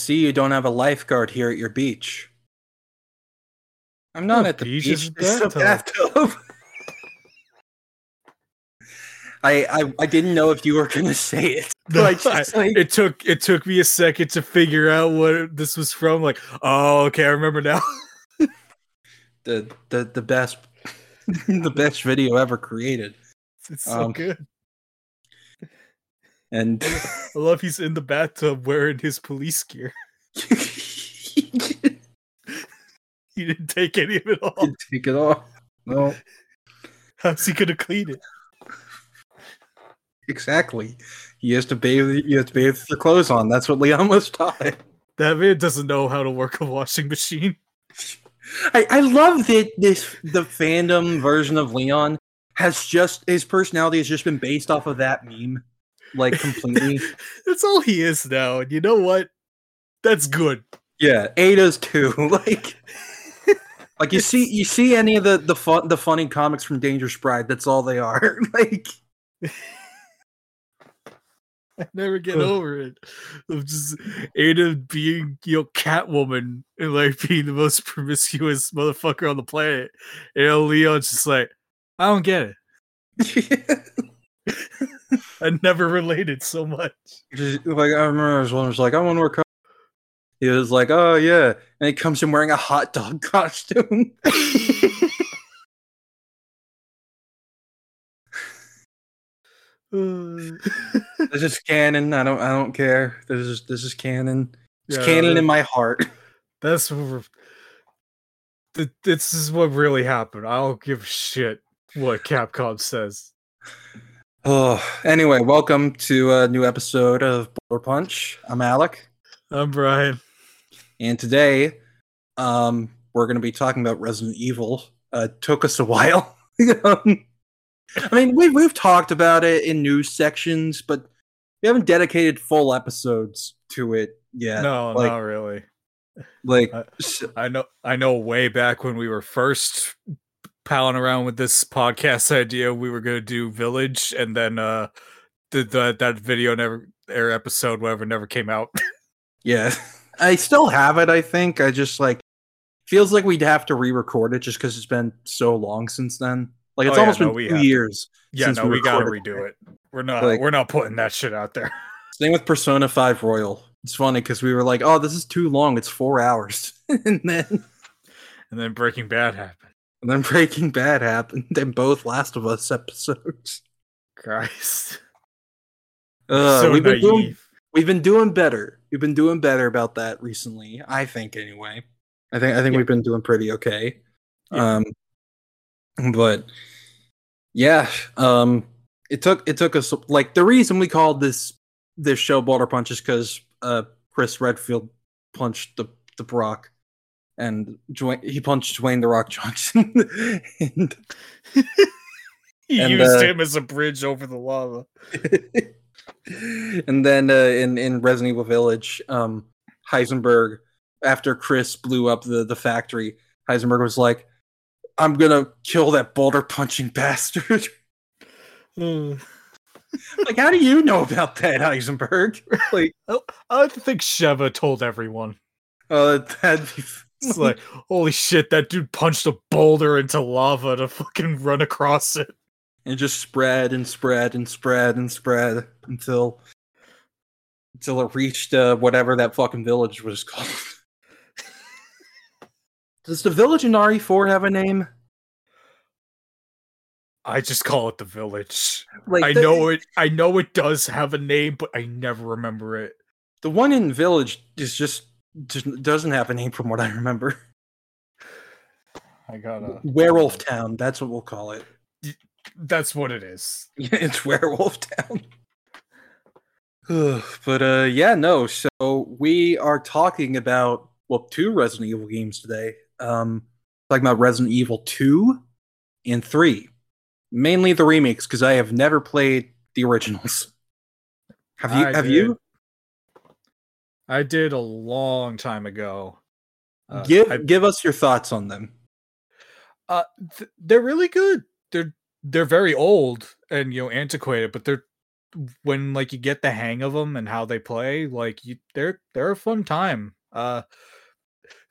I see you don't have a lifeguard here at your beach. I'm not Oh, at the beach beach. This is a bathtub. I, I I didn't know if you were gonna say it. No, Like, just like- it took it took me a second to figure out what this was from. Like, oh, okay, I remember now. the the the best the best video ever created. it's so Um, good. And I love he's in the bathtub wearing his police gear. He didn't take any of it off. Didn't take it off. No, How's he gonna clean it? exactly. He has to bathe. He has to bathe the clothes on. That's what Leon was taught. That man doesn't know how to work a washing machine. I, I love that this the fandom version of Leon has just his personality has just been based off of that meme, like completely. That's all he is now. And you know what? That's good. yeah, Ada's too. Like, like you see you see any of the the fun the funny comics from Dangerous Bride. That's all they are. like, I never get Ugh. over it. Of just Ada being, you know, Catwoman and like being the most promiscuous motherfucker on the planet. And Leon's just like, I don't get it. I never related so much. Just, like I remember one was like, I want to wear. Co-. He was like, oh yeah, and he comes in wearing a hot dog costume. This is canon. I don't. I don't care. This is this is canon. It's Yeah, canon in my heart. That's what this is what really happened. I don't give a shit what Capcom says. Oh, anyway, welcome to a new episode of Boulder Punch. I'm Alec, I'm Brian. and today, um, we're going to be talking about Resident Evil. Uh, it took us a while. I mean, we've we've talked about it in news sections, but we haven't dedicated full episodes to it yet. no, like, not really. like I know I know way back when we were first palling around with this podcast idea, we were gonna do Village and then uh the, the that video never air episode whatever never came out. yeah, I still have it. I think I just like feels like we'd have to re-record it just because it's been so long since then. Like it's Oh, yeah, almost no, been two have to. years. yeah, since no, we we, gotta redo it. We're not Like- we're not putting that shit out there. Same with Persona 5 Royal. It's funny because we were like, oh, this is too long. It's four hours. and then And then Breaking Bad happened. And then Breaking Bad happened. And both Last of Us episodes. Christ. Uh, so we've, been doing, we've been doing better. We've been doing better about that recently. I think anyway. I think I think Yeah. we've been doing pretty okay. Yeah. Um but yeah, um it took it took us like the reason we called this this show Boulder Punch is because uh Chris Redfield punched the the Brock and Dwayne, he punched Dwayne the Rock Johnson and He And, used uh, him as a bridge over the lava. and then uh, in in Resident Evil Village, um, Heisenberg, after Chris blew up the the factory, Heisenberg was like, "I'm gonna kill that boulder punching bastard." Uh, like, how do you know about that, Heisenberg? Like, I think Sheva told everyone. uh, that'd be. It's like, holy shit, that dude punched a boulder into lava to fucking run across it. and just spread and spread and spread and spread until until it reached uh, whatever that fucking village was called. Does the village in RE4 have a name? I just call it the village. Like I the- know it I know it does have a name, but I never remember it. The one in Village is just, just doesn't have a name from what I remember. I got a Werewolf Town, that's what we'll call it. that's what it is. it's Werewolf Town. but uh yeah, no, so we are talking about well two Resident Evil games today. Um talking about Resident Evil 2 and 3. Mainly the remakes because I have never played the originals. Have you I have did. you? I did a long time ago. Uh, give I- give us your thoughts on them. uh th- they're really good. They're they're very old and you know antiquated, but they're when like you get the hang of them and how they play, like you they're they're a fun time. Uh,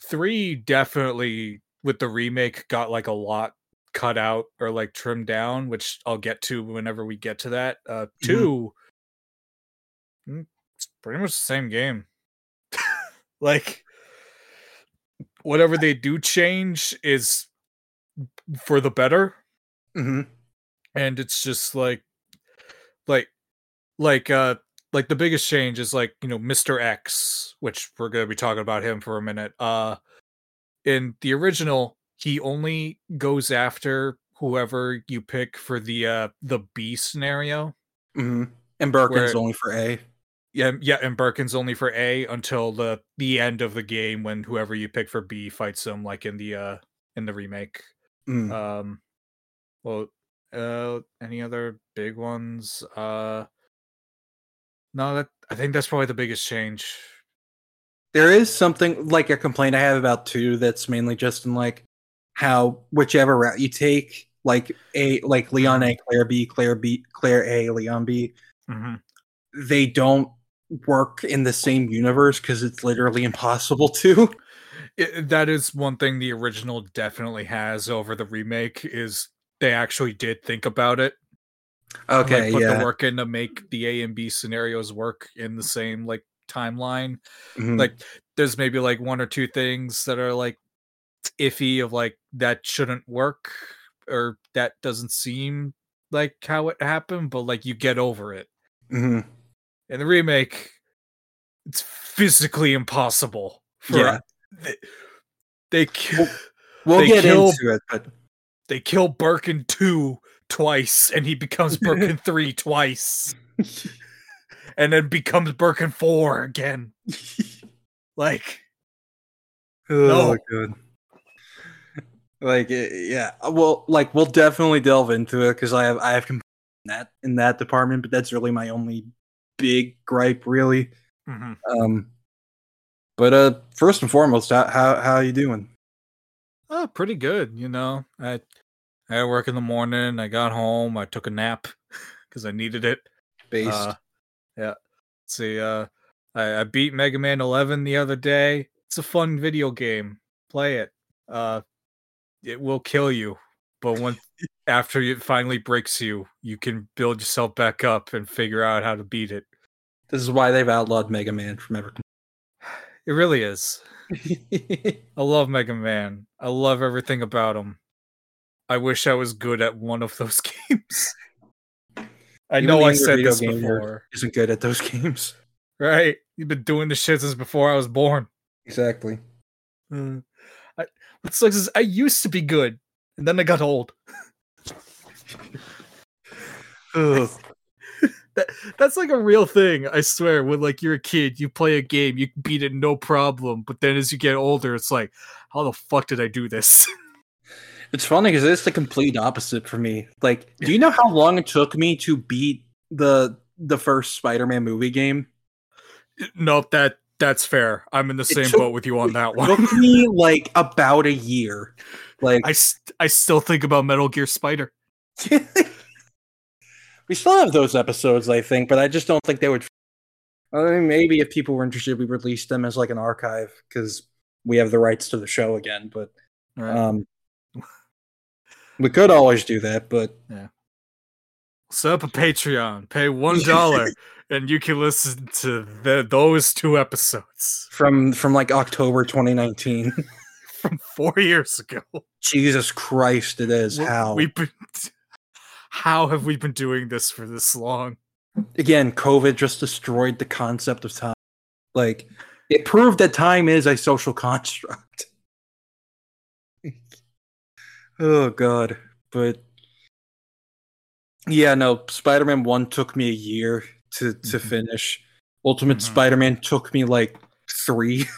three definitely with the remake got like a lot cut out or like trimmed down, which I'll get to whenever we get to that. Uh, 2 mm, it's pretty much the same game. Like whatever they do change is for the better. Hmm and it's just like like like uh like the biggest change is like you know mr x which we're going to be talking about him for a minute. Uh in the original he only goes after whoever you pick for the uh the b scenario. Hmm And Birkin's Where- only for A. yeah yeah and birkin's only for a until the the end of the game when whoever you pick for b fights him like in the uh in the remake. Mm. um well uh any other big ones? Uh no that i think that's probably the biggest change. There is something like a complaint I have about two that's mainly just in like how whichever route you take, like A like Leon A, Claire B, Claire B, Claire A, Leon B, hmm they don't work in the same universe because it's literally impossible to. it, that is one thing the original definitely has over the remake is they actually did think about it Okay, like, put yeah. the work in to make the a and b scenarios work in the same like timeline Mhm. like there's maybe like one or two things that are like iffy of like that shouldn't work or that doesn't seem like how it happened but like you get over it Mhm. In the remake it's physically impossible for Yeah. they, they ki- Well- We'll they get kill- into it, but they kill Birkin 2 twice and he becomes Birkin 3 twice and then becomes Birkin 4 again like oh No. good. Like eh, yeah, well, like we'll definitely delve into it because I have I have in that in that department, but that's really my only big gripe, really. mhm. Um, but uh, first and foremost, how how, how you doing? Oh, pretty good. You know, I I work in the morning. I got home. I took a nap because I needed it. Based. Uh, yeah. Let's see, uh, I, I beat Mega Man 11 the other day. It's a fun video game. Play it. Uh, it will kill you, but once after it finally breaks you, you can build yourself back up and figure out how to beat it. This is why they've outlawed Mega Man from ever. It really is. I love Mega Man. I love everything about him. I wish I was good at one of those games. I Even know I said this before, Isn't good at those games. right? You've been doing this shit since before I was born. Exactly. Mm. I, what sucks is I used to be good, and then I got old. Ugh. That, that's like a real thing, I swear. When like you're a kid, you play a game, you beat it no problem. But then as you get older, it's like, how the fuck did I do this? It's funny because it's the complete opposite for me. Like, do you know how long it took me to beat the the first Spider-Man movie game? nope, that that's fair. I'm in the same took- boat with you on that It one. took me like about a year. Like, I I still think about Metal Gear Spider. we still have those episodes, I think, but I just don't think they would. I mean, maybe if people were interested, we release them as like an archive because we have the rights to the show again. But Right. um, we could always do that. But yeah, Set up a Patreon, pay one dollar, and you can listen to the, those two episodes from from like October 2019, from four years ago. Jesus Christ, it is We- how we've been. How have we been doing this for this long? again, COVID just destroyed the concept of time. Like, it proved that time is a social construct. oh god, but yeah, no. Spider-Man One took me a year to to Mhm. finish. Ultimate Mhm. Spider-Man took me like three.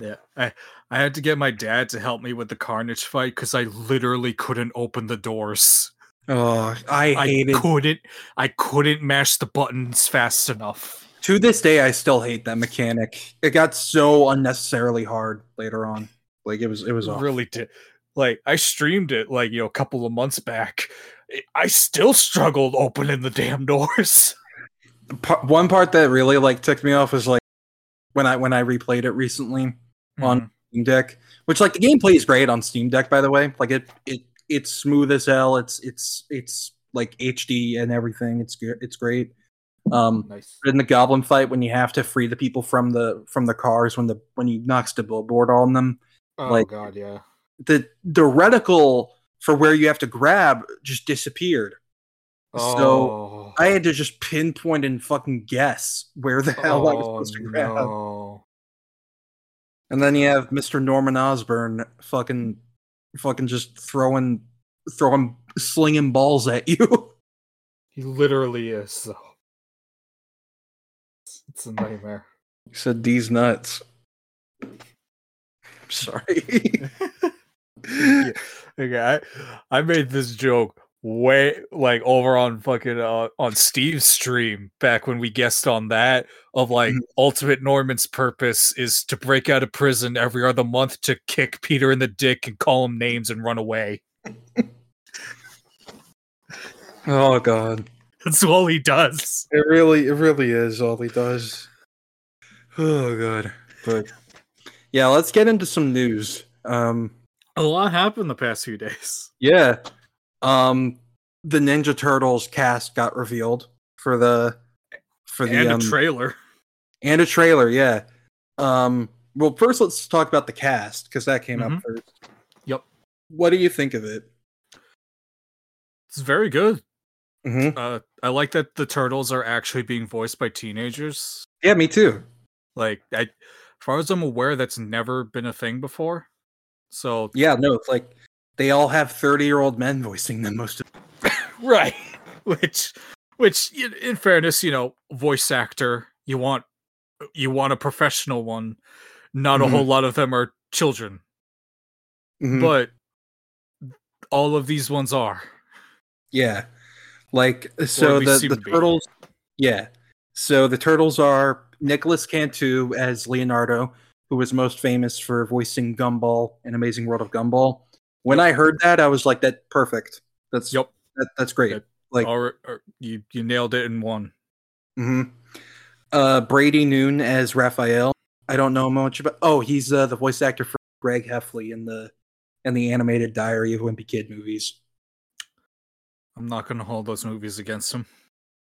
Yeah, I I had to get my dad to help me with the Carnage fight because I literally couldn't open the doors. Oh, I I couldn't. I couldn't mash the buttons fast enough. To this day, I still hate that mechanic. It got so unnecessarily hard later on. Like it was, it was really did. Like I streamed it like you know a couple of months back. I- still struggled opening the damn doors. one part that really like ticked me off was like when I when I replayed it recently on Mhm. Steam Deck, which like the gameplay is great on Steam Deck by the way. Like it it it's smooth as hell. It's it's it's like HD and everything. It's good. It's great. Um, Nice. in the goblin fight when you have to free the people from the from the cars when the when he knocks the billboard on them Oh like- god, yeah. the the reticle for where you have to grab just disappeared So, Oh, i had to just pinpoint and fucking guess where the hell i was oh, supposed to grab no. and then you have mr norman osborn fucking fucking just throwing throwing slinging balls at you He literally is. So. It's, it's a nightmare. he said these nuts I'm sorry Yeah. Okay, I, I made this joke way like over on fucking uh, on Steve's stream back when we guessed on that of like Mhm. ultimate Norman's purpose is to break out of prison every other month to kick Peter in the dick and call him names and run away. oh god That's all he does. It really, it really is all he does. Oh god. But yeah, let's get into some news. Um A lot happened the past few days. yeah. Um the Ninja Turtles cast got revealed for the for the and um, a trailer. and a trailer, yeah. Um well first let's talk about the cast because that came up Mhm. first. Yep. What do you think of it? It's very good. hmm Uh, I like that the turtles are actually being voiced by teenagers. Yeah, me too. Like, I, as far as I'm aware, that's never been a thing before. So Yeah, no, it's like they all have 30 year old men voicing them most of right, which, which, in, fairness, you know, voice actor, you want, you want a professional one. Not Mhm. a whole lot of them are children, Mhm. but all of these ones are. Yeah. Like so the, the turtles Yeah. So the turtles are Nicolas Cantu as Leonardo, who was most famous for voicing Gumball in Amazing World of Gumball. When I heard that, I was like, that perfect. That's Yep. that, that's great. Yep. Like or, or you, you nailed it in one. mhm. uh Brady Noon as Raphael. I don't know much about oh, he's uh, the voice actor for Greg Heffley in the in the animated Diary of Wimpy Kid movies. I'm not going to hold those movies against him.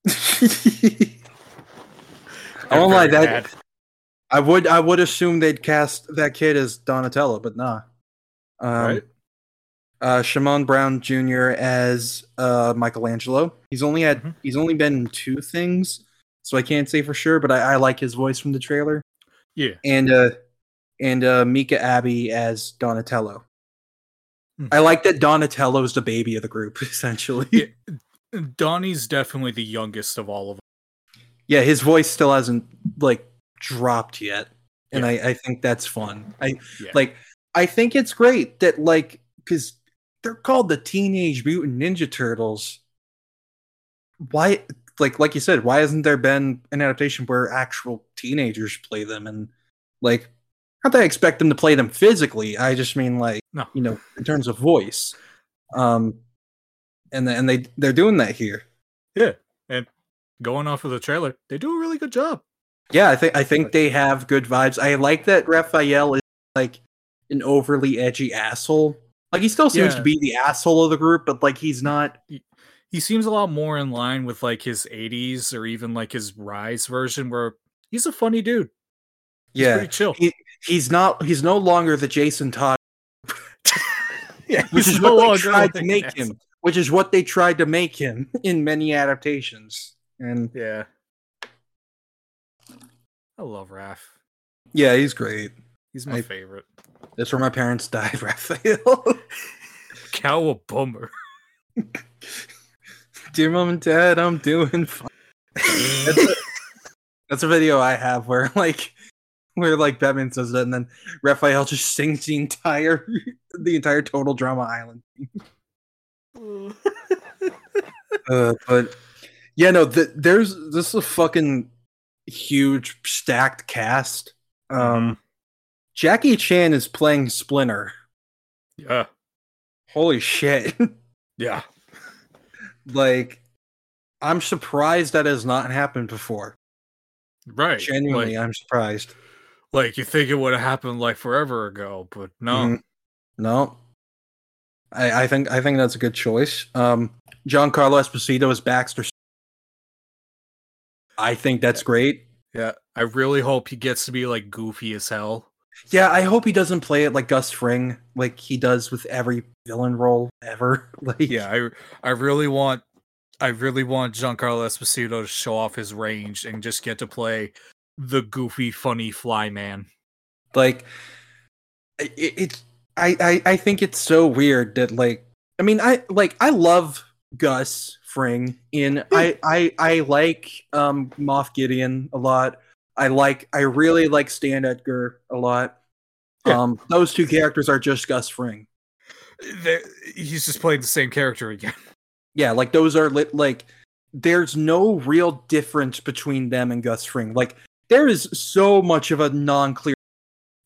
I won't lie, that bad. I would I would assume they'd cast that kid as Donatello, but nah. Um, Right. Uh, Shamon Brown Jr. as uh, Michelangelo. He's only had Mhm. he's only been in two things, so I can't say for sure. But I, I like his voice from the trailer. Yeah. And uh, and uh, Micah Abbey as Donatello. Hmm. I like that Donatello's the baby of the group, essentially. Yeah. Donnie's definitely the youngest of all of them. yeah, his voice still hasn't like dropped yet, and I, I think that's fun. I Yeah. like I think it's great that like because they're called the Teenage Mutant Ninja Turtles. Why, like like you said, why hasn't there been an adaptation where actual teenagers play them and like? Not that I expect them to play them physically. I just mean like No. you know in terms of voice. Um, and and they they're doing that here. Yeah. And going off of the trailer, they do a really good job. Yeah, I think I think they have good vibes. I like that Raphael is like an overly edgy asshole. Like he still seems Yeah. to be the asshole of the group, but like he's not. He seems a lot more in line with like his 80s or even like his Rise version where he's a funny dude. He's Yeah, pretty chill. He- he's not. He's no longer the Jason Todd, yeah, which he's is no what they tried to make him. Which is what they tried to make him in many adaptations. And Yeah. I love Raph. yeah, he's great. He's my I- favorite. That's where my parents died, Raphael. Cow a bummer. Dear mom and dad, I'm doing fine. That's a, that's a video I have where like where like Batman says that and then Raphael just sings the entire the entire total drama island. Uh, but yeah, no, th- there's this is a fucking huge stacked cast. Um Jackie Chan is playing Splinter. yeah. Holy shit. Yeah. like I'm surprised that has not happened before. Right. Genuinely, Like, I'm surprised. like you think it would have happened like forever ago, but no. Mhm. No. I, I think I think that's a good choice. Um Giancarlo Esposito is Baxter. I think that's great. Yeah. I really hope he gets to be like goofy as hell. Yeah, I hope he doesn't play it like Gus Fring, like he does with every villain role ever. like Yeah, I I really want I really want Giancarlo Esposito to show off his range and just get to play the goofy, funny fly man. like it, it's I, I i think it's so weird that like i mean i like i love gus fring in i i i like um moff gideon a lot i like i really like stan edgar a lot Yeah. um those two characters are just gus fring There- He's just playing the same character again. yeah like those are lit like there's no real difference between them and gus fring like there is so much of a non-clear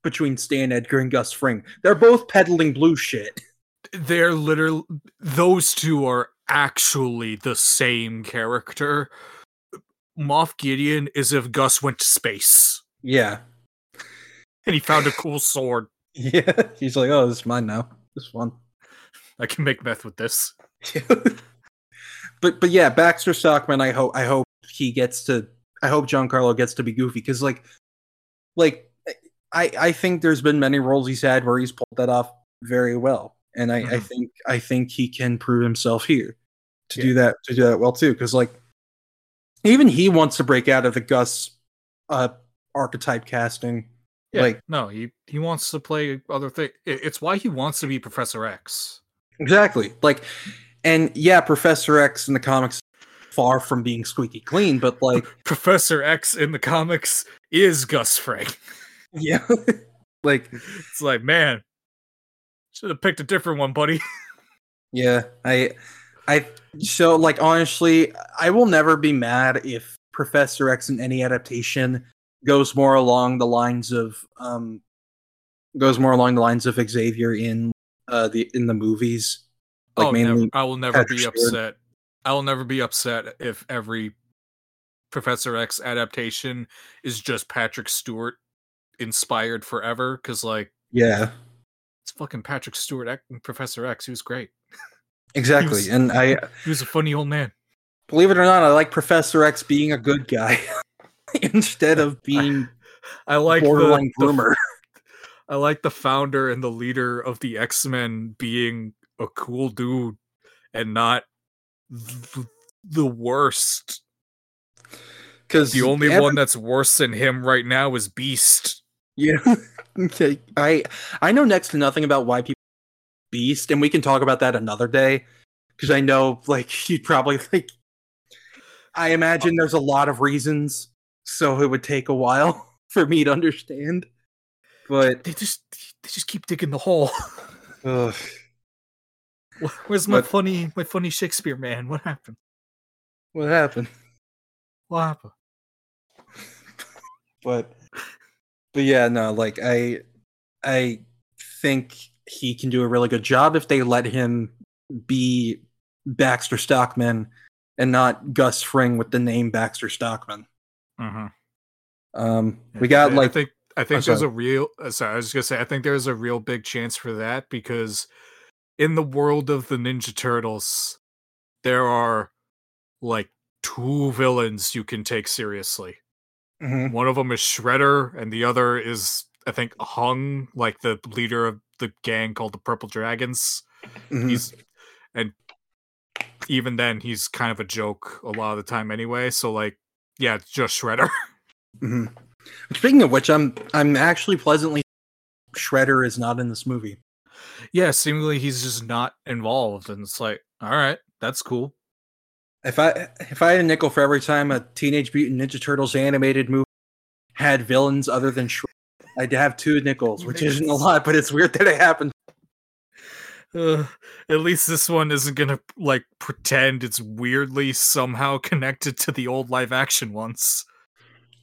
between stan edgar and gus fring they're both peddling blue shit They're literally those two are actually the same character. Moff Gideon is if Gus went to space yeah and he found a cool sword. yeah he's like oh this is mine now this one. I can make meth with this. but but yeah baxter stockman i hope i hope he gets to i hope giancarlo gets to be goofy because like like i i think there's been many roles he's had where he's pulled that off very well and i i Mhm. think i think he can prove himself here to Yeah. do that to do that well too because like even he wants to break out of the gus uh archetype casting Yeah, like no, he he wants to play other things. It's why he wants to be Professor X. Exactly. Like, and yeah, Professor X in the comics far from being squeaky clean, but like, Professor X in the comics is Gus Frank. yeah, like, It's like, man, should have picked a different one, buddy. yeah, I, I, so like, honestly, I will never be mad if Professor X in any adaptation goes more along the lines of, um, goes more along the lines of Xavier in, uh, the in the movies, like oh, never, I will never be upset. I will never be upset if every Professor X adaptation is just Patrick Stewart inspired forever. Because like Yeah, it's fucking Patrick Stewart, Professor X. He was great. exactly. was- And I, He was a funny old man. believe it or not, I like Professor X being a good guy instead of being I like borderline the, the. I like the founder and the leader of the X Men being a cool dude and not th- the worst. Because The only one that's worse than him right now is Beast. Yeah. okay. I I know next to nothing about why people beast, and we can talk about that another day. Because I know, like, you'd probably like. I imagine there's a lot of reasons, so it would take a while for me to understand. But They just they just keep digging the hole. ugh, Where's my But- funny my funny Shakespeare man? What happened? what happened? What happened? but but yeah no like i i think he can do a really good job if they let him be baxter stockman and not gus fring with the name baxter stockman Mm-hmm. um we got I, like I think I think Oh, there's sorry. a real uh, sorry, I was gonna say I think there's a real big chance for that because in the world of the Ninja Turtles, there are like two villains you can take seriously. Mhm, One of them is Shredder, and the other is I think Hun, like the leader of the gang called the Purple Dragons. mhm. He's and even then he's kind of a joke a lot of the time anyway. So like, yeah, it's just Shredder. Mhm. speaking of which i'm i'm actually pleasantly shredder is not in this movie yeah, seemingly he's just not involved, and it's like, all right, that's cool. if i if i had a nickel for every time a teenage mutant ninja turtles animated movie had villains other than shredder i'd have two nickels which isn't a lot but it's weird that it happened Uh, at least this one isn't gonna like pretend it's weirdly somehow connected to the old live action ones.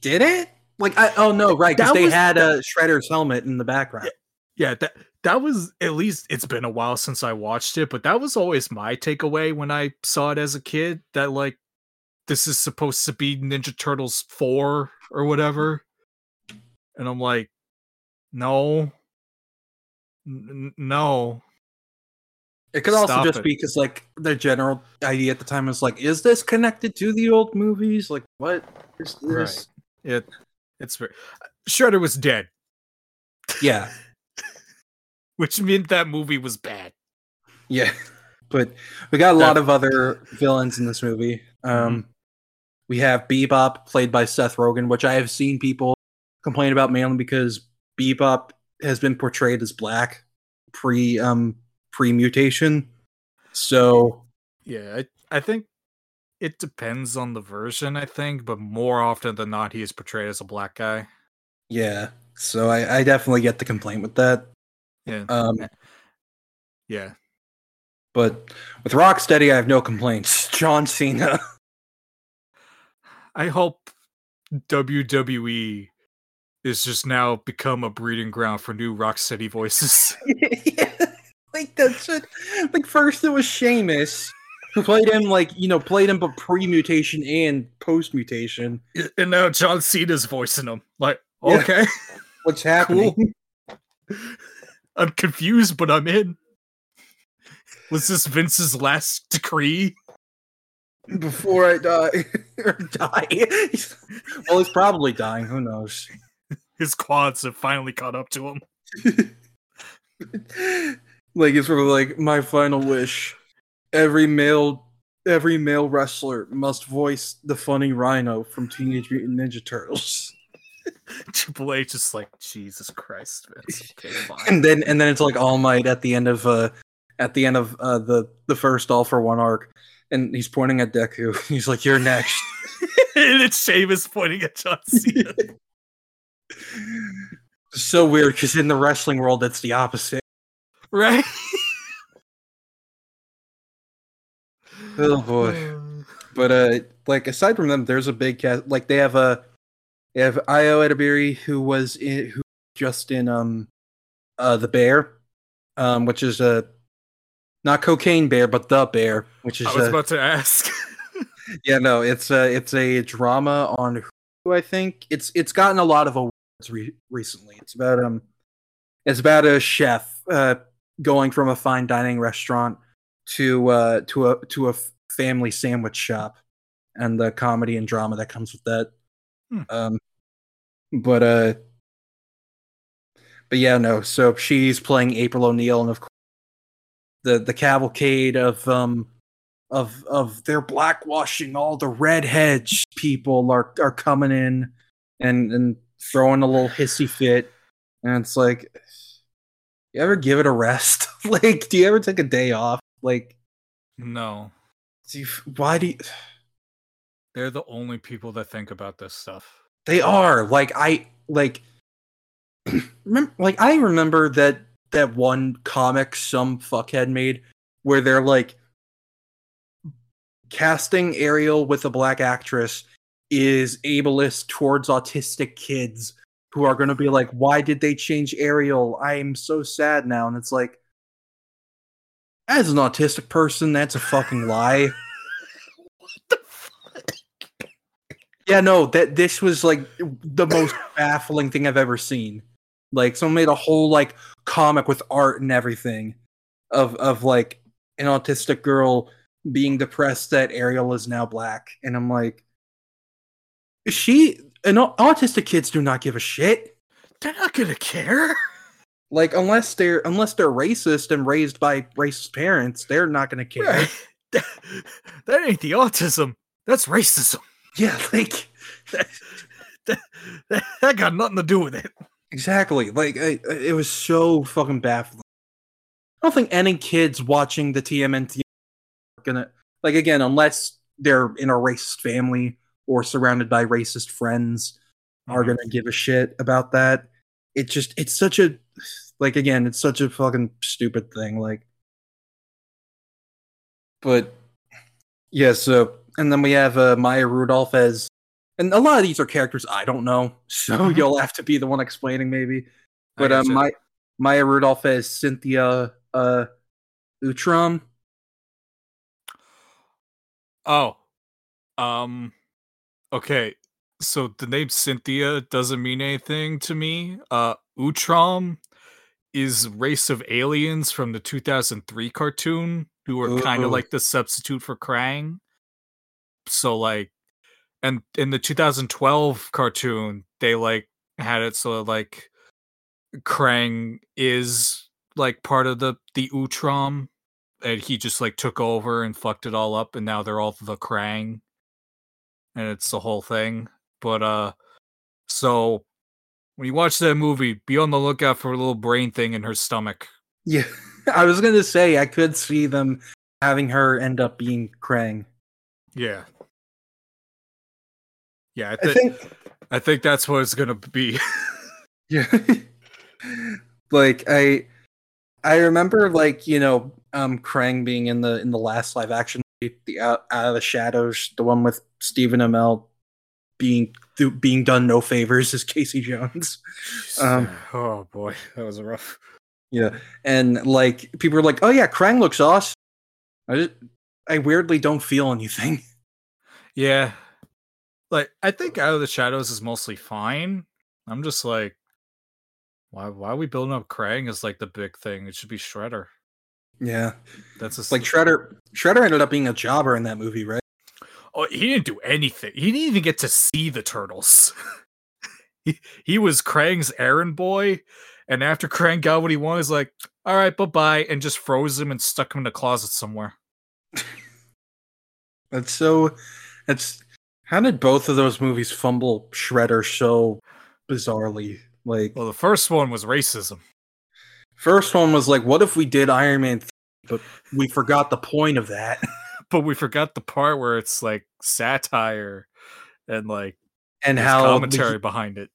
Did it? Like, I, oh no, right? Because they was- had a Shredder's helmet in the background. Yeah, that that was at least it's been a while since I watched it, but that was always my takeaway when I saw it as a kid. That like this is supposed to be Ninja Turtles 4 or whatever. And I'm like, no. N- no. It could also just it. be because like the general idea at the time was like, is this connected to the old movies? Like, what is this? Right. It it's very Shredder was dead, Yeah, which meant that movie was bad. yeah. But we got a lot of other villains in this movie. Um, we have Bebop, played by Seth Rogen, which I have seen people complain about mainly because Bebop has been portrayed as black pre um pre mutation. So Yeah, I, I think it depends on the version, I think, but more often than not, he is portrayed as a black guy. yeah, so I, I definitely get the complaint with that. Yeah. Um, yeah. but with Rocksteady, I have no complaints. John Cena. I hope WWE is just now become a breeding ground for new Rocksteady voices. yeah, like that's it. Like first it was Sheamus who played him like you know played him but pre mutation and post mutation. and now John Cena's voicing him. Like, Yeah. Oh, okay, What's happening? I'm confused, but I'm in. Was this Vince's last decree? Before I die or die. well, he's probably dying. Who knows? His quads have finally caught up to him. like it's sort of like my final wish. Every male, every male wrestler must voice the funny Rhino from Teenage Mutant Ninja Turtles. Triple H is like, Jesus Christ, Vince. Okay, and then and then it's like All Might at the end of uh at the end of uh the the first All for One arc, and he's pointing at Deku. He's like, "You're next." and it's Sheamus pointing at John Cena. So weird because in the wrestling world, that's the opposite. right? Oh boy. But uh, like aside from them, there's a big cast. Like they have a they have Ayo Edebiri who was in who just in um uh the Bear, um which is a not cocaine bear but the bear, which is I was a- about to ask. yeah no it's a it's a drama on who I think it's it's gotten a lot of awards re- recently. It's about um it's about a chef uh going from a fine dining restaurant to uh to a to a family sandwich shop and the comedy and drama that comes with that. Hmm. Um but uh but yeah no so she's playing April O'Neil and of course the the cavalcade of um of of they're blackwashing all the redheads people are are coming in and and throwing a little hissy fit and it's like you ever give it a rest like do you ever take a day off like no. do you, why do you They're the only people that think about this stuff. they are like i like remember like i remember that that one comic some fuckhead made where they're like casting ariel with a black actress is ableist towards autistic kids who are going to be like why did they change ariel? I'm so sad now. And it's like as an autistic person that's a fucking lie. Yeah, no, that this was like the most baffling thing I've ever seen. Like someone made a whole like comic with art and everything of of like an autistic girl being depressed that Ariel is now black, and I'm like, she and autistic kids do not give a shit. They're not gonna care. Like unless they're unless they're racist and raised by racist parents, they're not gonna care. Right. That, that ain't the autism. That's racism. Yeah, like That, that, that got nothing to do with it. Exactly. Like I, I- it was so fucking baffling. I don't think any kids watching the TMNT are gonna like again unless they're in a racist family or surrounded by racist friends are Mhm. gonna give a shit about that. It just it's such a like again it's such a fucking stupid thing like. But yeah, so and then we have uh, Maya Rudolph as and a lot of these are characters I don't know, so Mhm. you'll have to be the one explaining maybe. But um, gotcha. Maya Rudolph as Cynthia uh, Utrom. Oh. Um, okay, so the name Cynthia doesn't mean anything to me. Uh, Utrom is race of aliens from the 2003 cartoon who are kind of like the substitute for Krang. So like, and in the 2012 cartoon, they like had it so like Krang is like part of the the Utrom, and he just like took over and fucked it all up, and now they're all the Krang, and it's the whole thing. But uh, so when you watch that movie, be on the lookout for a little brain thing in her stomach. Yeah, I was gonna say I could see them having her end up being Krang. Yeah. Yeah, I, I think, I think that's what it's gonna be. yeah, like I, I remember like you know, um, Krang being in the in the last live action, the out, out of the shadows, the one with Stephen Amell being being done no favors is Casey Jones. Um, oh boy, that was rough. Yeah, and like people are like, "Oh yeah, Krang looks awesome." I just, I weirdly don't feel anything. Yeah. Like I think Out of the Shadows is mostly fine. I'm just like why why are we building up Krang as like the big thing? It should be Shredder. Yeah, That's just like Shredder. Shredder ended up being a jobber in that movie, right? Oh, he didn't do anything. He didn't even get to see the turtles. he, he was Krang's errand boy, and after Krang got what he wanted, he's like, "All right, bye bye," and just froze him and stuck him in a closet somewhere. That's so. That's how did both of those movies fumble Shredder so bizarrely? Like Well, the first one was racism. first one was like, what if we did Iron Man, 3, but we forgot the point of that. but we forgot the part where it's like satire and like and how the- commentary behind it.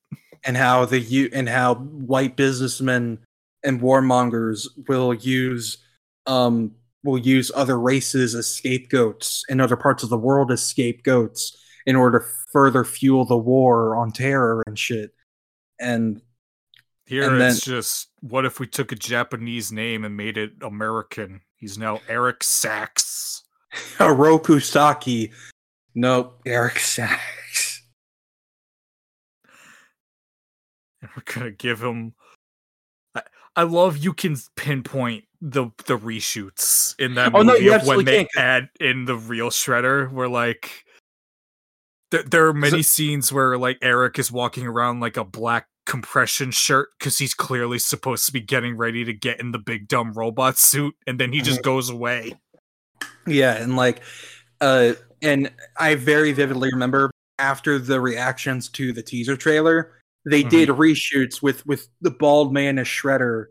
and how the you and how white businessmen and warmongers will use um will use other races as scapegoats and other parts of the world as scapegoats in order to further fuel the war on terror and shit. And Here And it's just what if we took a Japanese name and made it American? He's now Eric Sacks. Oroku Saki, nope, Eric Sacks. and we're gonna give him. I, I love you can pinpoint the the reshoots in that Oh, movie no, of when they can, add in the real Shredder, where like th- there are many scenes where like Eric is walking around like a black compression shirt because he's clearly supposed to be getting ready to get in the big dumb robot suit, and then he just goes away. Yeah, and like, uh, and I very vividly remember after the reactions to the teaser trailer, they Mhm. did reshoots with with the bald man as Shredder,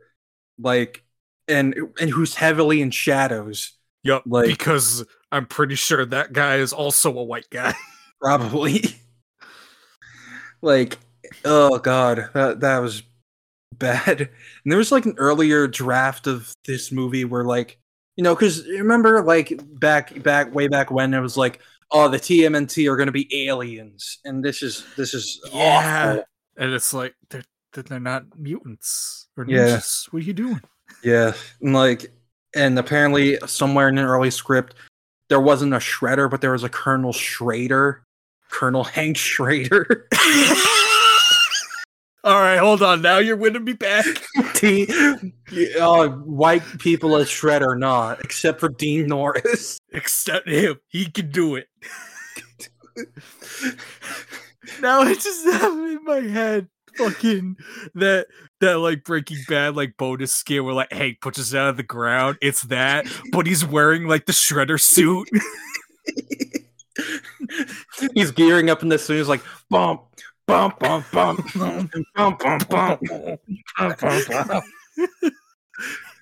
like, and and who's heavily in shadows, yep Like- because I'm pretty sure that guy is also a white guy. probably. like, oh god, that that was bad. And there was like an earlier draft of this movie where like, you know, because remember like back back way back when it was like, oh, the TMNT are going to be aliens, and this is this is Yeah. awful. and it's like they're they're not mutants or Yeah. ninjas. What are you doing? Yeah, and like, and apparently somewhere in an early script, there wasn't a Shredder, but there was a Colonel Schrader, Colonel Hank Schrader. All right, hold on. Now you're winning me back. T- uh, white people as Shredder not, except for Dean Norris. Except him, he can do it. now I just have in my head fucking that that like Breaking Bad like bonus skill where like Hank pushes it out of the ground. It's that, but he's wearing like the shredder suit. He's gearing up in this thing. He's like bump, bump, bump, bump, bump, bump, bump, bump, bump, bump.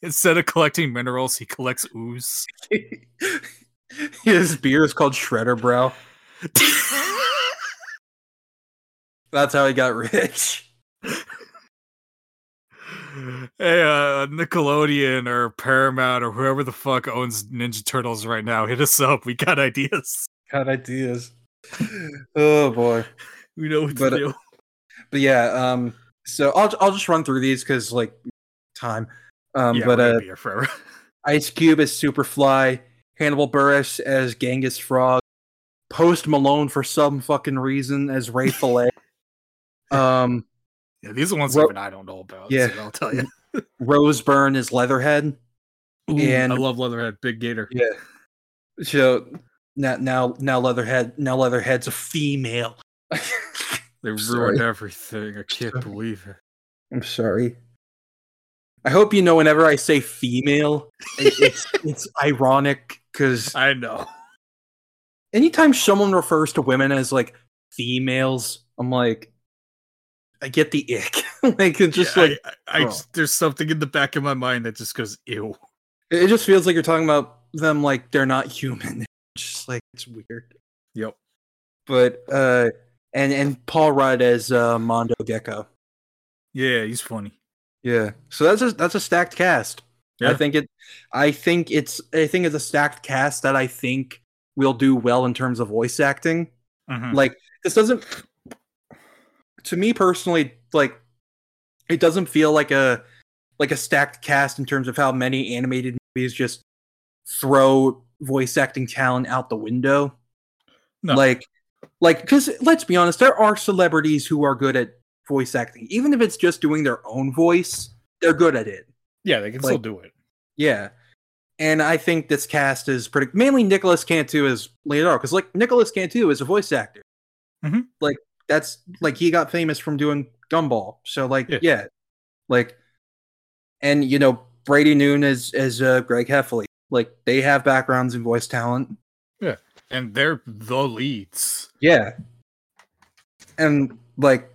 Instead of collecting minerals, he collects ooze. His beer is called Shredder, Brow. That's how he got rich. hey, uh, Nickelodeon or Paramount or whoever the fuck owns Ninja Turtles right now, hit us up. We got ideas. Got ideas. Oh boy. We know what But, to uh, do. But yeah, um, so I'll I'll just run through these because like time. Um, yeah, but uh, be here forever. Ice Cube as Superfly, Hannibal Buress as Genghis Frog, Post Malone for some fucking reason as Ray Fillet. um, Yeah, these are ones Ro- even I don't know about. Yeah. so I'll tell you. Rose Byrne is Leatherhead. Ooh, And- I love Leatherhead, Big Gator. Yeah. So now, now, now Leatherhead, now Leatherhead's a female. They I'm ruined sorry. everything. I can't Sorry. believe it. I'm sorry. I hope you know whenever I say female, it's it's ironic because I know. anytime someone refers to women as like females, I'm like, I get the ick. like it's just Yeah, like I, I, I oh. just- there's something in the back of my mind that just goes ew. it just feels like you're talking about them like they're not human. It's just like it's weird. Yep. But uh, and and Paul Rudd as uh, Mondo Gecko. Yeah, he's funny. Yeah. So that's a that's a stacked cast. Yeah. I think it I think it's I think it's a stacked cast that I think will do well in terms of voice acting. Mhm. Like this doesn't to me personally like it doesn't feel like a like a stacked cast in terms of how many animated movies just throw voice acting talent out the window. No. Like like because let's be honest, there are celebrities who are good at voice acting. Even if it's just doing their own voice, they're good at it. Yeah, they can like- still do it. Yeah. And I think this cast is pretty mainly Nicolas Cantu as Leonardo, because like Nicolas Cantu is a voice actor. Mhm. Like that's like he got famous from doing Gumball. So like Yeah. yeah. Like and you know, Brady Noon as as uh, Greg Heffley. Like they have backgrounds in voice talent. And they're the leads. Yeah. And like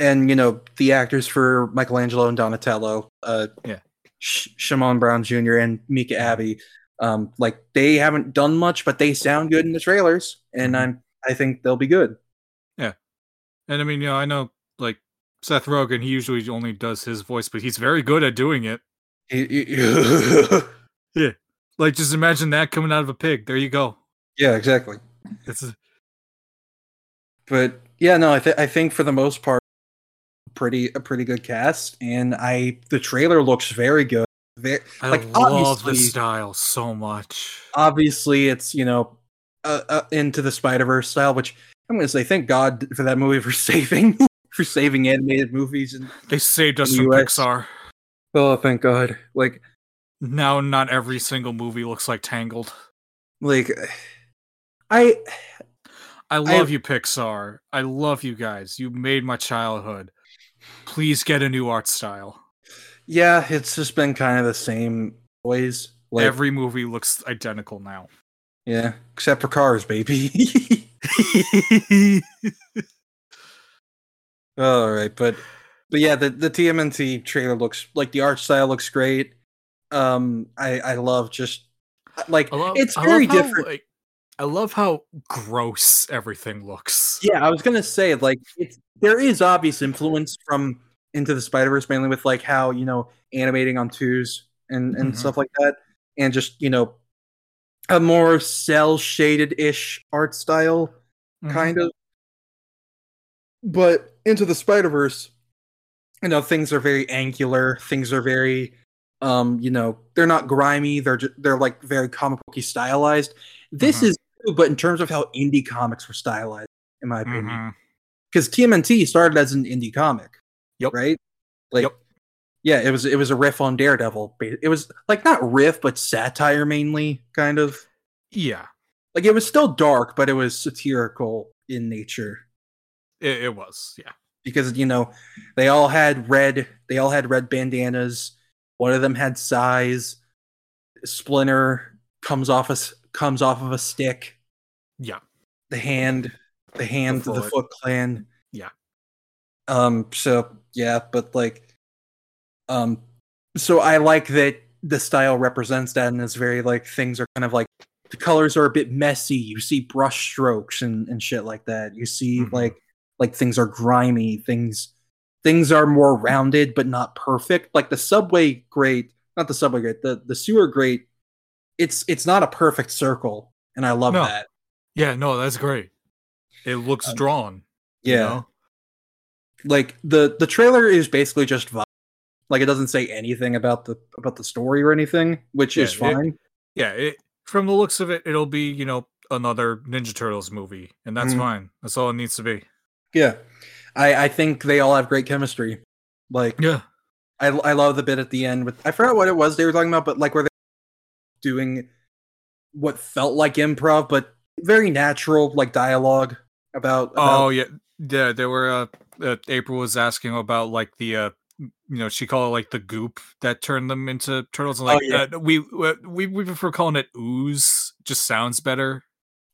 and you know, the actors for Michelangelo and Donatello, uh Yeah. Sh- Shamon Brown Jr. and Micah Abbey, um like they haven't done much but they sound good in the trailers and Mhm. I'm I think they'll be good. Yeah. And I mean, you know, I know like Seth Rogen, he usually only does his voice, but he's very good at doing it. yeah, Like, just imagine that coming out of a pig. There you go. Exactly. It's a, But yeah, no, I, th- I think for the most part, pretty a pretty good cast, and I the trailer looks very good. Very, I Like, love the style so much. obviously it's you know uh, uh, into the Spider Verse style, which I'm gonna say thank God for that movie for saving for saving animated movies and They saved us the from US. Pixar. oh thank God like Now, not every single movie looks like Tangled. like I I love you, Pixar. I love you guys. You made my childhood. Please get a new art style. yeah it's just been kind of the same always like Every movie looks identical now. yeah except for Cars baby. All right, but but yeah, the the TMNT trailer looks like the art style looks great. Um, I I love just like I love, it's I very love how, different. like, I love how gross everything looks. Yeah, I was gonna say like it's there is obvious influence from Into the Spider Verse mainly with like how you know animating on twos and and Mhm. stuff like that, and just you know a more cell shaded ish art style Mhm. kind of. But into the Spider Verse, you know, things are very angular. Things are very, um, you know, they're not grimy. They're ju- they're like very comic booky stylized. This Mhm. is, but in terms of how indie comics were stylized, in my opinion, mm-hmm. because TMNT started as an indie comic. Yep. Right. Like. Yep. Yeah, it was it was a riff on Daredevil. It was like not riff, but satire mainly, kind of. Yeah, Like it was still dark, but it was satirical in nature. it, it was. Yeah. because you know they all had red they all had red bandanas one of them had size splinter comes off a comes off of a stick Yeah. the hand the hand to the foot. clan Yeah. um so yeah but like um so i like that the style represents that and it's very like things are kind of like the colors are a bit messy you see brush strokes and and shit like that you see Mhm. like like things are grimy things things are more rounded but not perfect like the subway grate not the subway grate the the sewer grate it's it's not a perfect circle and i love No. that Yeah, no, that's great. It looks Um, drawn. you yeah know? like the the trailer is basically just vibe. like it doesn't say anything about the about the story or anything which Yeah, is it- fine Yeah, it, from the looks of it, it'll be, you know, another Ninja Turtles movie, and that's Mhm. fine. That's all it needs to be. Yeah, I I think they all have great chemistry. Like Yeah. I I love the bit at the end with I forgot what it was they were talking about, but like where they doing what felt like improv, but very natural like dialogue about. about Oh yeah, yeah. there were. Uh, uh, April was asking about like the. Uh, you know, she called it like the goop that turned them into turtles. And Oh, like, yeah. uh, we we we prefer calling it ooze. Just sounds better.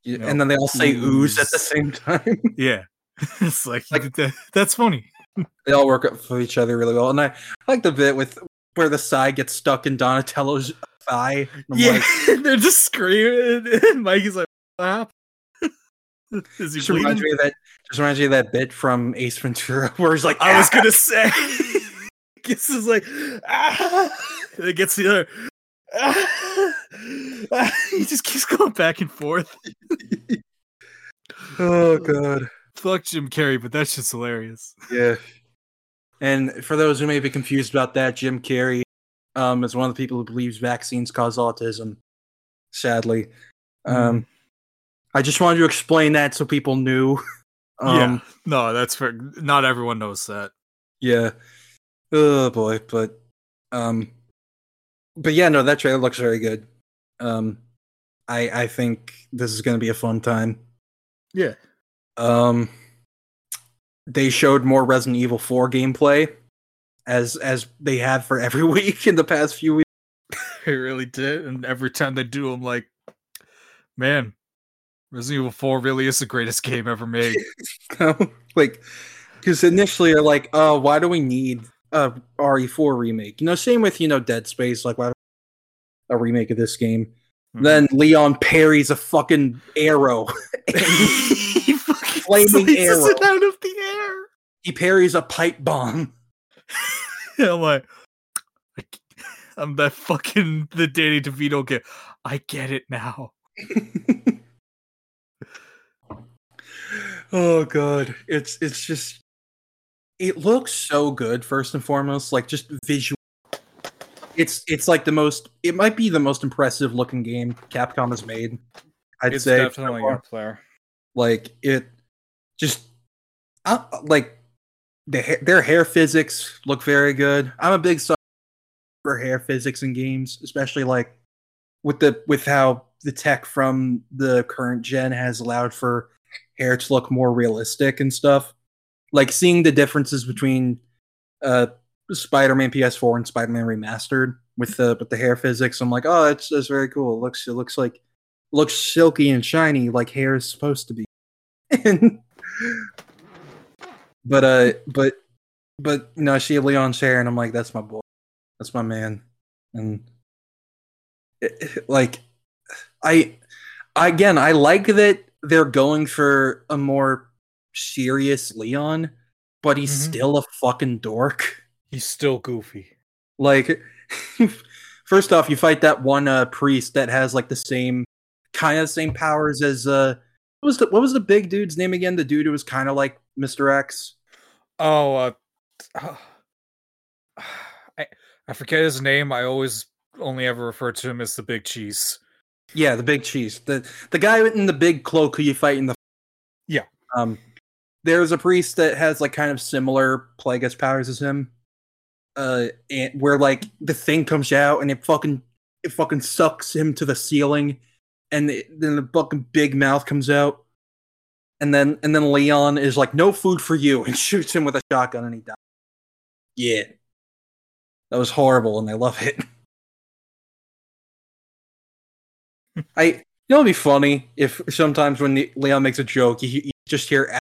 Yeah, know, and then they all say ooze at the same time. Yeah, it's like, Like- that- that's funny. they all work up for each other really well. And I, I like the bit with where the side gets stuck in Donatello's thigh. yeah, like, they're just screaming, and Mikey's like, "What happened? Is he just reminds bleeding?" me of that. Just reminds me of that bit from Ace Ventura where he's like, I was "Ah!" gonna say, Gets is like, ah, and it gets the other. Ah, ah. he just keeps going back and forth. oh god, Fuck Jim Carrey, but that's just hilarious. yeah. And for those who may be confused about that, Jim Carrey um, is one of the people who believes vaccines cause autism. Sadly, um, I just wanted to explain that so people knew. Um, yeah, no, that's fair. Not everyone knows that. Yeah. Oh boy, but um but yeah, no, that trailer looks very good. Um I I think this is going to be a fun time. Yeah, Um they showed more Resident Evil 4 gameplay as as they have for every week in the past few weeks. they really did. And every time they do, I'm like, man, Resident Evil 4 really is the greatest game ever made. like cuz initially they're like, "Oh, why do we need a RE4 remake?" You know, same with, you know, Dead Space like why a remake of this game. Mm-hmm. Then Leon parries a fucking arrow. he fucking Flaming arrow. it out of the air. he parries a pipe bomb. And I'm like, I'm that fucking the Danny DeVito kid. I get it now. Oh god, it's it's just it looks so good. First and foremost, like just visual. It's it's like the most. It might be the most impressive looking game Capcom has made. I'd say definitely far. player. like it just uh, like the their hair physics look very good i'm a big sucker for hair physics in games especially like with the with how the tech from the current gen has allowed for hair to look more realistic and stuff. Like seeing the differences between uh spider-man ps4 and spider-man remastered with the with the hair physics i'm like oh that's, that's very cool. It looks it looks like looks silky and shiny like hair is supposed to be. And but uh but but you know I see Leon's hair and I'm like that's my boy. That's my man. And it- it- like I again I like that they're going for a more serious Leon but he's Mhm. still a fucking dork He's still goofy. like first off you fight that one uh priest that has like the same kind of same powers as uh what was the what was the big dude's name again the dude who was kind of like mr x Oh, uh, I I forget his name. I always only ever refer to him as the Big Cheese. Yeah the big cheese. The the guy in the big cloak who you fight in the Yeah. um there's a priest that has like kind of similar plagueis powers as him. Uh and where like the thing comes out and it fucking it fucking sucks him to the ceiling. And it, then the fucking big mouth comes out. And then and then leon is like no food for you and shoots him with a shotgun and he dies. Yeah. That was horrible and i love it i you know it'd be funny if sometimes when the, leon makes a joke you, you just hear A-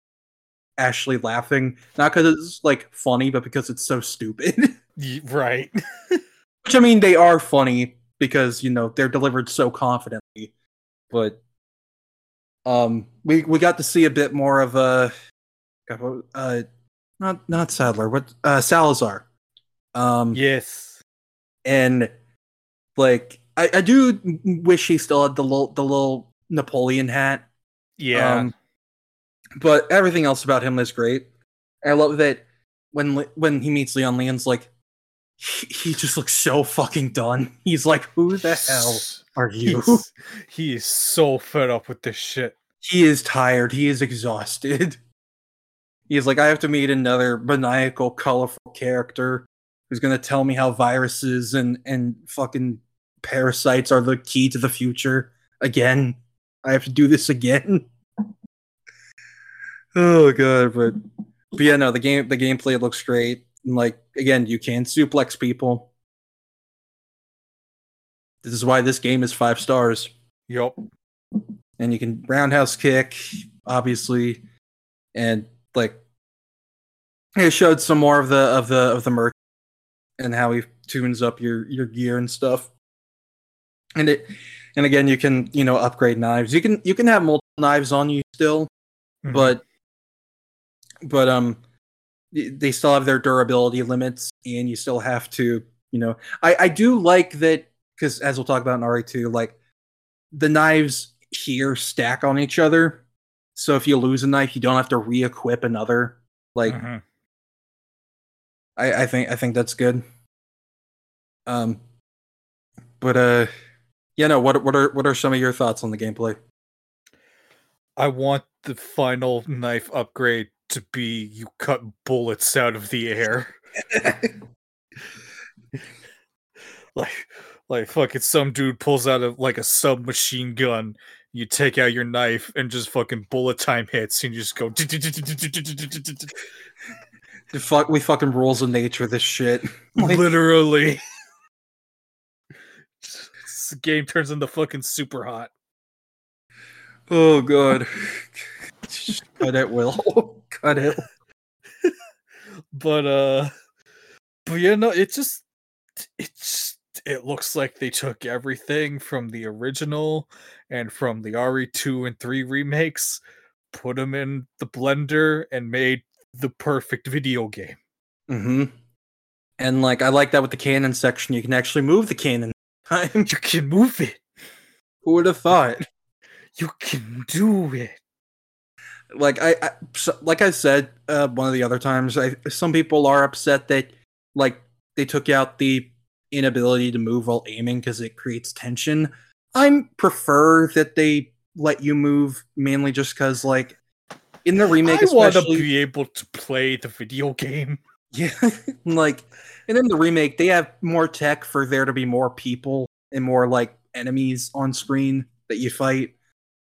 ashley laughing not because it's like funny but because it's so stupid Right. Which I mean, they are funny because you know they're delivered so confidently, but um, we we got to see a bit more of uh, uh, not not Sadler, what uh, Salazar, um, yes. and like I, I do wish he still had the little the little Napoleon hat, Yeah. um, but everything else about him is great. I love that when when he meets Leon, Leon's like, he, he just looks so fucking done. He's like, who the hell are you? He's, he is so fed up with this shit. he is tired. He is exhausted. He's like, I have to meet another maniacal, colorful character who's gonna tell me how viruses and and fucking parasites are the key to the future again. I have to do this again. oh god, but but yeah, no, the game the gameplay looks great. And like again, you can suplex people. This is why this game is five stars Yup. and you can roundhouse kick, obviously, and like it showed some more of the of the of the merch and how he tunes up your your gear and stuff. And it and again, you can you know upgrade knives. You can you can have multiple knives on you still, Mhm. but but um they still have their durability limits and you still have to you know i i do like that because as we'll talk about in re2 like the knives here stack on each other so if you lose a knife you don't have to re-equip another like Mhm. I, I think I think that's good. Um, but uh, yeah, no. What what are what are some of your thoughts on the gameplay? I want the final knife upgrade to be you cut bullets out of the air. like like fucking some dude pulls out of like a submachine gun you take out your knife and just fucking bullet time hits and you just go The fuck, we fucking rules of nature. This shit. Literally this game turns into fucking Superhot oh god. Cut it, Will. Cut it. but uh but yeah no it just it just it looks like they took everything from the original and from the re2 and 3 remakes put them in the blender and made the perfect video game Mm hmm And like, I like that with the cannon section. You can actually move the cannon. Time. you can move it Who would have thought? you can do it like I, I so, like I said uh, one of the other times, I, some people are upset that like they took out the inability to move while aiming because it creates tension. I prefer that they let you move mainly just because like in the remake, i want to be able to play the video game yeah, like and then the remake they have more tech for there to be more people and more like enemies on screen that you fight.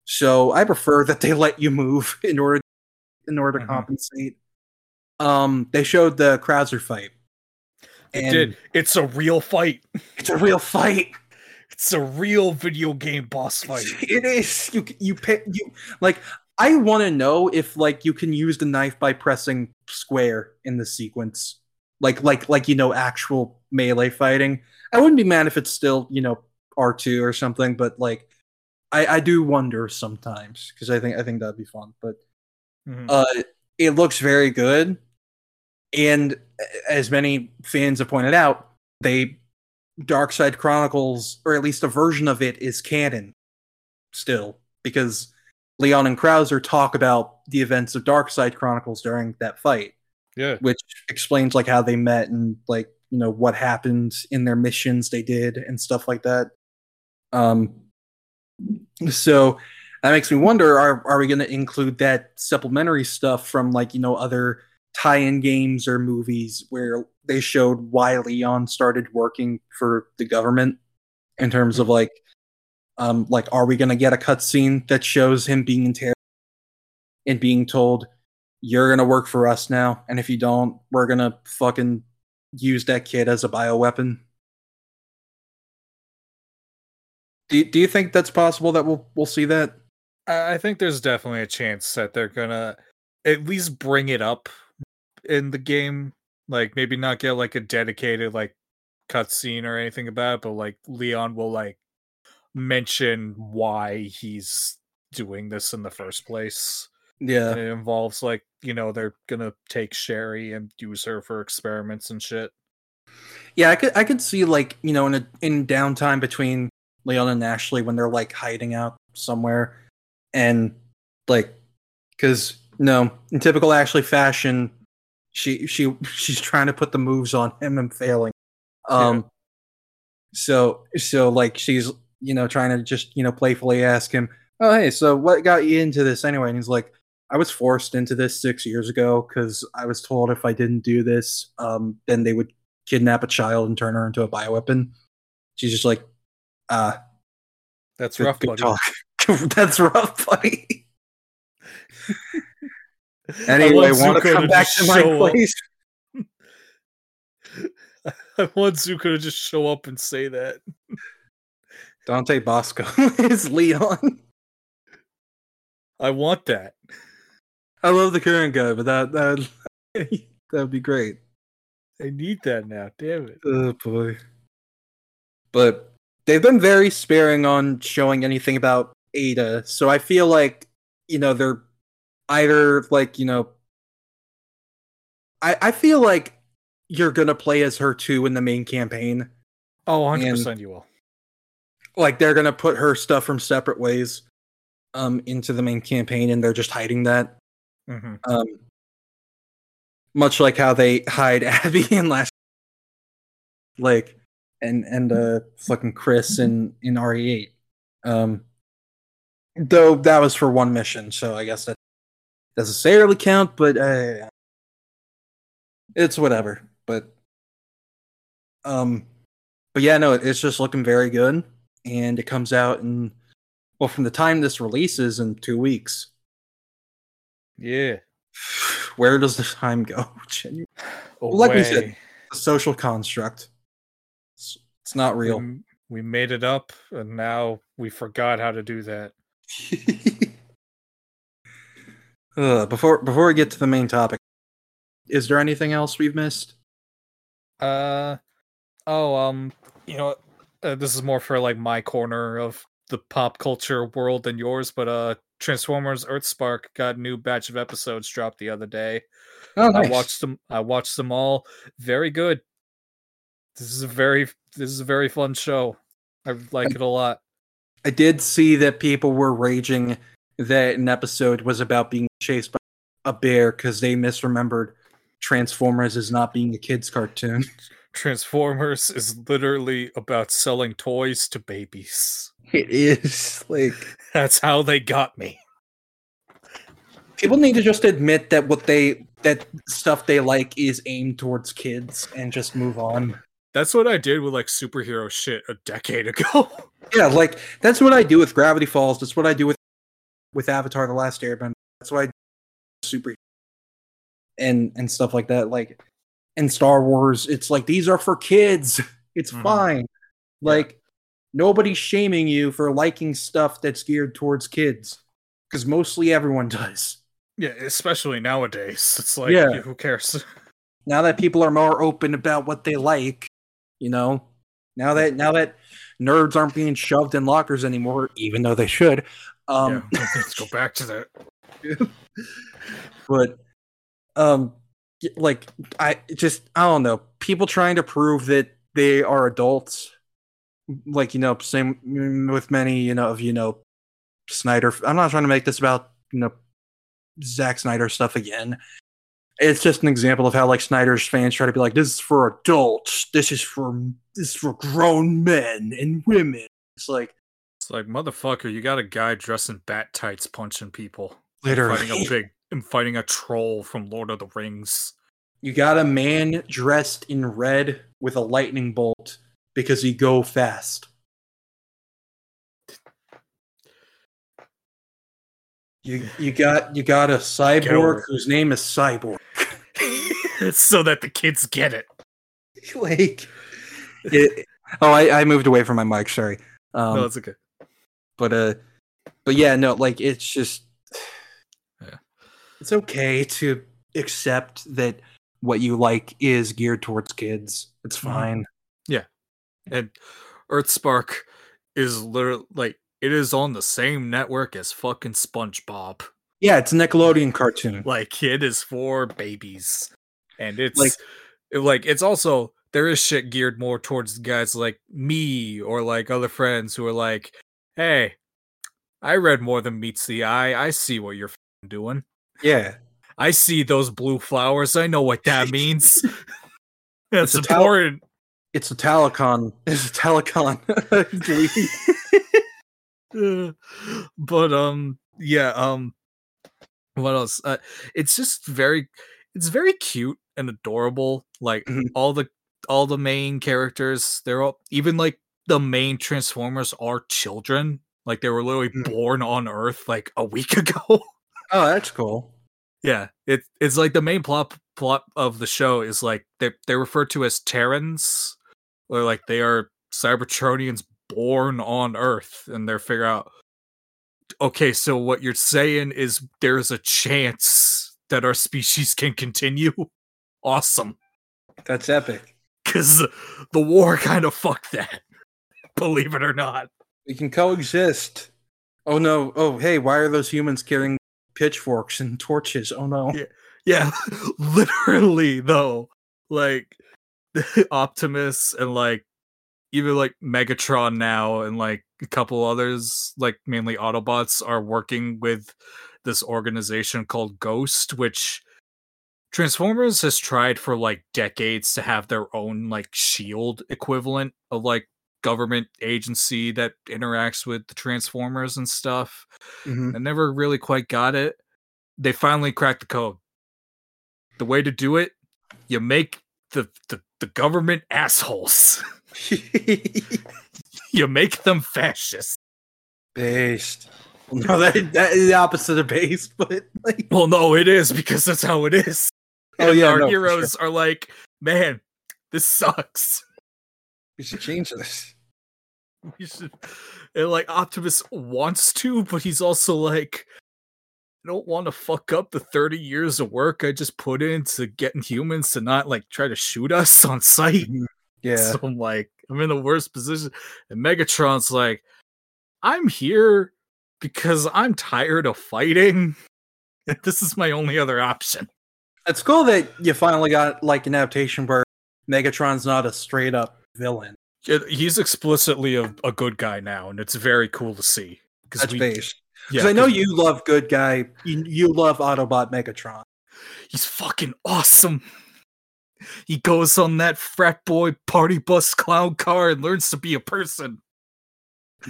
So I prefer that they let you move in order in order to Mhm. compensate. Um, they showed the Krauser fight. it did it's a real fight It's a real fight. it's a real video game boss fight It is. You you pick you like. I want to know if like you can use the knife by pressing square in the sequence, like like like you know actual melee fighting. I wouldn't be mad if it's still you know R two or something, but like I I do wonder sometimes because I think I think that'd be fun. But Mhm. uh, it looks very good, and as many fans have pointed out, they Dark Side Chronicles, or at least a version of it, is canon still because Leon and Krauser talk about the events of Dark Side Chronicles during that fight, yeah which explains like how they met and like you know what happened in their missions they did and stuff like that. Um, so that makes me wonder: Are are we going to include that supplementary stuff from like you know other tie-in games or movies where they showed why Leon started working for the government in terms of like um like are we going to get a cutscene that shows him being interrogated and being told you're going to work for us now and if you don't we're going to fucking use that kid as a bioweapon do, do you think that's possible that we'll we'll see that I think there's definitely a chance that they're gonna at least bring it up in the game. Like maybe not get like a dedicated like cutscene or anything about it, but like Leon will like mention why he's doing this in the first place. yeah And it involves like, you know, they're gonna take Sherry and use her for experiments and shit. Yeah, I could I could see like you know in a in downtime between Leon and Ashley when they're like hiding out somewhere, and like because no in typical Ashley fashion, she she she's trying to put the moves on him and failing. Um, so so like she's you know trying to just you know playfully ask him, oh hey, so what got you into this anyway? And he's like, I was forced into this six years ago because I was told if I didn't do this, um, then they would kidnap a child and turn her into a bioweapon. She's just like, ah, That's rough, good buddy. talk. That's rough, buddy. Anyway, want to come back to my place? I want Zuko to just show up and say that. Dante Basco is Leon. I want that. I love the current guy, but that that that would be great. I need that now. Damn it. Oh boy. But they've been very sparing on showing anything about Ada, so I feel like you know they're either like you know. I I feel like you're gonna play as her too in the main campaign. Oh, 100% you will. Like they're gonna put her stuff from separate ways, um, into the main campaign, and they're just hiding that. hmm Um, much like how they hide Abby in last, like, and and uh, fucking Chris in in RE8. Um, though that was for one mission, so I guess that doesn't necessarily count, but uh, it's whatever. But um, but yeah, no, it's just looking very good, and it comes out in well from the time this releases in two weeks. Yeah. Where does the time go? Genu- Like we said, a social construct. It's, it's not real. m- we made it up, and now we forgot how to do that. uh, before before we get to the main topic, is there anything else we've missed? Uh oh, um, you know, uh, this is more for like my corner of the pop culture world than yours, but uh, Transformers Earthspark got a new batch of episodes dropped the other day. Oh, nice. I watched them. I watched them all. Very good. This is a very this is a very fun show. I like it a lot. I did see that people were raging that an episode was about being chased by a bear because they misremembered Transformers as not being a kids' cartoon. Transformers is literally about selling toys to babies. It is like That's how they got me. people need to just admit that what they that stuff they like is aimed towards kids and just move on. That's what I did with like superhero shit a decade ago. Yeah, like that's what I do with Gravity Falls. That's what I do with with Avatar: The Last Airbender. That's what I do super and and stuff like that. Like in Star Wars, it's like these are for kids. It's Mhm. fine. Like nobody's shaming you for liking stuff that's geared towards kids because mostly everyone does. yeah, especially nowadays. It's like, Yeah. who cares? Now that people are more open about what they like, you know, now that now that nerds aren't being shoved in lockers anymore, even though they should. Um, yeah, let's go back to that. but um like i just i don't know people trying to prove that they are adults like you know same mm, with many you know of you know snyder i'm not trying to make this about you know Zack Snyder stuff again. It's just an example of how like Snyder's fans try to be like, this is for adults, this is for this is for grown men and women. It's like It's like, motherfucker, you got a guy dressed in bat tights punching people. literally Fighting a big and fighting a troll from Lord of the Rings. You got a man dressed in red with a lightning bolt because he go fast. You you got you got a cyborg whose name is Cyborg. it's so that the kids get it. like it, oh I, I moved away from my mic, sorry. Um no, it's okay. but uh but yeah, no, like it's just. It's okay to accept that what you like is geared towards kids. It's Mhm. Yeah. And Earthspark is literally like it is on the same network as fucking SpongeBob. Yeah, it's a Nickelodeon cartoon. Like it is for babies. And it's Like- like like it's also there is shit geared more towards guys like me or like other friends who are like, "Hey, I read more than meets the eye. I see what you're doing. Yeah. I see those blue flowers. I know what that means." That's It's important. It's a Telecon. It's a Telecon. Uh, but um yeah um what else uh, it's just very it's very cute and adorable like Mhm. all the all the main characters they're all even like the main transformers are children like they were literally Mhm. born on earth like a week ago oh, that's cool. yeah it, it's like the main plot plot of the show is like they they're referred to as terrans or like they are cybertronians born on earth and they're figure out okay so what you're saying is there's a chance that our species can continue awesome That's epic. because the war kind of fucked that believe it or not We can coexist. Oh no. Oh hey, why are those humans carrying pitchforks and torches? Oh no. Yeah. yeah literally though like optimus and like even like megatron now and like a couple others like mainly autobots are working with this organization called ghost which transformers has tried for like decades to have their own like shield equivalent of like government agency that interacts with the transformers and stuff Mhm. I never really quite got it. They finally cracked the code. The way to do it, you make the the, the government assholes. you make them fascist. based. No, that that is the opposite of base, but like Well, no, it is because that's how it is. Oh, And yeah, our no, heroes are like, man, this sucks. We should change this. We should. And like Optimus wants to, but he's also like, I don't want to fuck up the 30 years of work I just put into getting humans to not like try to shoot us on sight. Mm-hmm. Yeah. So I'm like, I'm in the worst position. And Megatron's like, I'm here because I'm tired of fighting. This is my only other option. It's cool that you finally got like an adaptation where Megatron's not a straight up villain. He's explicitly a, a good guy now, and it's very cool to see. That's we- based. yeah, Because I know you love good guy. You, you love Autobot Megatron. he's fucking awesome. He goes on that frat boy party bus clown car and learns to be a person.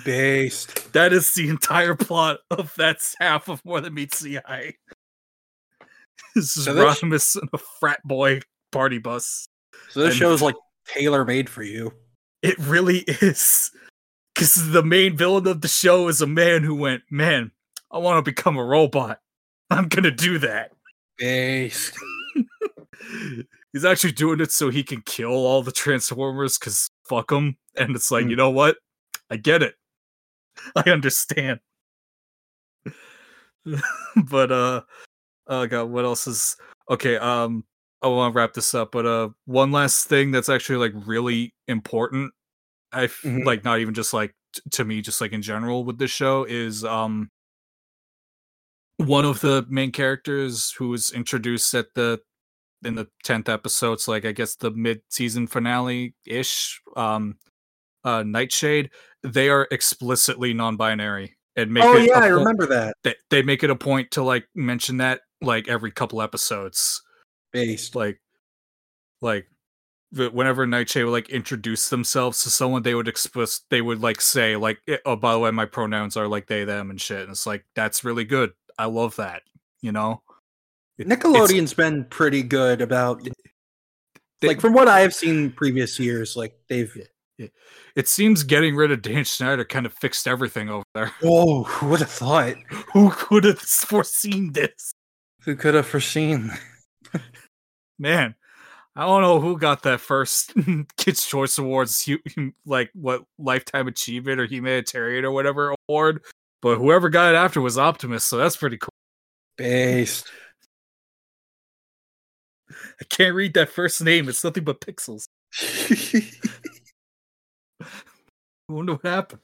Based. That is the entire plot of that half of More Than Meets the Eye. This is So this- Rodimus and a frat boy party bus. So this And- show's like tailor made for you. It really is. Because the main villain of the show is a man who went, Man, I want to become a robot. I'm going to do that. Based. He's actually doing it so he can kill all the Transformers because fuck them. And it's like, Mm. you know what? I get it. I understand. but uh oh god, what else is okay, um I want to wrap this up, but uh one last thing that's actually like really important. I f- Mhm. like not even just like t- to me, just like in general with this show is um one of the main characters who was introduced at the in the 10th episode it's like i guess the mid-season finale ish um uh nightshade they are explicitly non-binary and make oh yeah, I remember that. they, they make it a point to like mention that like every couple episodes Based. like like whenever nightshade would like introduce themselves to someone they would express they would like say like eh, oh by the way my pronouns are like they them and shit and it's like that's really good i love that you know It- Nickelodeon's been pretty good about they- like from what I have seen previous years, like they've it seems getting rid of Dan Schneider kind of fixed everything over there. Whoa, who would have thought? Who could have foreseen this? Who could have foreseen? Man, I don't know who got that first Kids Choice Awards, like what Lifetime Achievement or Humanitarian or whatever award, but whoever got it after was Optimus, so that's pretty cool. Based. I can't read that first name; it's nothing but pixels. I wonder what happened.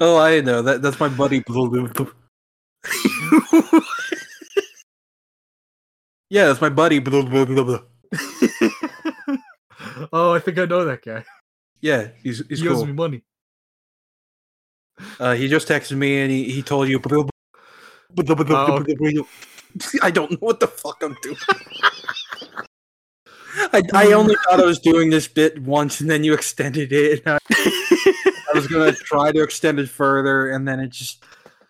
oh, I know that. That's my buddy. Yeah, that's my buddy. oh, I think I know that guy. Yeah, he's he's he owes me money. Uh, he just texted me and he, he told you. Oh. I don't know what the fuck I'm doing. I, I only thought I was doing this bit once, and then you extended it. And I, I was gonna try to extend it further, and then it just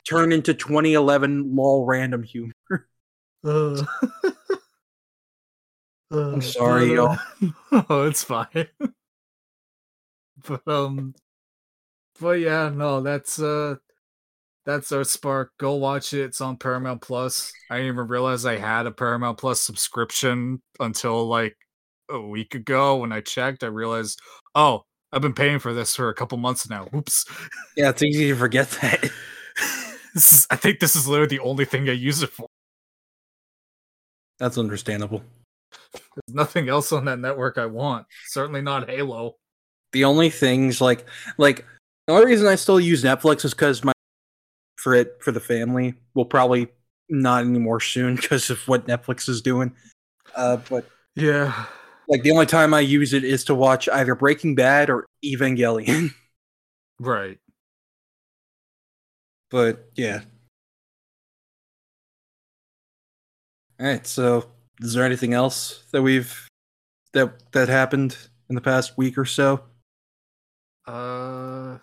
turned into 2011 lol random humor. Uh, I'm sorry, but, uh, oh, it's fine. but um, but yeah, no, that's uh, that's Earthspark. Go watch it. It's on Paramount Plus. I didn't even realize I had a Paramount Plus subscription until like a week ago when I checked. I realized, oh, I've been paying for this for a couple months now. Oops. Yeah, it's easy to forget that. this is, I think this is literally the only thing I use it for. That's understandable. There's nothing else on that network I want. Certainly not Halo. The only things like like the only reason I still use Netflix is because my for it for the family will probably not anymore soon because of what Netflix is doing. Uh, but Yeah. like the only time I use it is to watch either Breaking Bad or Evangelion. Right. but yeah. All right. So, is there anything else that we've that that happened in the past week or so? Uh,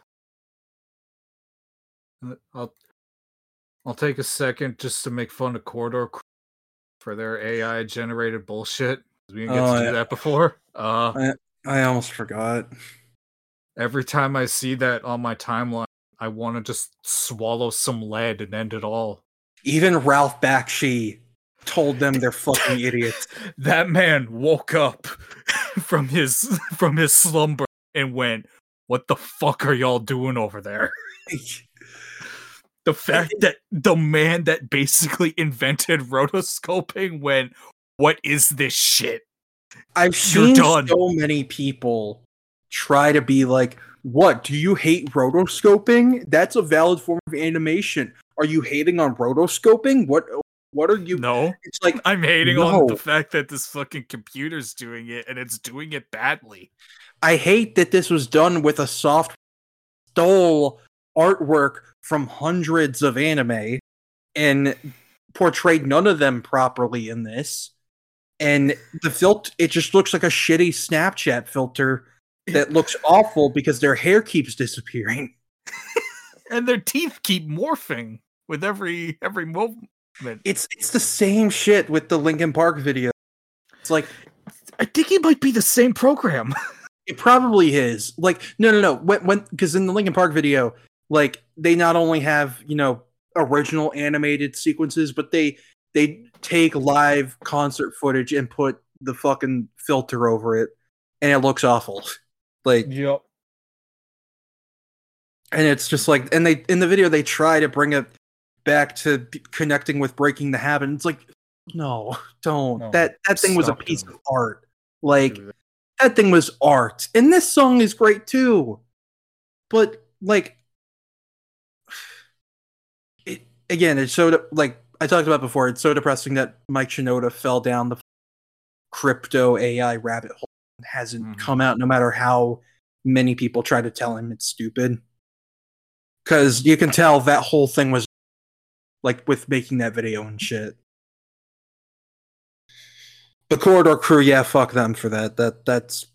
I'll I'll take a second just to make fun of Corridor for their AI generated bullshit. We didn't get Oh, to yeah. do that before. Uh, I almost forgot. every time I see that on my timeline, I want to just swallow some lead and end it all. Even Ralph Bakshi told them they're fucking idiots. That man woke up from his from his slumber and went, "What the fuck are y'all doing over there?" the fact that the man that basically invented rotoscoping went, "What is this shit?" I've You're seen done. so many people try to be like, "What? Do you hate rotoscoping? That's a valid form of animation. Are you hating on rotoscoping? What? What are you?" No, It's like I'm hating on the fact that this fucking computer's doing it and it's doing it badly. I hate that this was done with a soft stole artwork from hundreds of anime and portrayed none of them properly in this. And the filter, it just looks like a shitty Snapchat filter that looks awful because their hair keeps disappearing. And their teeth keep morphing with every every movement. It's it's the same shit with the Linkin Park video. It's like I think it might be the same program. It probably is. Like, no, no, no. When, when, because in the Linkin Park video, like, they not only have you know original animated sequences, but they they take live concert footage and put the fucking filter over it, and it looks awful. Like, Yep. and it's just like, and they in the video they try to bring it back to connecting with breaking the habit. It's like, no, don't. No, that that thing was a piece of art. Like, that. thing was art and this song is great too but like it again it's so de- like i talked about before it's so depressing that mike shinoda fell down the crypto ai rabbit hole and hasn't Mhm. come out no matter how many people try to tell him it's stupid because you can tell that whole thing was like with making that video and shit the corridor crew yeah fuck them for that that that's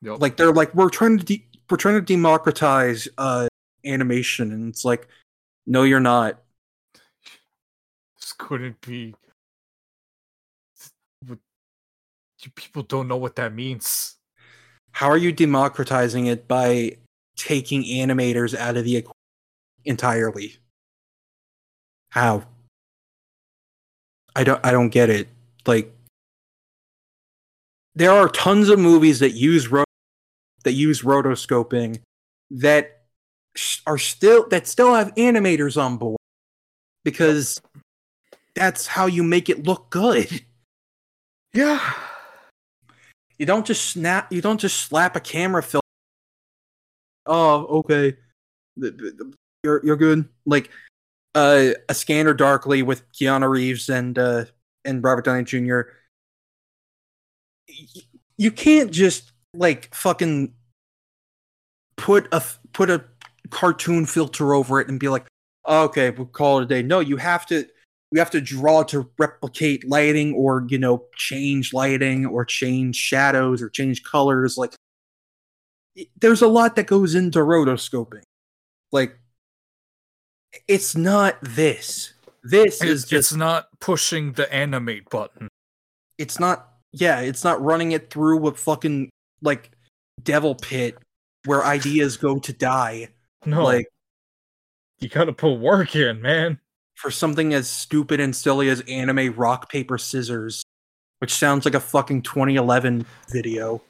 Yep. like they're like we're trying to de- we're trying to democratize uh animation and it's like no you're not this couldn't be. You people don't know what that means. how are you democratizing it by taking animators out of the equ- entirely how i don't i don't get it like there are tons of movies that use ro- that use rotoscoping that sh- are still that still have animators on board because that's how you make it look good Yeah. You don't just snap. You don't just slap a camera film. Oh, okay. You're you're good. Like uh, a Scanner Darkly with Keanu Reeves and uh, and Robert Downey Jr. You can't just like fucking put a put a cartoon filter over it and be like, okay, we'll call it a day. No, you have to you have to draw to replicate lighting or you know change lighting or change shadows or change colors like there's a lot that goes into rotoscoping like it's not this this is It's, just it's not pushing the animate button. it's not yeah it's not running it through a fucking like devil pit where ideas go to die No, like you gotta put work in, man. for something as stupid and silly as anime rock paper scissors which sounds like a fucking 2011 video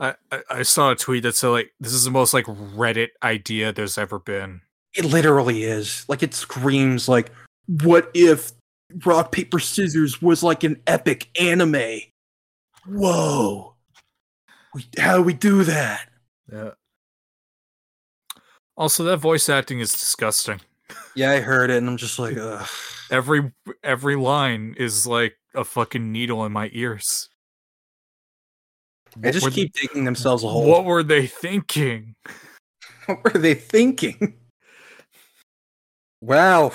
I, I, I saw a tweet that said like this is the most like Reddit idea there's ever been. It literally is like it screams like what if rock paper scissors was like an epic anime whoa we, how do we do that Yeah. Also, that voice acting is disgusting. yeah i heard it and i'm just like Ugh. Every every line is like a fucking needle in my ears. they just keep digging themselves a hole What were they thinking? What were they thinking? Wow.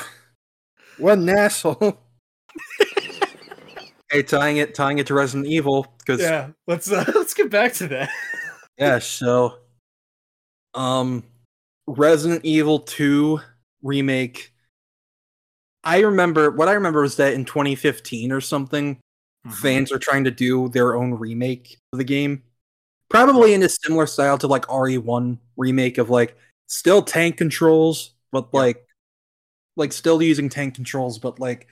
What an asshole. hey, tying it tying it to Resident Evil, because yeah. let's uh, let's get back to that. Yeah, so um Resident Evil 2 remake. I remember what I remember was that in 2015 or something, Mm-hmm. fans are trying to do their own remake of the game. Probably in a similar style to like RE1 remake of like still tank controls, but like like still using tank controls, but like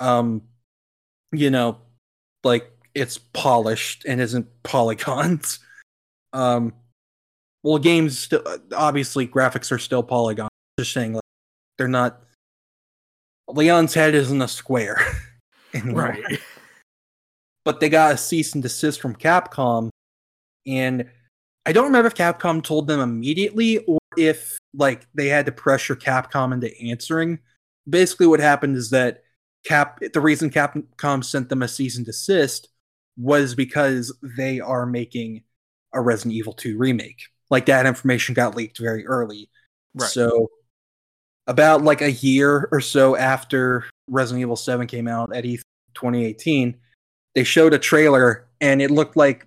um you know, like it's polished and isn't polygons. Um well games still obviously graphics are still polygons. Just saying like they're not Leon's head isn't a square. Right. but they got a cease and desist from Capcom. And I don't remember if Capcom told them immediately or if like they had to pressure Capcom into answering. Basically, what happened is that Cap the reason Capcom sent them a cease and desist was because they are making a Resident Evil 2 remake. Like that information got leaked very early. Right. So about like a year or so after Resident Evil 7 came out at E3 2018, they showed a trailer and it looked like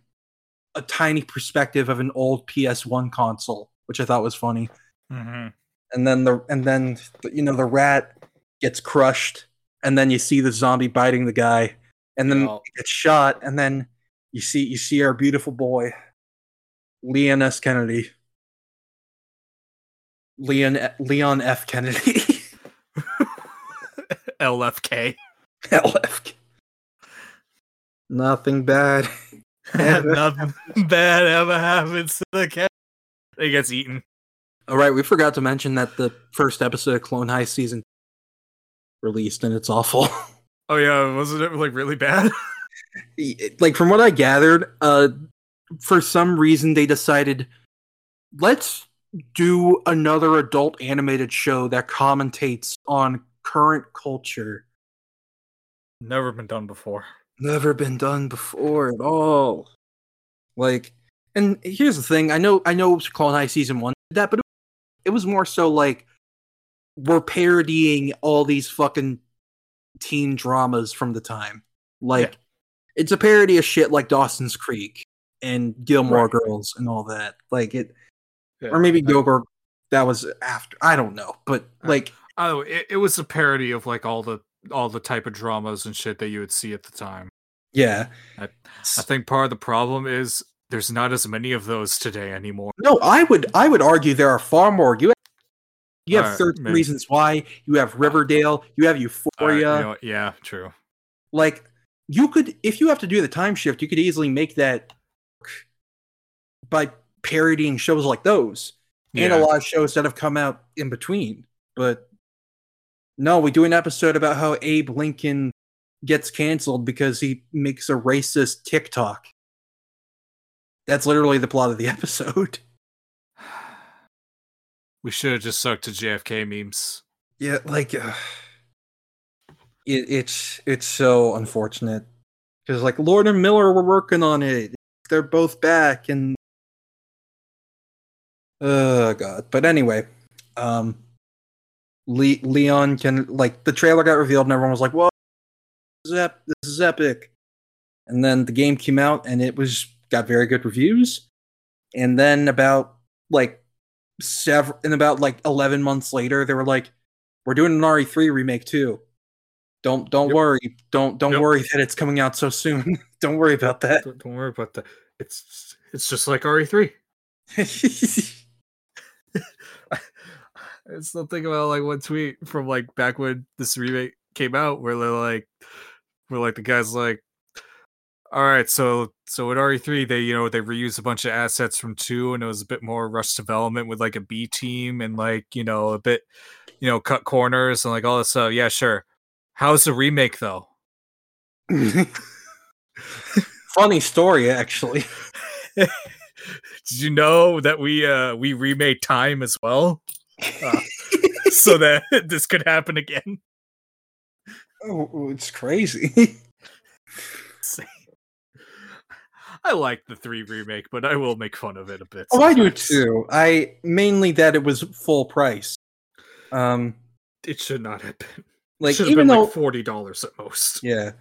a tiny perspective of an old PS1 console, which I thought was funny. Mhm. And then the and then you know the rat gets crushed, and then you see the zombie biting the guy, and then Yeah. it gets shot, and then you see you see our beautiful boy, Leon S. Kennedy, Leon Leon F. Kennedy, LFK. LF. Nothing bad. Nothing bad ever happens to the cat. He gets eaten. All right, we forgot to mention that the first episode of Clone High season released, and it's awful. Oh yeah, wasn't it like really bad? like from what I gathered, uh, for some reason they decided let's do another adult animated show that commentates on current culture. Never been done before. Never been done before at all. Like, and here's the thing: I know, I know, Clone High season one did that, but it was more so like we're parodying all these fucking teen dramas from the time. Like, it's a parody of shit like Dawson's Creek and Gilmore Right. Girls and all that. Like it, Yeah. or maybe Gilmore. That was after. I don't know, but Uh, like, Oh, it, it was a parody of like all the all the type of dramas and shit that you would see at the time. yeah. I think part of the problem is there's not as many of those today anymore. No, I would I would argue there are far more. You have, you have 13 maybe. Reasons Why. You have Riverdale. You have uh, Euphoria. you know yeah, true. Like you could, if you have to do the time shift, you could easily make that by parodying shows like those and a lot of shows that have come out in between. But no, we do an episode about how Abe Lincoln gets canceled because he makes a racist TikTok. That's literally the plot of the episode. We should have just stuck to JFK memes. Yeah, like uh, it, it's it's so unfortunate because like Lord and Miller were working on it. They're both back, and oh god. But anyway, um, Le- Leon can like the trailer got revealed and everyone was like, "Whoa, this is, ep- this is epic!" And then the game came out and it was got very good reviews. And then about like several, and about like eleven months later, they were like, "We're doing an RE3 remake too. Don't don't Yep. worry, don't don't Yep. worry that it's coming out so soon. don't worry about that." Don't, don't worry about that. It's it's just like RE3. I still think about like one tweet from like back when this remake came out where they're like where like the guy's like all right so so with re3 they you know they reused a bunch of assets from two and it was a bit more rush development with like a b team and like you know a bit you know cut corners and like all this stuff. Yeah sure. How's the remake though? Funny story, actually. did you know that we uh we remade time as well? Uh, so that this could happen again? Oh, it's crazy. I like the three remake, but I will make fun of it a bit. oh, I do too. I mainly that it was full price. Um, It should not have been. like should have even been though, like forty dollars at most. yeah,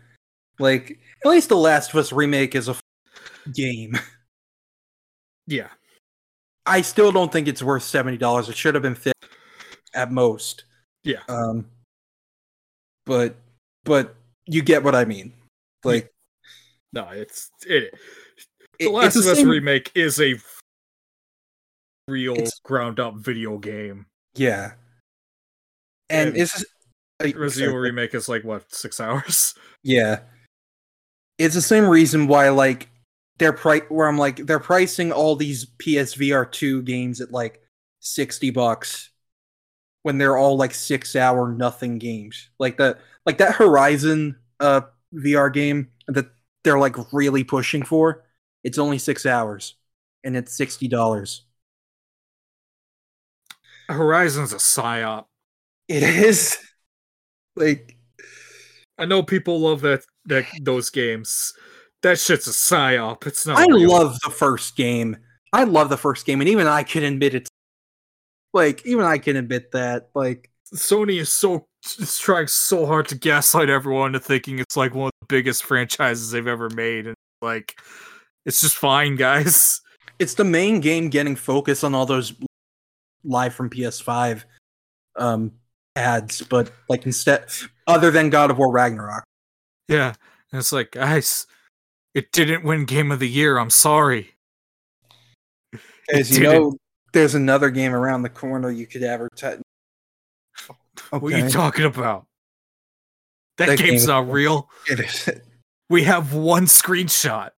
like at least the Last of Us remake is a f- game. Yeah, I still don't think it's worth seventy dollars. It should have been fifty at most. Yeah. Um, but but you get what I mean. Like no, it's it. The Last it's of Us remake is a real ground up video game. Yeah. And, And it's like, Resident Evil remake is like what six hours? Yeah. It's the same reason why like they're pri- where I'm like they're pricing all these PSVR 2 games at like 60 bucks when they're all like 6 hour nothing games. Like that like that Horizon uh VR game that they're like really pushing for. It's only 6 hours and it's $60. Horizon's a psyop. It is like I know people love that that those games. That shit's a psyop. It's not. I real. love the first game. I love the first game, and even I can admit it. Like, even I can admit that. Like, Sony is so is trying so hard to gaslight everyone into thinking it's like one of the biggest franchises they've ever made, and like it's just fine, guys. it's the main game getting focus on all those live from PS5 um ads, but like instead, other than God of War Ragnarok. Yeah, and it's like, guys, it didn't win Game of the Year. I'm sorry. As you didn't. know, there's another game around the corner you could advertise. What are you talking about? That, That game's game- not real. It is. We have one screenshot.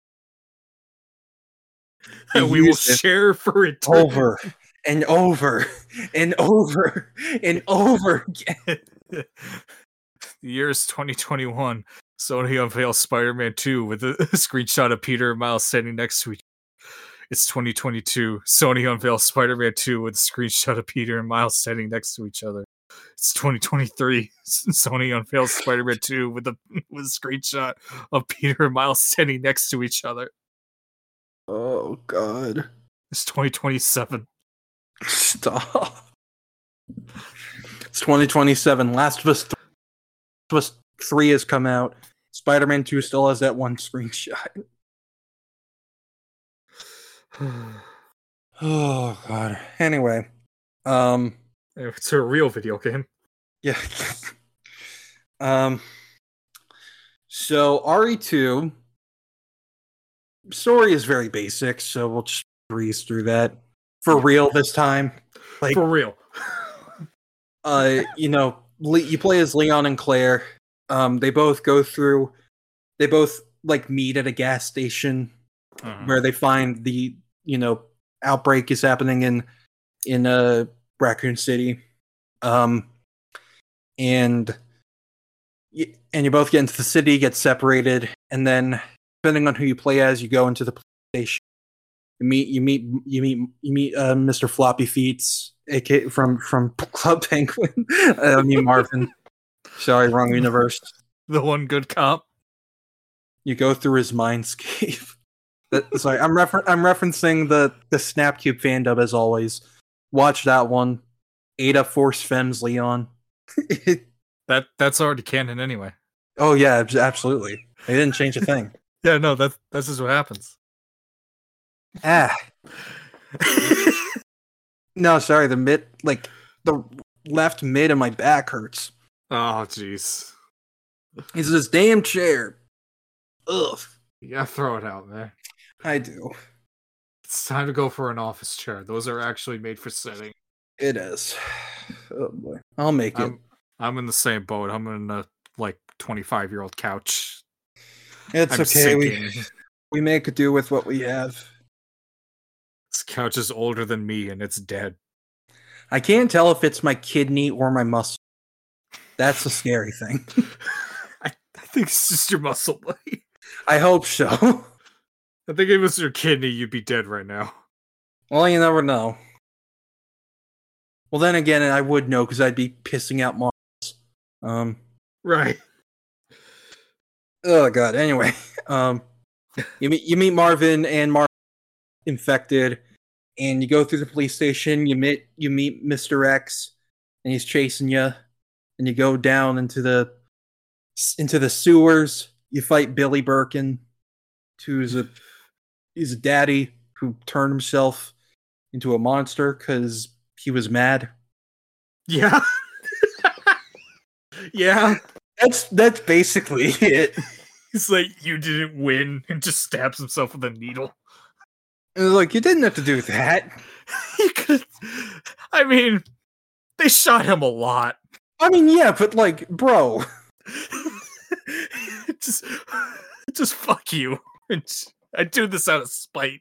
We will share for eternity. over and over and over and over again. the year is 2021. Sony unveils Spider-Man 2 with a, screenshot of Peter and Miles standing next to each. It's 2022. Sony unveils Spider-Man 2 with a screenshot of Peter and Miles standing next to each other. It's 2023. Sony unveils Spider-Man 2 with a with a screenshot of Peter and Miles standing next to each other. Oh God. It's 2027. Stop. It's 2027. Last of Us, th- Last of Us 3 has come out. Spider Man 2 still has that one screenshot. Oh, God. Anyway. Um, it's a real video game. yeah. um, so RE2 story is very basic, so we'll just breeze through that for real this time. Like, For real. uh, you know, Le- you play as Leon and Claire. Um, they both go through. They both like meet at a gas station Mhm. where they find the you know outbreak is happening in in uh Raccoon City. Um, and and you both get into the city, get separated, and then depending on who you play as, you go into the police station. You meet you meet you meet you meet uh, Mr. Floppy Feets, aka from from Club Penguin. I mean Marvin. Sorry, wrong universe. The one good cop. You go through his mindscape. That, sorry, I'm refer- I'm referencing the the Snapcube fan dub as always. Watch that one. Ada Force Fems Leon. That that's already canon anyway. oh yeah, absolutely. They didn't change a thing. Yeah, no, that's that's just what happens. ah, no, sorry. The mid, like the left mid of my back hurts. oh, jeez. It's this damn chair. Ugh, You gotta throw it out, there. I do. It's time to go for an office chair. Those are actually made for sitting. It is. Oh boy, I'll make it. I'm I'm in the same boat. I'm in a like 25 year old couch. It's I'm okay. We sinking. we make do with what we have. This couch is older than me and it's dead. I can't tell if it's my kidney or my muscle. That's a scary thing. I, I think it's just your muscle, buddy. I hope so. I think if it was your kidney, you'd be dead right now. well, you never know. Well, then again, I would know because I'd be pissing out Mars. Um. Right. Oh god. Anyway, um, you meet you meet Marvin and Mar infected, and you go through the police station. You meet you meet Mister X, and he's chasing you, and you go down into the into the sewers. You fight Billy Birkin, who's a he's a daddy who turned himself into a monster because he was mad. Yeah. yeah. That's that's basically it. He's like, you didn't win, and just stabs himself with a needle. Was like you didn't have to do that. You could. I mean, they shot him a lot. I mean, yeah, but like, bro. just, just fuck you. I do this out of spite.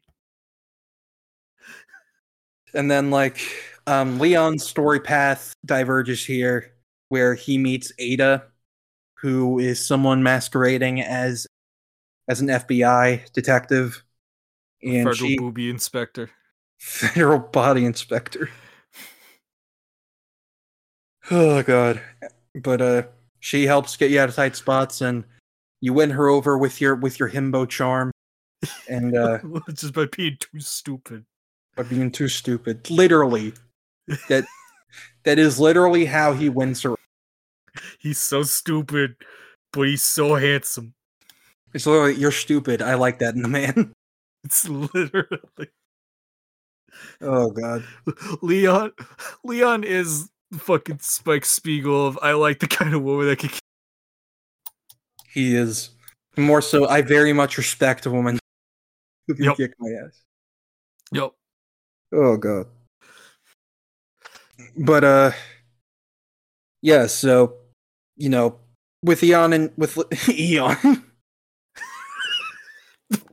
And then like um Leon's story path diverges here where he meets Ada, who is someone masquerading as as an FBI detective. And Federal she booby inspector. federal body inspector. Oh god. But uh she helps get you out of tight spots and you win her over with your with your himbo charm and uh just by being too stupid. by being too stupid. Literally. That that is literally how he wins her. He's so stupid, but he's so handsome. It's literally you're stupid. I like that in a man. It's literally Oh god. Leon. Leon is the fucking Spike Spiegel of I like the kind of woman that can. Kick. He is more so I very much respect a woman who can Yep. kick my ass. Yep. Oh god. But uh yeah, so you know, with Eon and with Eon,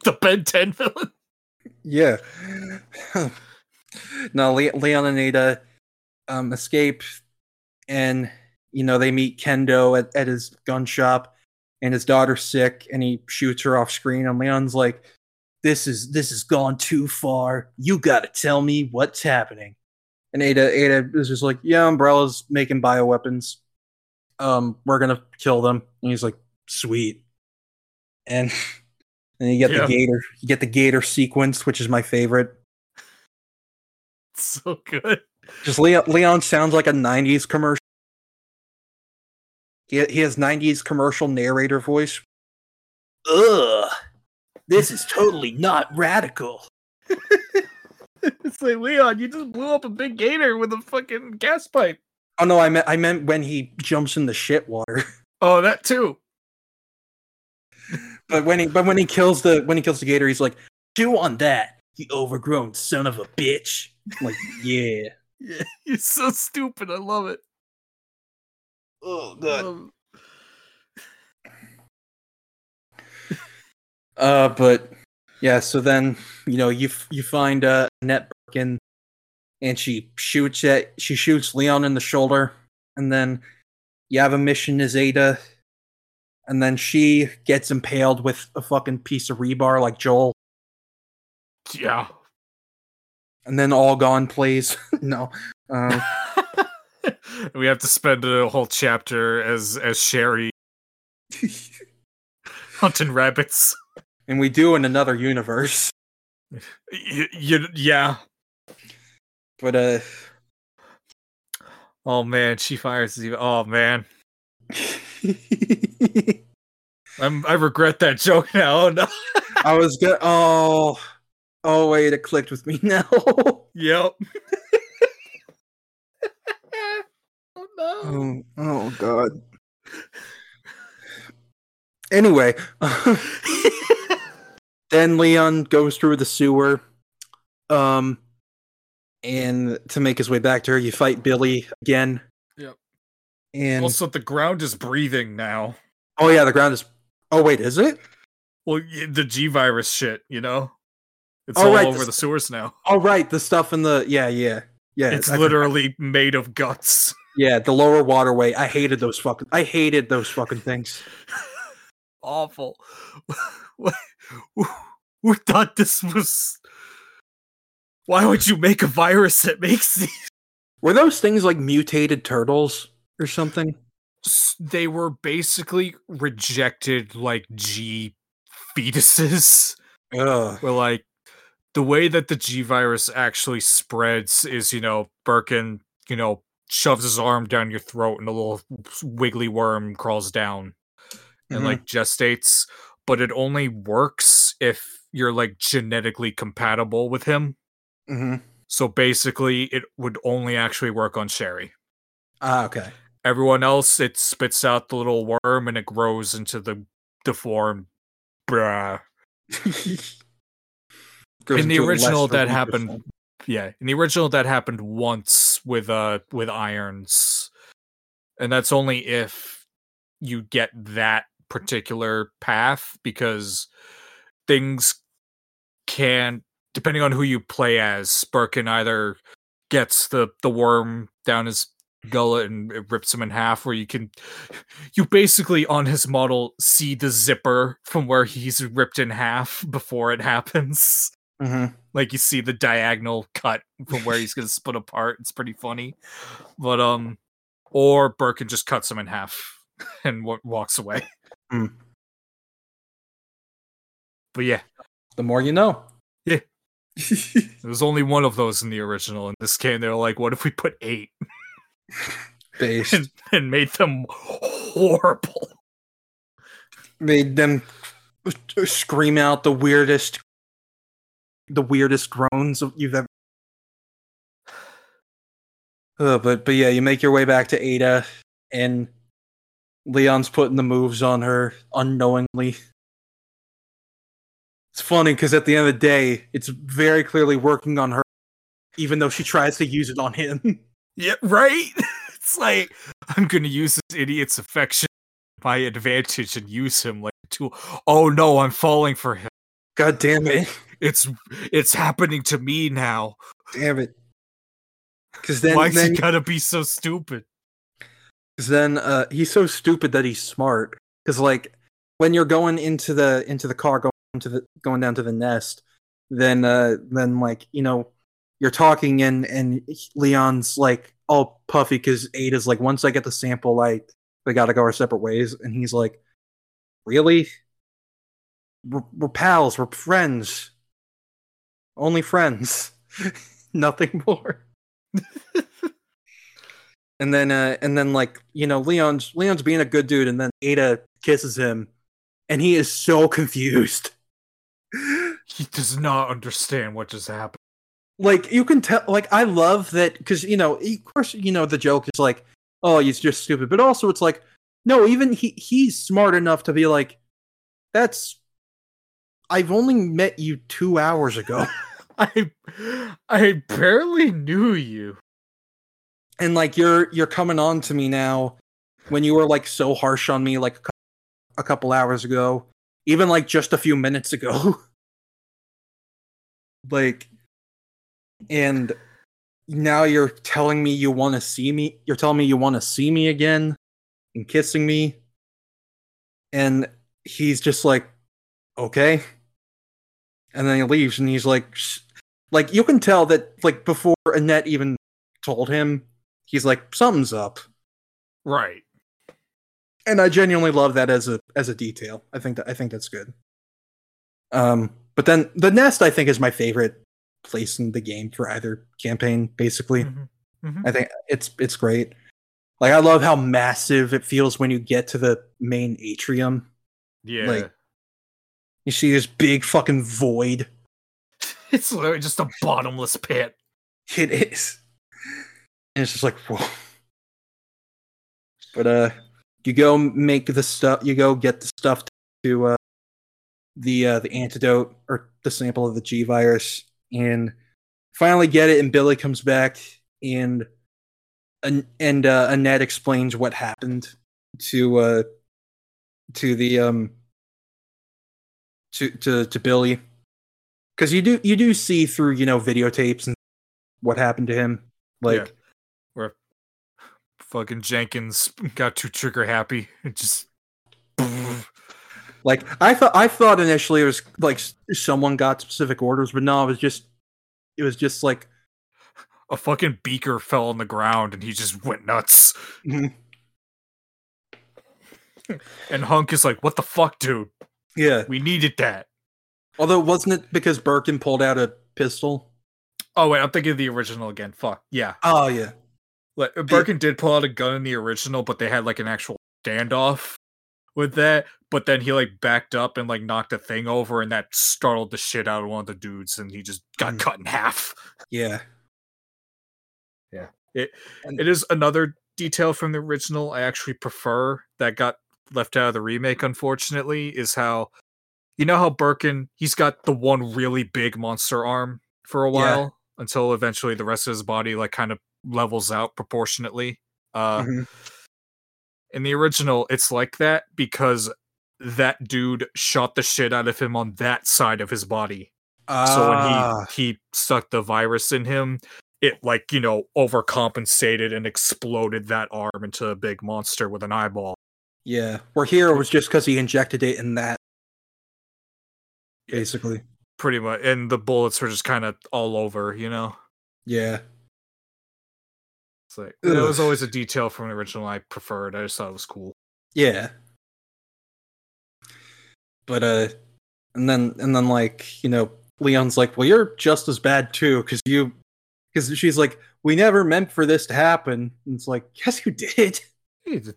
The Ben 10 villain. yeah. no, Le- Leon and Ada um escape and you know, they meet Kendo at, at his gun shop and his daughter's sick and he shoots her off screen and Leon's like this is this has gone too far. You got to tell me what's happening. And Ada Ada is just like, "Yeah, Umbrella's making bioweapons. Um we're going to kill them." And he's like, "Sweet." And and you get Yeah. the gator, you get the gator sequence, which is my favorite. So good. Just Leon, Leon sounds like a 90s commercial. He, he has 90s commercial narrator voice. Ugh. This is totally not radical. it's like Leon, you just blew up a big gator with a fucking gas pipe. Oh no, I meant I meant when he jumps in the shit water. Oh, that too. But when he but when he kills the when he kills the gator, he's like, "Chew on that, you overgrown son of a bitch." I'm like, yeah. Yeah, you're so stupid. I love it. Oh Um, Uh, but yeah. So then you know you f- you find uh Annette Birkin, and she shoots at she shoots Leon in the shoulder, and then you have a mission as Ada, and then she gets impaled with a fucking piece of rebar like Joel, yeah. and then all gone plays. no. Um, we have to spend a whole chapter as as Sherry hunting rabbits. and we do in another universe. Y- y- yeah. But uh Oh man, she fires even. Oh man, I'm. I regret that joke now. Oh, no. I was good. Oh, oh wait, it clicked with me now. yep. oh no. oh, oh god. Anyway, then Leon goes through the sewer. Um, and to make his way back to her, you fight Billy again. Yep. And Also, the ground is breathing now. oh yeah, the ground is. Oh wait, is it? Well, the G virus shit, you know, it's Oh, all right, over this- the sewers now. Oh right, the stuff in the yeah yeah yeah. It's I- literally made of guts. yeah the lower waterway. I hated those fucking. I hated those fucking things. Awful. Who thought this was? Why would you make a virus that makes these? Were those things like mutated turtles or something? They were basically rejected like G fetuses. Ugh. where like the way that the G virus actually spreads is, you know, Birkin, you know, shoves his arm down your throat and a little wiggly worm crawls down and Mhm. like gestates, but it only works if you're like genetically compatible with him. Hmm So basically, it would only actually work on Sherry. Ah, okay. Everyone else, it spits out the little worm and it grows into the deformed. Bruh. In the original, that happened yeah in the original that happened once with uh with irons and that's only if you get that particular path because things can depending on who you play as Birkin either gets the the worm down his gullet and it rips him in half where you can you basically on his model see the zipper from where he's ripped in half before it happens Mhm. like you see the diagonal cut from where he's gonna split apart. It's pretty funny, but um, or Birkin just cuts him in half and w- walks away. Hmm. But yeah, The more you know. Yeah. There was only one of those in the original. In this game, they were like, "What if we put eight Based. and, and made them horrible?" Made them scream out the weirdest, the weirdest groans you've ever. Uh, but but yeah, you make your way back to Ada, and Leon's putting the moves on her unknowingly. It's funny because at the end of the day, it's very clearly working on her, even though she tries to use it on him. Yeah, right. It's like I'm gonna use this idiot's affection to my advantage and use him like a tool. Oh no, I'm falling for him. God damn it! It's it's happening to me now. Damn it! Because then, Why's then he gotta be so stupid? Cause then uh, he's so stupid that he's smart. Because like when you're going into the into the car, going to the going down to the nest, then uh, then like you know you're talking and and Leon's like all puffy because Ada's like once I get the sample, like we gotta go our separate ways, and he's like, really? We're, we're pals. We're friends. Only friends. Nothing more and then uh and then like you know leon's leon's being a good dude and then ada kisses him and he is so confused He does not understand what just happened. like you can tell like i love that because you know of course you know the joke is like oh he's just stupid but also it's like no even he he's smart enough to be like that's i've only met you two hours ago I I barely knew you. and like you're you're coming on to me now when you were like so harsh on me like a a couple hours ago even like just a few minutes ago like and now you're telling me you want to see me you're telling me you want to see me again and kissing me. And he's just like okay. And then he leaves and he's like "Sh-" like you can tell that like before annette even told him he's like something's up. Right. and i genuinely love that as a as a detail. I think that i think that's good. Um but then the nest i think is my favorite place in the game for either campaign basically Mhm. Mhm. I think it's it's great. Like I love how massive it feels when you get to the main atrium. Yeah. Like- You see this big fucking void. it's literally just a bottomless pit. It is. And it's just like, whoa. But uh you go make the stuff you go get the stuff to uh the uh the antidote or the sample of the G virus and finally get it and Billy comes back and and, and uh Annette explains what happened to uh to the um to to to Billy because you do you do see through you know videotapes and what happened to him like Yeah. Where fucking Jenkins got too trigger happy. It just like I thought I thought initially it was like someone got specific orders but no it was just it was just like a fucking beaker fell on the ground and he just went nuts. And Hunk is like, "What the fuck, dude? yeah We needed that." although wasn't it because Birkin pulled out a pistol Oh wait, I'm thinking of the original again. Fuck yeah. oh yeah Like Birkin did pull out a gun in the original, but they had like an actual standoff with that. But then he like backed up and like knocked a thing over, and that startled the shit out of one of the dudes, and he just got Mm. cut in half. yeah Yeah. It It is another detail from the original I actually prefer that got left out of the remake, unfortunately, is how you know how Birkin he's got the one really big monster arm for a Yeah. while until eventually the rest of his body like kind of levels out proportionately. Uh Mhm. In the original, it's like that because that dude shot the shit out of him on that side of his body. So when Ah, he he stuck the virus in him, it like you know overcompensated and exploded that arm into a big monster with an eyeball. yeah where here it was just because he injected it in that basically Pretty much, and the bullets were just kind of all over. You know, yeah it's like it was always a detail from the original I preferred. I just thought it was cool. Yeah. But uh and then and then like, you know, Leon's like, "Well, you're just as bad too cuz you cuz she's like, "We never meant for this to happen." And it's like, "Yes, you did." Th-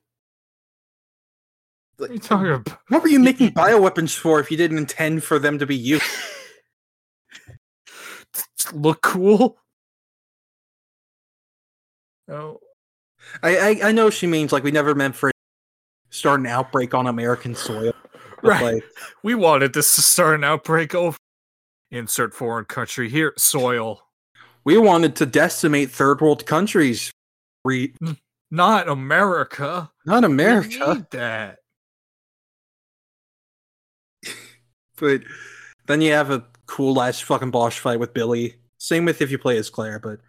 What are you talking about? what were you making bioweapons for if you didn't intend for them to be used? Look cool. Oh, I, I I know she means like we never meant for it to start an outbreak on American soil. Right. like we wanted this to start an outbreak over. Insert foreign country here. Soil. we wanted to decimate third world countries. We Not America. not America. that. but then you have a cool last fucking boss fight with Billy. Same with if you play as Claire, but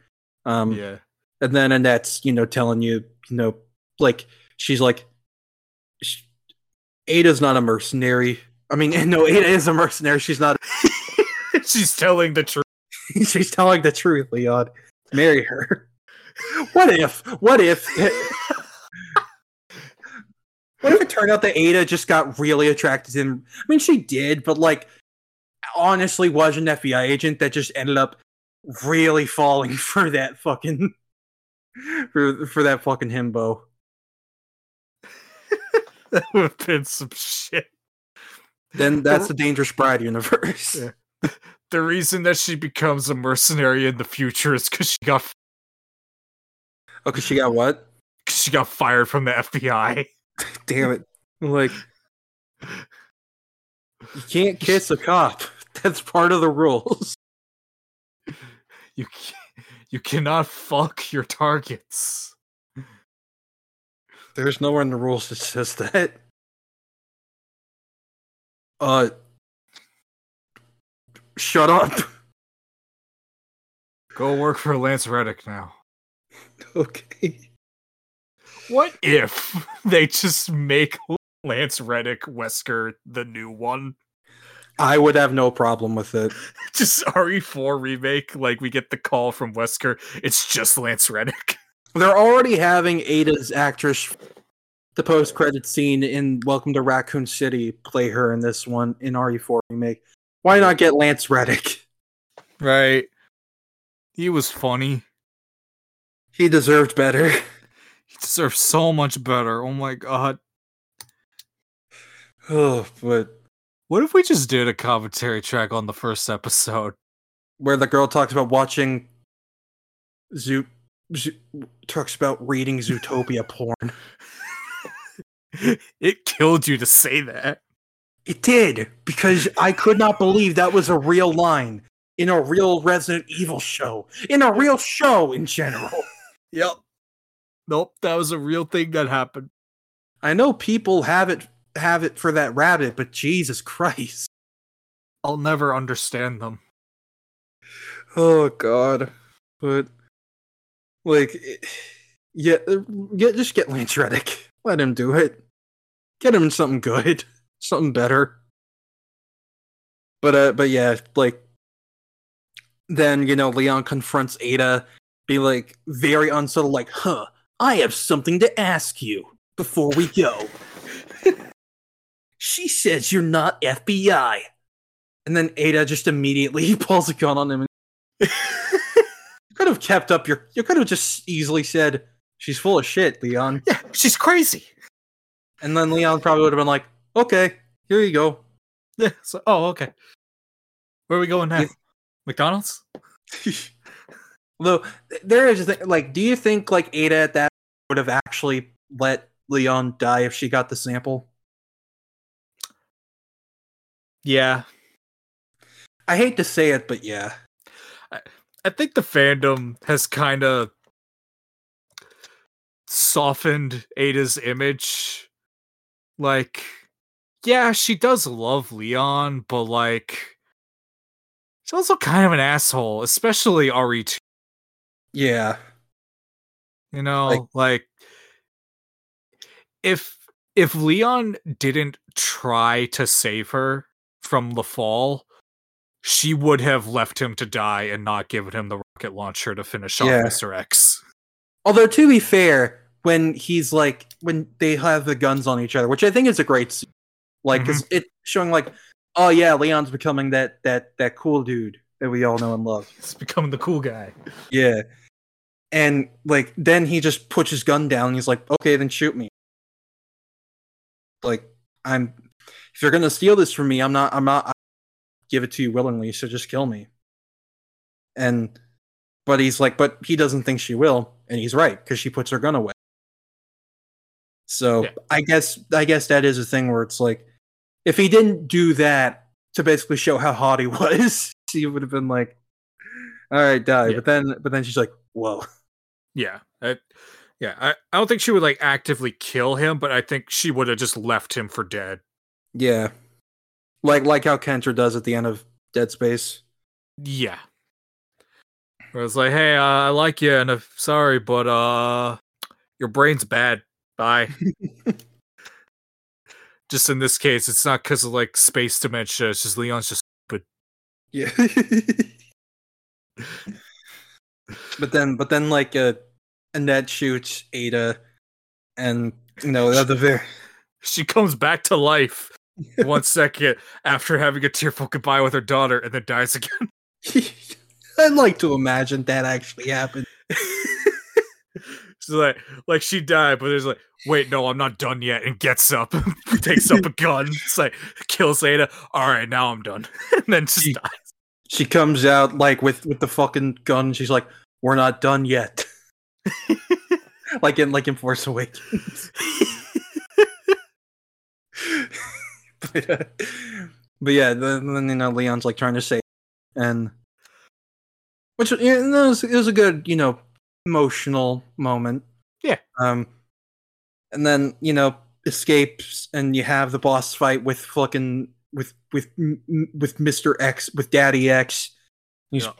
um, yeah. And then Annette's you know telling you you know like she's like sh Ada's not a mercenary. I mean, no, Ada is a mercenary. She's not. She's telling the truth. she's telling the truth, Leon. Marry her. What if? What if? What if it turned out that Ada just got really attracted to him? I mean, she did, but like, honestly, was an FBI agent that just ended up really falling for that fucking for for that fucking himbo. that would have been some shit. Then that's the Dangerous Bride universe. Yeah. The reason that she becomes a mercenary in the future is because she got Oh, cause she got what? 'cause she got fired from the FBI. Damn it! Like, you can't kiss a cop. That's part of the rules. You ca- you cannot fuck your targets. There's nowhere in the rules that says that. Uh, shut up. Go work for Lance Reddick now. Okay. What if they just make Lance Reddick Wesker the new one? I would have no problem with it. Just RE4 remake, like we get the call from Wesker, it's just Lance Reddick. They're already having Ada's actress, the post credit scene in Welcome to Raccoon City, play her in this one in RE4 remake. Why not get Lance Reddick? Right. He was funny. He deserved better. He deserves so much better. Oh my god. Oh, but What if we just did a commentary track on the first episode? where the girl talks about watching Zoo, Zoo talks about reading Zootopia porn. it killed you to say that. It did because I could not believe that was a real line in a real Resident Evil show, in a real show in general. Yep. Nope, that was a real thing that happened. I know people have it have it for that rabbit, but Jesus Christ. I'll never understand them. Oh God. But like it- yeah, get just get Lance Reddick. Let him do it. Get him something good. Something better. But uh but yeah, like then, you know, Leon confronts Ada, be like very unsubtle, like, huh, I have something to ask you before we go. she says you're not FBI. And then Ada just immediately pulls a gun on him and you could have kept up your you could have just easily said she's full of shit, Leon. Yeah, she's crazy. And then Leon probably would have been like, Okay, here you go. Yeah. So, oh, okay. Where are we going now? You- McDonald's? Though there is a thing, like, do you think like Ada at that would have actually let Leon die if she got the sample? Yeah. I hate to say it, but yeah. I think the fandom has kind of softened Ada's image. Like, yeah, she does love Leon, but like, she's also kind of an asshole, especially RE2. Yeah. You know, Like- like, if if Leon didn't try to save her from the fall, she would have left him to die and not given him the rocket launcher to finish off Yeah. Mr. X. Although to be fair, when he's like when they have the guns on each other, which I think is a great scene. Like because mm-hmm. it's showing like, oh yeah, Leon's becoming that that that cool dude that we all know and love. He's becoming the cool guy. Yeah. And like then he just puts his gun down and he's like, okay, then shoot me. Like, I'm if you're gonna steal this from me, I'm not I'm not I give it to you willingly, so just kill me. And but he's like, but he doesn't think she will, and he's right, because she puts her gun away. So Yeah. I guess I guess that is a thing where it's like if he didn't do that to basically show how hot he was, she would have been like, all right, die. Yeah. But then but then she's like, whoa. Yeah. I, yeah. I, I don't think she would like actively kill him, but I think she would have just left him for dead. Yeah. Like like how Kendra does at the end of Dead Space. Yeah. Where it's like, hey, uh, I like you, and if sorry, but uh, your brain's bad. Bye. just in this case, it's not because of like space dementia. It's just Leon's just stupid. Yeah. but then but then like uh Annette shoots Ada and you know at the very she comes back to life one second after having a tearful goodbye with her daughter, and then dies again. I'd like to imagine that actually happened. She's like, like she died, but there's like, wait, no, I'm not done yet, and gets up, takes up a gun, it's like kills Ada. All right, now I'm done, and then just She- dies. She comes out like with with the fucking gun. She's like, "We're not done yet." like in like in Force Awakens. but, yeah, then, then you know Leon's like trying to say, and which you know, it, was, it was a good you know emotional moment. Yeah. Um, and then you know escapes, and you have the boss fight with fucking with with with Mister X with Daddy X. He's Yeah.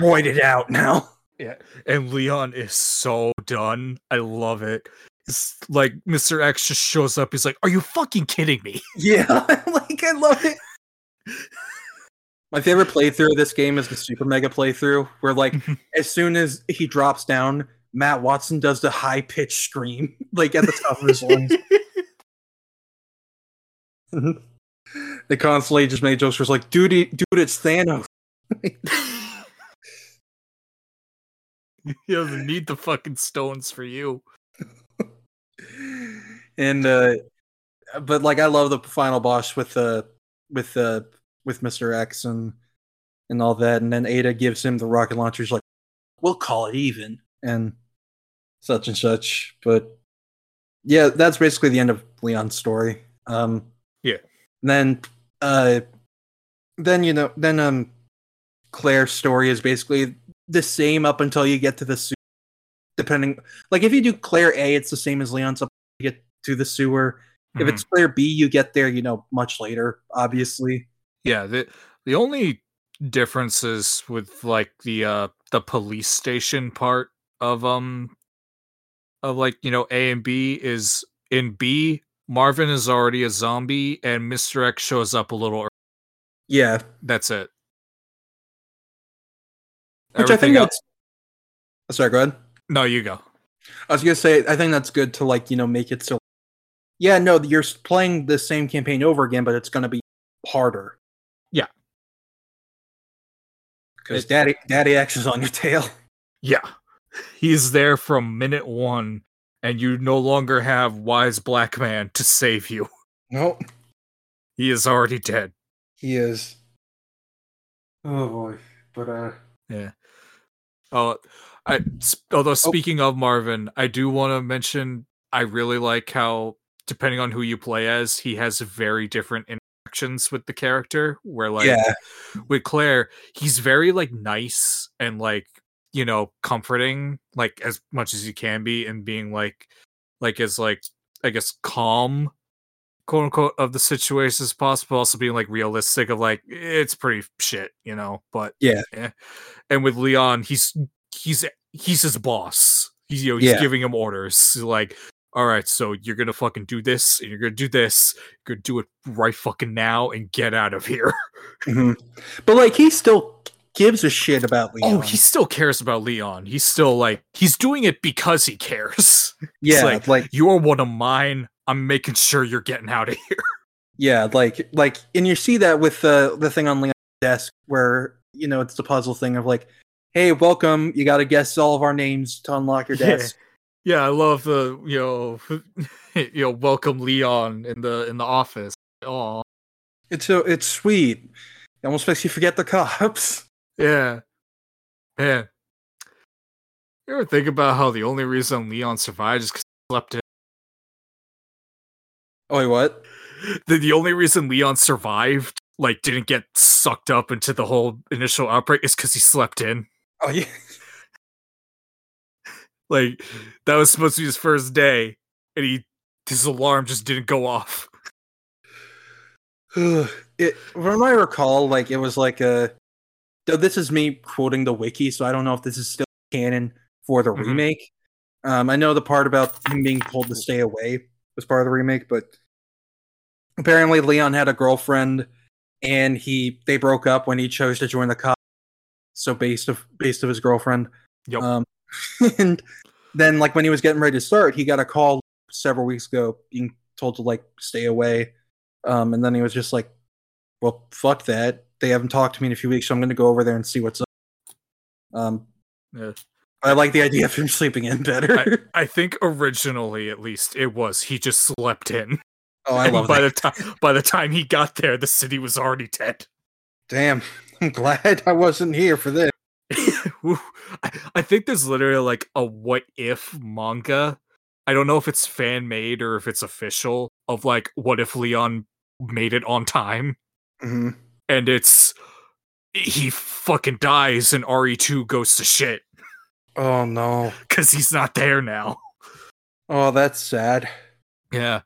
roided out now. Yeah, and Leon is so done. I love it. It's like Mr. X just shows up. He's like, "Are you fucking kidding me?" Yeah, like I love it. My favorite playthrough of this game is the Super Mega playthrough, where like mm-hmm. as soon as he drops down, Matt Watson does the high pitched scream, like at the top of his lungs. they constantly just made jokes where it's like, dude, dude, it's Thanos. he doesn't need the fucking stones for you. and uh but like I love the final boss with the with the with Mr. X and and all that, and then Ada gives him the rocket launcher. He's like, "We'll call it even," and such and such. But yeah, that's basically the end of Leon's story. Um, Yeah. Then, uh, then you know, then um, Claire's story is basically the same up until you get to the. Depending, like if you do Claire A, it's the same as Leon's up you get to the sewer. If Mhm. it's Claire B, you get there, you know, much later, obviously. Yeah, the the only differences with like the uh the police station part of um of like you know A and B is in B Marvin is already a zombie and Mr. X shows up a little early. Yeah, That's it. which I think else- that's. Sorry, go ahead. No, you go. I was gonna say, I think that's good to like you know make it so. Yeah, no, you're playing the same campaign over again, but it's gonna be harder. Yeah. because Daddy Daddy X is on your tail. Yeah. He's there from minute 1 and you no longer have wise black man to save you. Nope, He is already dead. he is. Oh boy, but uh, Yeah. Oh, I. Although oh. speaking of Marvin, I do want to mention I really like how, depending on who you play as, he has very different interactions with the character. Where like yeah, with Claire, he's very like nice and like you know comforting, like as much as he can be, and being like like as like I guess calm quote unquote of the situation as possible also being like realistic of like it's pretty shit you know but Yeah. Eh, and with leon he's he's he's his boss. He's you know he's Yeah. giving him orders. Like all right so you're gonna fucking do this and you're gonna do this. You're gonna do it right fucking now and get out of here. Mhm. but like he still gives a shit about Leon. oh he still cares about leon. He's still like he's doing it because he cares. Yeah, like- like you're one of mine. I'm making sure you're getting out of here. Yeah, like like and you see that with the the thing on Leon's desk where you know it's the puzzle thing of like, hey, welcome, you gotta guess all of our names to unlock your Yeah. desk. Yeah, I love the you know you know welcome Leon in the in the office. Oh It's so it's sweet. It almost makes you forget the cops. yeah, man. You ever think about how the only reason Leon survived is because he slept in? Oh wait, what? The, the only reason Leon survived, like didn't get sucked up into the whole initial outbreak, is because he slept in. Oh yeah. Like that was supposed to be his first day, and he his alarm just didn't go off. it from I recall, like it was like a. Though this is me quoting the wiki, so I don't know if this is still canon for the Mhm. remake. Um, I know the part about him being told to stay away was part of the remake, but apparently Leon had a girlfriend, and he they broke up when he chose to join the cop. So based of based of his girlfriend. Yep. Um, and then like when he was getting ready to start, he got a call several weeks ago being told to like stay away. Um, and then he was just like, "Well, fuck that. They haven't talked to me in a few weeks, so I'm going to go over there and see what's up." Um, Yeah. I like the idea of him sleeping in better. I think originally, at least, it was he just slept in. oh, I And love by that. the time by the time he got there, the city was already dead. Damn, I'm glad I wasn't here for this. I, think there's literally like a what if manga. I don't know if it's fan made or if it's official of like what if Leon made it on time hmm and it's he fucking dies and RE2 goes to shit Oh no. because he's not there now. Oh, that's sad. Yeah.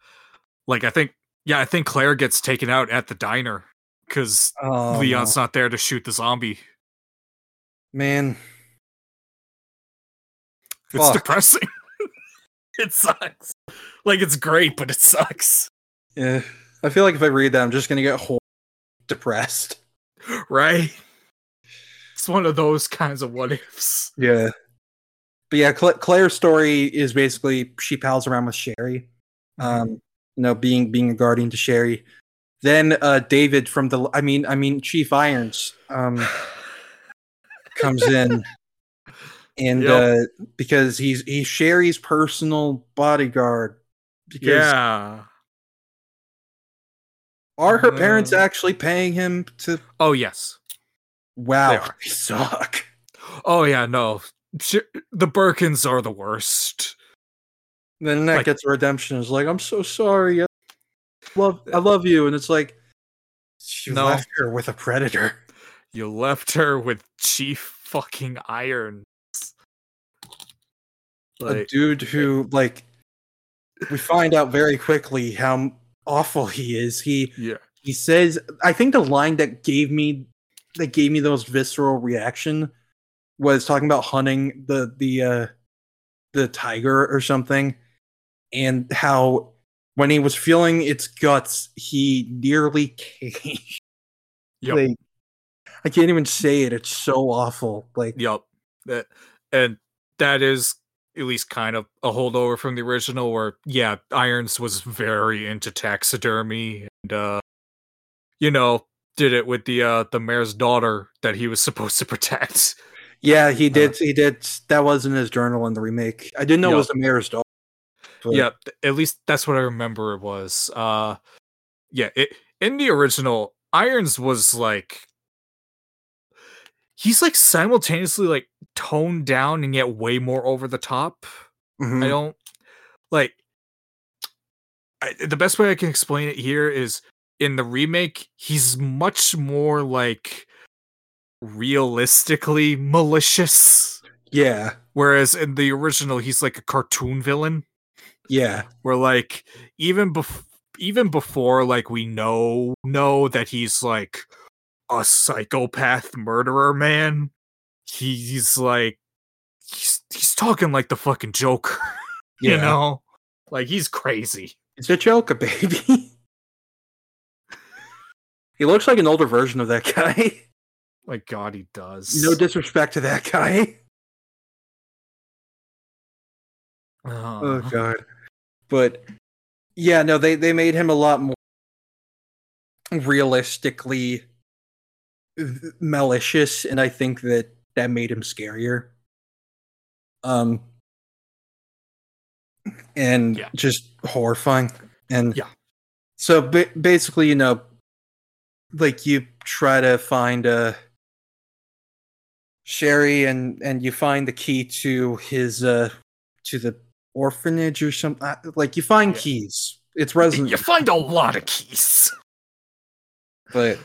Like I think yeah, I think Claire gets taken out at the diner because Oh, Leon's no. not there to shoot the zombie. man. It's Fuck. depressing. it sucks. Like it's great, but it sucks. Yeah, I feel like if I read that, I'm just gonna get whole depressed. Right? It's one of those kinds of what ifs. Yeah. But yeah, Cla- Claire's story is basically she pals around with Sherry. Um, you know, being being a guardian to Sherry. Then uh David from the I mean I mean Chief Irons um comes in and Yep. uh, because he's he's Sherry's personal bodyguard. Because Yeah. are her parents Uh, actually paying him to? Oh yes. Wow, are. they suck. Oh yeah. No. The Birkins are the worst. Then that Like- gets redemption. Is like, I'm so sorry. Love, I love you, and it's like, you No. left her with a predator. You left her with Chief fucking Iron. a dude who, like, we find out very quickly how awful he is. He yeah. he says, I think the line that gave me that gave me the most visceral reaction was talking about hunting the the uh the tiger or something, and how when he was feeling its guts, he nearly caged. Yep. Like, I can't even say it. It's so awful. Like, Yep. That and that is at least kind of a holdover from the original where yeah, Irons was very into taxidermy and uh you know, did it with the uh the mayor's daughter that he was supposed to protect. yeah, he did. he did. That was in his journal in the remake. I didn't know it was the mayor's daughter. But- yeah, at least that's what I remember it was. Uh yeah, it in the original Irons was like he's like simultaneously like toned down and yet way more over the top. Mhm. I don't like. I, the best way I can explain it here is in the remake, he's much more like realistically malicious, Yeah, whereas in the original, he's like a cartoon villain. Yeah, Where like even bef- even before like we know know that he's like a psychopath murderer man, he's like he's he's talking like the fucking Joker. yeah. you know like he's crazy It's a Joker, baby. he looks like an older version of that guy. like god he does no disrespect to that guy. Oh Uh, god. But yeah, no, they they made him a lot more realistically malicious and I think that that made him scarier. Um and Yeah. just horrifying and Yeah. So ba- basically, you know, like you try to find a Sherry and and you find the key to his uh to the orphanage or something. Like you find Yeah. keys. It's Resident, you find a lot of keys but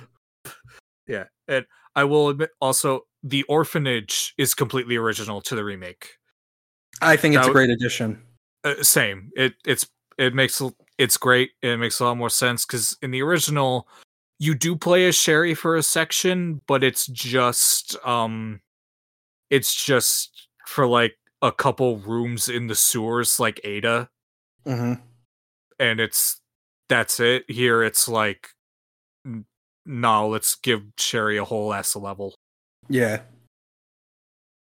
yeah and i will admit also the orphanage is completely original to the remake I think it's That a w- great addition. uh, same it it's it makes it's great it makes a lot more sense because in the original you do play as sherry for a section but it's just um it's just for like a couple rooms in the sewers like ada hmm and it's that's it here it's like no let's give sherry a whole ass level Yeah.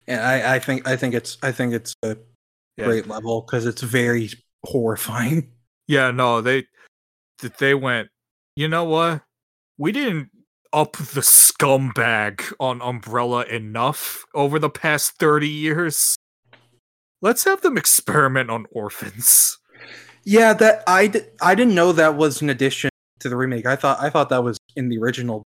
And I, I think I think it's I think it's a Yeah. great level because it's very horrifying. Yeah, no, they th- they went. You know what? We didn't up the scumbag on Umbrella enough over the past thirty years. Let's have them experiment on orphans. Yeah, that I I didn't know that was an addition to the remake. I thought I thought that was in the original.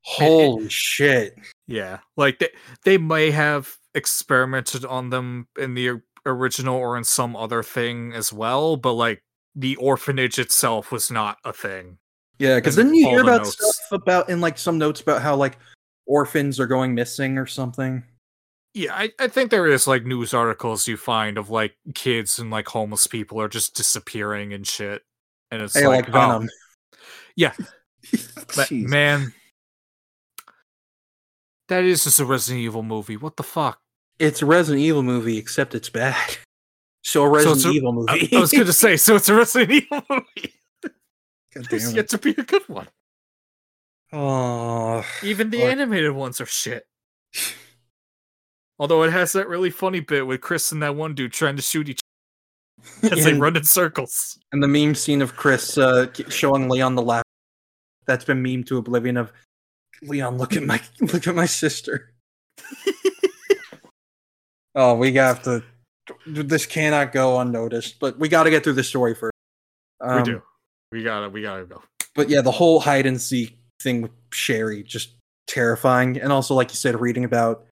Holy shit! Yeah, like they they may have experimented on them in the original or in some other thing as well, but like the orphanage itself was not a thing. Yeah, because didn't you hear about notes. stuff about in like some notes about how like orphans are going missing or something? Yeah, I, I think there is like news articles you find of like kids and like homeless people are just disappearing and shit. And it's Hey, like, like, oh, Venom. yeah. but man, that is just a Resident Evil movie. What the fuck? it's a Resident Evil movie, except it's bad. So a Resident it's a- Evil movie. I was going to say, so it's a Resident Evil movie. God There's damn yet to be a good one. Oh, Even the animated ones are shit. Although it has that really funny bit with Chris and that one dude trying to shoot each other as they run in circles. and the meme scene of Chris uh, showing Leon the lap. That's been meme to oblivion of Leon. Look at my look at my sister. Oh, we have to. This cannot go unnoticed, but we got to get through the story first. we Um, do. We gotta. We gotta go. But yeah, the whole hide and seek thing with Sherry just terrifying, and also like you said, reading about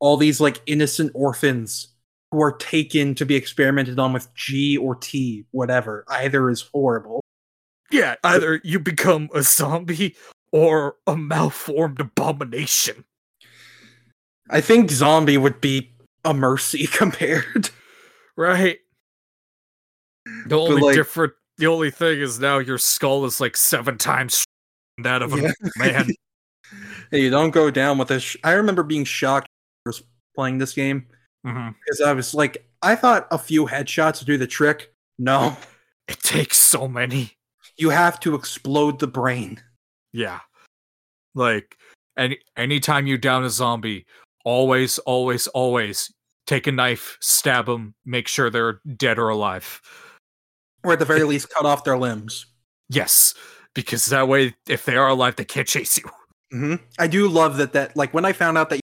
all these like innocent orphans who are taken to be experimented on with G or T, whatever. Either is horrible. Yeah, either you become a zombie or a malformed abomination. I think zombie would be a mercy compared. Right. The only like- different the only thing is now your skull is like seven times that of a Yeah. man. hey, you don't go down with this. Sh- I remember being shocked when I was playing this game Mhm. because I was like, I thought a few headshots would do the trick. No, It takes so many. you have to explode the brain. Yeah. Like any anytime you down a zombie, always, always, always take a knife, stab them, make sure they're dead or alive. Or at the very least, cut off their limbs. Yes, because that way, if they are alive, they can't chase you. hmm I do love that. That like when I found out that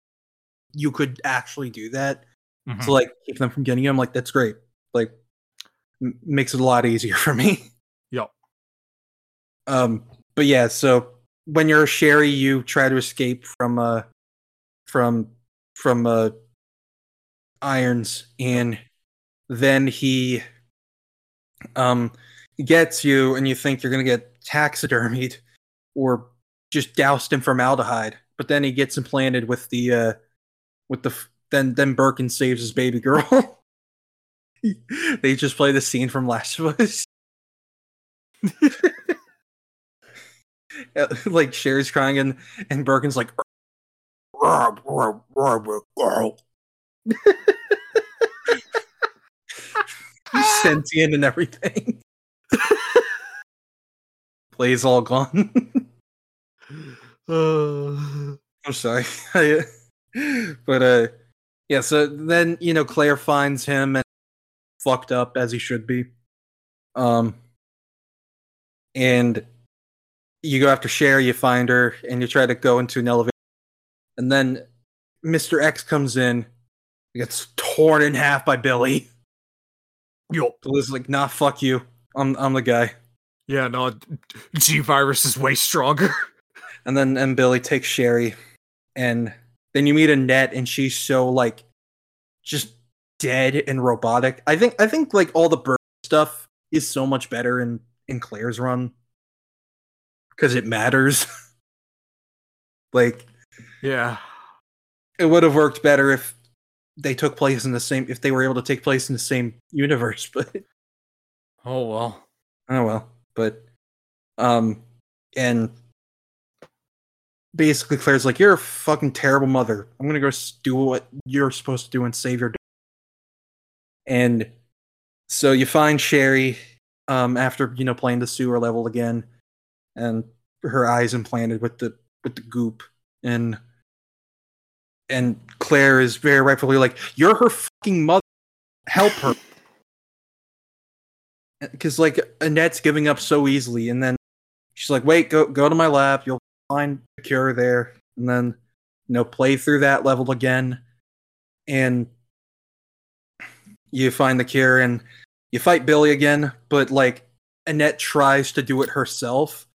you could actually do that Mhm. to like keep them from getting you, I'm like, that's great. Like, m- makes it a lot easier for me. Yup. Um, but yeah, so when you're Sherry, you try to escape from uh from from uh irons, and then he um gets you, and you think you're gonna get taxidermied or just doused in formaldehyde, but then he gets implanted with the uh with the then then Birkin saves his baby girl. they just play the scene from Last of Us. Like Sherry's crying and and Birkin's like "Rob, rob, rob, rob, girl." He's sentient and everything. Plays all gone. Uh, I'm sorry. but uh yeah, so then you know Claire finds him and fucked up as he should be. Um and you go after Sherry, you find her, and you try to go into an elevator. And then Mr. X comes in, gets torn in half by Billy. yo, Billy's like, nah, fuck you. I'm I'm the guy. yeah, no, G virus is way stronger. And then and Billy takes Sherry, and then you meet Annette, and she's so like just dead and robotic. I think I think like all the bird stuff is so much better in in Claire's run because it matters. like yeah, it would have worked better if they took place in the same if they were able to take place in the same universe, but oh well. Oh well, but um, and basically Claire's like, "You're a fucking terrible mother. I'm gonna go do what you're supposed to do and save your." daughter." And so you find Sherry, um, after you know playing the sewer level again, and her eyes implanted with the with the goop, and and Claire is very rightfully like, "You're her fucking mother. Help her." because like Annette's giving up so easily, and then she's like, "Wait, go go to my lab. You'll find the cure there." And then you know, play through that level again, and you find the cure, and you fight Billy again. But like Annette tries to do it herself,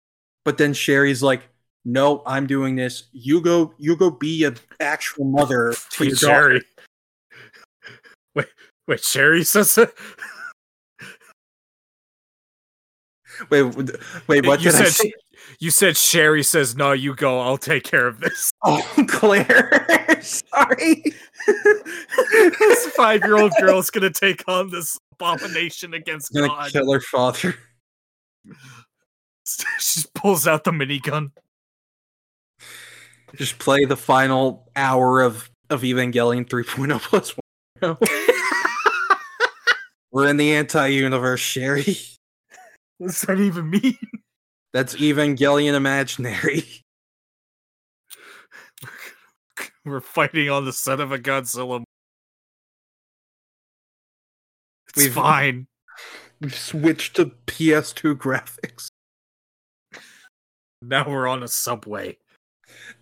but then Sherry's like, "No, I'm doing this. You go. You go. Be a actual mother to your Wait, daughter." Sherry. Wait, wait, Sherry says that? Wait, wait. What you said you said Sherry says no, you go, I'll take care of this. Oh, Claire. Sorry. this five year old girl is gonna take on this abomination against gonna God. kill her father. she pulls out the minigun. Just play the final hour of of Evangelion 3.0 plus one. We're in the anti-universe, Sherry. What does that even mean? That's Evangelion imaginary. We're fighting on the set of a Godzilla. It's We've- fine. We've switched to PS2 graphics. Now we're on a subway.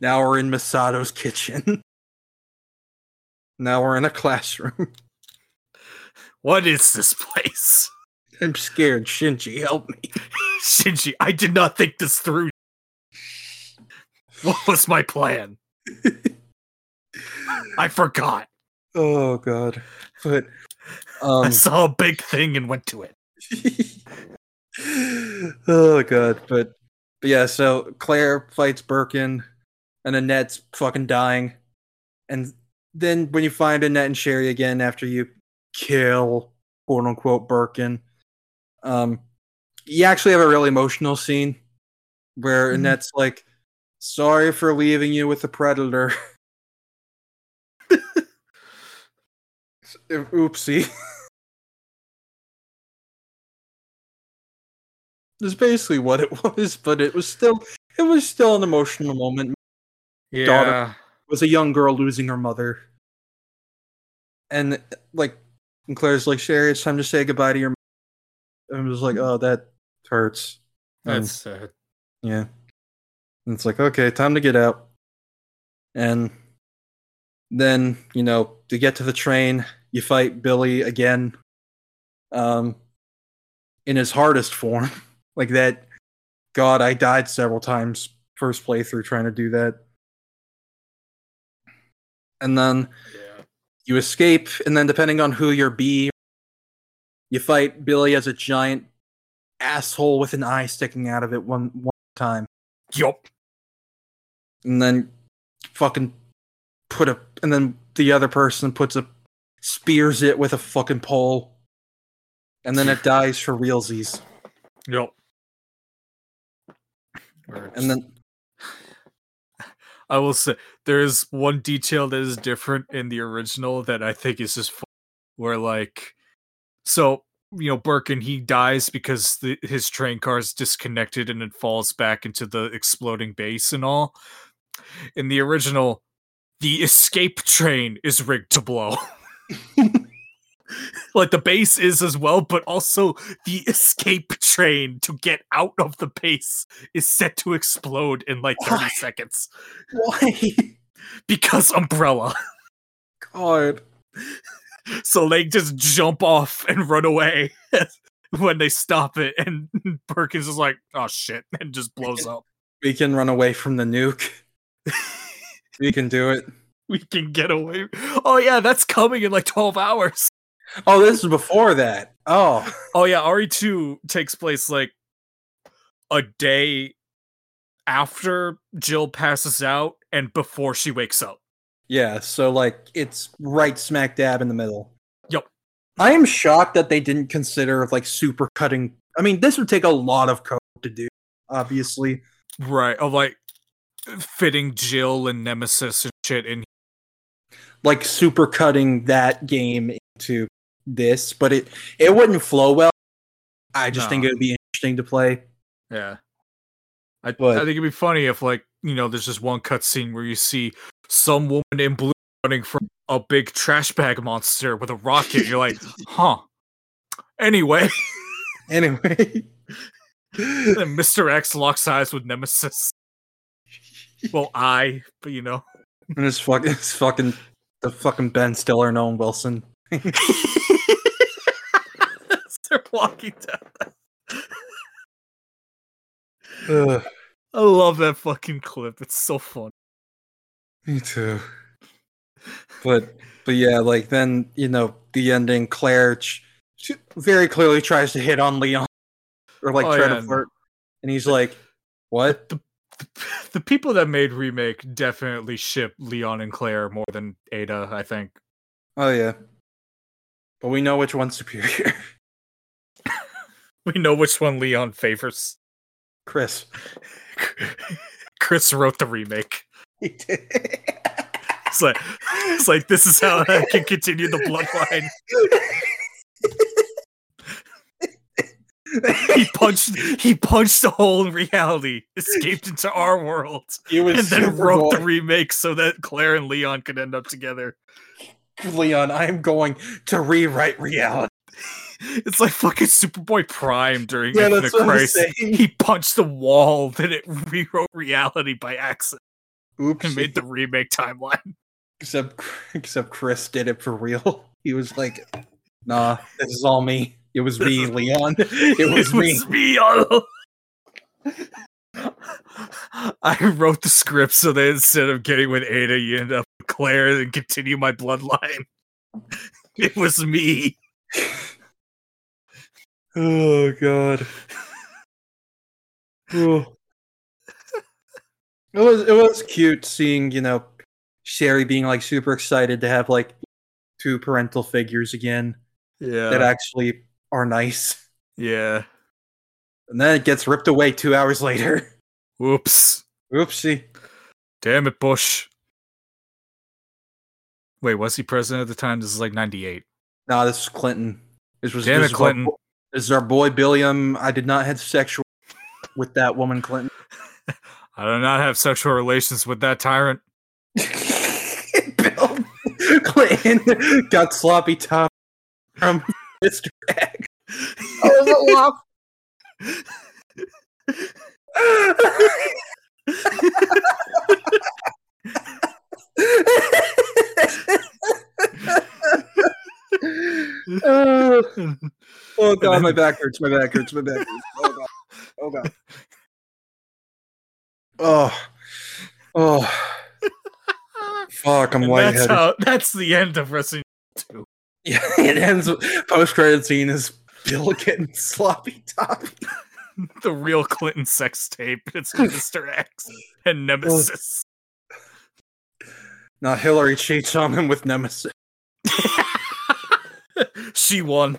Now we're in Misato's kitchen. Now we're in a classroom. What is this place? I'm scared. Shinji, help me. Shinji, I did not think this through. What was my plan? I forgot. oh god. But I um saw a big thing and went to it. oh god, but but yeah, so Claire fights Birkin and Annette's fucking dying. And then when you find Annette and Sherry again after you kill quote unquote Birkin, um you actually have a really emotional scene where Mhm. Annette's like, sorry for leaving you with the predator. Oopsie. It's basically what it was, but it was still it was still an emotional moment. Yeah. Daughter. Was a young girl losing her mother. And like and Claire's like, Sherry, it's time to say goodbye to your mother. And I was like, oh, that hurts. And- That's sad. yeah. And it's like, okay, time to get out. And then, you know, to get to the train, you fight Billy again. Um in his hardest form. like that God, I died several times first playthrough trying to do that. And then Yeah. you escape, and then depending on who you're B, you fight Billy as a giant asshole with an eye sticking out of it one one time. Yup. and then fucking put a and then the other person puts a spears it with a fucking pole and then it dies for realsies Yup. and then I will say there is one detail that is different in the original that I think is just where like so you know Birkin he dies because the, his train car is disconnected and it falls back into the exploding base and all. In the original, the escape train is rigged to blow. like the base is as well, but also the escape train to get out of the base is set to explode in like 30 seconds why because umbrella. god So they just jump off and run away when they stop it, and Birkins is like, "Oh shit!" and just blows up. we can run away from the nuke we can do it We can get away. Oh yeah, that's coming in like twelve hours. oh this is before that oh Oh yeah, RE two takes place like a day after Jill passes out and before she wakes up. Yeah so like it's right smack dab in the middle Yep. i am shocked that they didn't consider like super cutting i mean this would take a lot of code to do obviously Right, of like fitting Jill and Nemesis and shit in. like super cutting that game into this, but it it wouldn't flow well. I just think it would be interesting to play. Yeah. I, But- I think it'd be funny if like, you know, there's just one cutscene where you see some woman in blue running from a big trash bag monster with a rocket. You're like, huh. Anyway, Anyway, then Mr. X locks eyes with Nemesis. Well, I, but you know. and it's fucking it's fucking the fucking Ben Stiller and Owen Wilson. They're walking down. Ugh, I love that fucking clip. It's so fun. Me too. But but yeah, like then you know the ending. Claire ch- she very clearly tries to hit on Leon or like Oh, try yeah, to flirt, and he's like, "What?" The, the people that made remake definitely ship Leon and Claire more than Ada, I think. Oh yeah, but we know which one's superior. We know which one Leon favors. Chris. Chris wrote the remake. He did. It's like, it's like this is how I can continue the bloodline. He punched, he punched a hole in reality, escaped into our world, was and then wrote the remake so that Claire and Leon could end up together. Leon, I am going to rewrite reality. It's like fucking Superboy Prime during Yeah, Infinite that's what I'm Crisis. He punched the wall, then it rewrote reality by accident Oops. and made the remake timeline. except except Chris did it for real. He was like, "Nah, this is all me. It was me, Leon. It was me." me. all- I wrote the script so that instead of getting with Ada, you end up with Claire and continue my bloodline. It was me. Oh god. Oh. It was it was cute seeing, you know, Sherry being like super excited to have like two parental figures again Yeah. that actually are nice. yeah. And then it gets ripped away two hours later. Whoops. Oopsie. Damn it, Bush. Wait, was he president at the time? This is like 98. Nah, this is Clinton. This was Damn this it, our Clinton. this is our boy Billiam. I did not have sexual with that woman, Clinton. I do not have sexual relations with that tyrant. Bill Clinton got sloppy top from Mr. X. oh, oh, oh god, my back hurts. My back hurts. My back hurts. Oh god. Oh god. Oh. Oh. Fuck, I'm And that's how that's the end of Resident Yeah, it ends post credit scene is Bill getting sloppy top. the real Clinton sex tape. It's Mr. X and Nemesis. Now Hillary cheats on him with Nemesis. she won.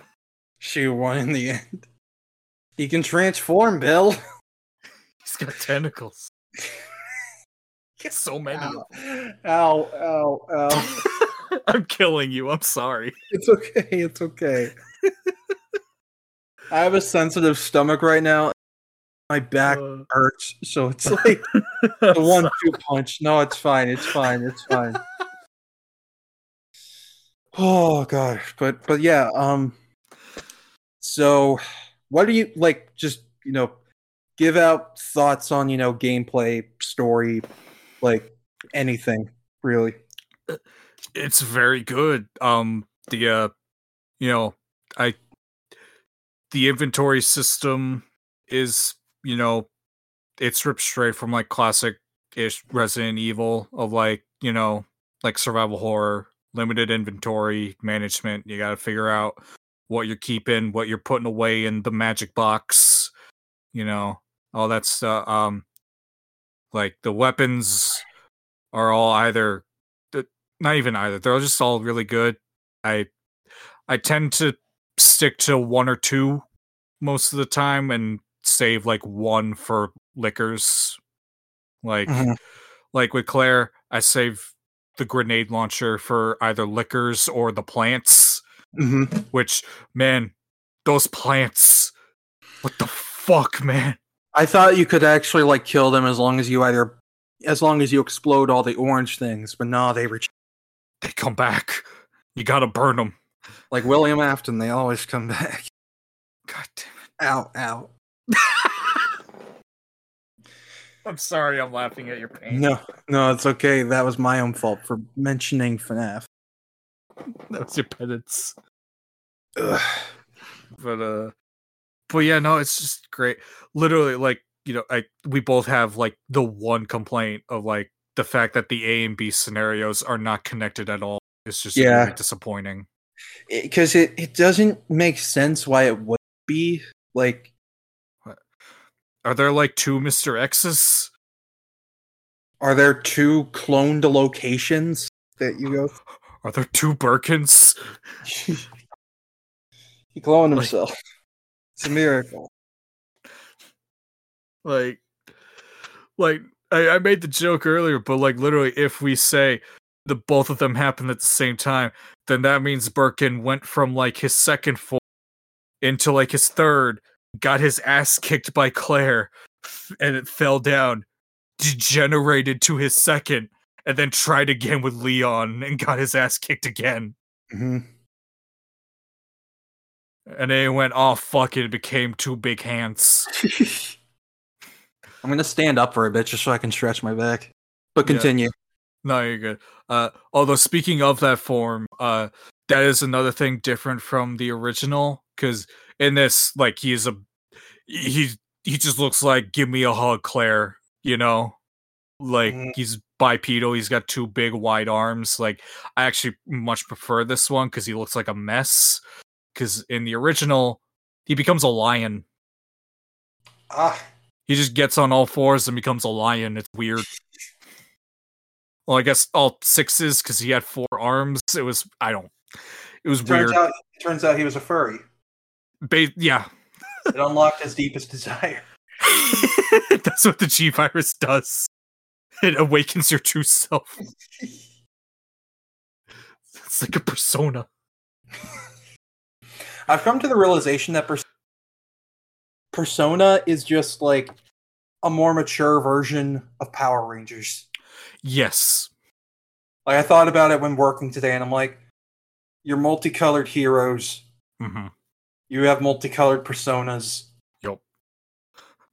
She won in the end. He can transform, Bill. He's got tentacles. so many. Ow, ow, ow, ow. I'm killing you. I'm sorry. It's okay. It's okay. I have a sensitive stomach right now. My back Uh, hurts, so it's like the one-two punch. No, it's fine. It's fine. It's fine. Oh gosh, but but yeah. Um. So, what do you like? Just you know, give out thoughts on you know gameplay, story, like anything really. it's very good. Um, the uh, you know, I the inventory system is you know, it's ripped straight from like classic ish Resident Evil of like you know, like survival horror, limited inventory management. You got to figure out what you're keeping, what you're putting away in the magic box. You know, all that stuff. Um, like the weapons are all either not even either. They're just all really good. I I tend to stick to one or two most of the time and save like one for lickers. Like Mhm. like with Claire, I save the grenade launcher for either lickers or the plants, hmm which man, those plants what the fuck, man? I thought you could actually like kill them as long as you either as long as you explode all the orange things, but no, they reach They come back. You gotta burn them. like William Afton, they always come back. God damn it! Ow, ow. I'm sorry I'm laughing at your pain. No, no, it's okay. That was my own fault for mentioning FNAF. That was your penance. Ugh. but uh but yeah no it's just great. Literally like you know i we both have like the one complaint of like the fact that the a and b scenarios are not connected at all. It's just Yeah. really disappointing Because it, it doesn't make sense why it would be like are there like two mr x's? Are there two cloned locations that you go are there two birkins? He cloned Like- himself. It's a miracle. like like I, I made the joke earlier but like literally if we say the both of them happened at the same time then that means birkin went from like his second form into like his third got his ass kicked by claire and it fell down degenerated to his second and then tried again with leon and got his ass kicked again hmm and then it went oh fuck it, it became two big hands I'm gonna stand up for a bit just so I can stretch my back. But Yeah. continue. No, you're good. Uh, although speaking of that form, uh, that is another thing different from the original because in this, like, he's a he he just looks like give me a hug, Claire. You know, like Mhm. he's bipedal. He's got two big wide arms. Like I actually much prefer this one because he looks like a mess. Because in the original, he becomes a lion. Ah, He just gets on all fours and becomes a lion. It's weird. Well, I guess all sixes because he had four arms. It was I don't. It was turns weird. out turns out he was a furry. Ba- yeah, It unlocked his deepest desire. that's what the G virus does. It awakens your true self. It's like a persona. I've come to the realization that pers- Persona is just like a more mature version of Power Rangers. Yes. Like I thought about it when working today, and I'm like, you're multicolored heroes. hmm You have multicolored personas. Yep.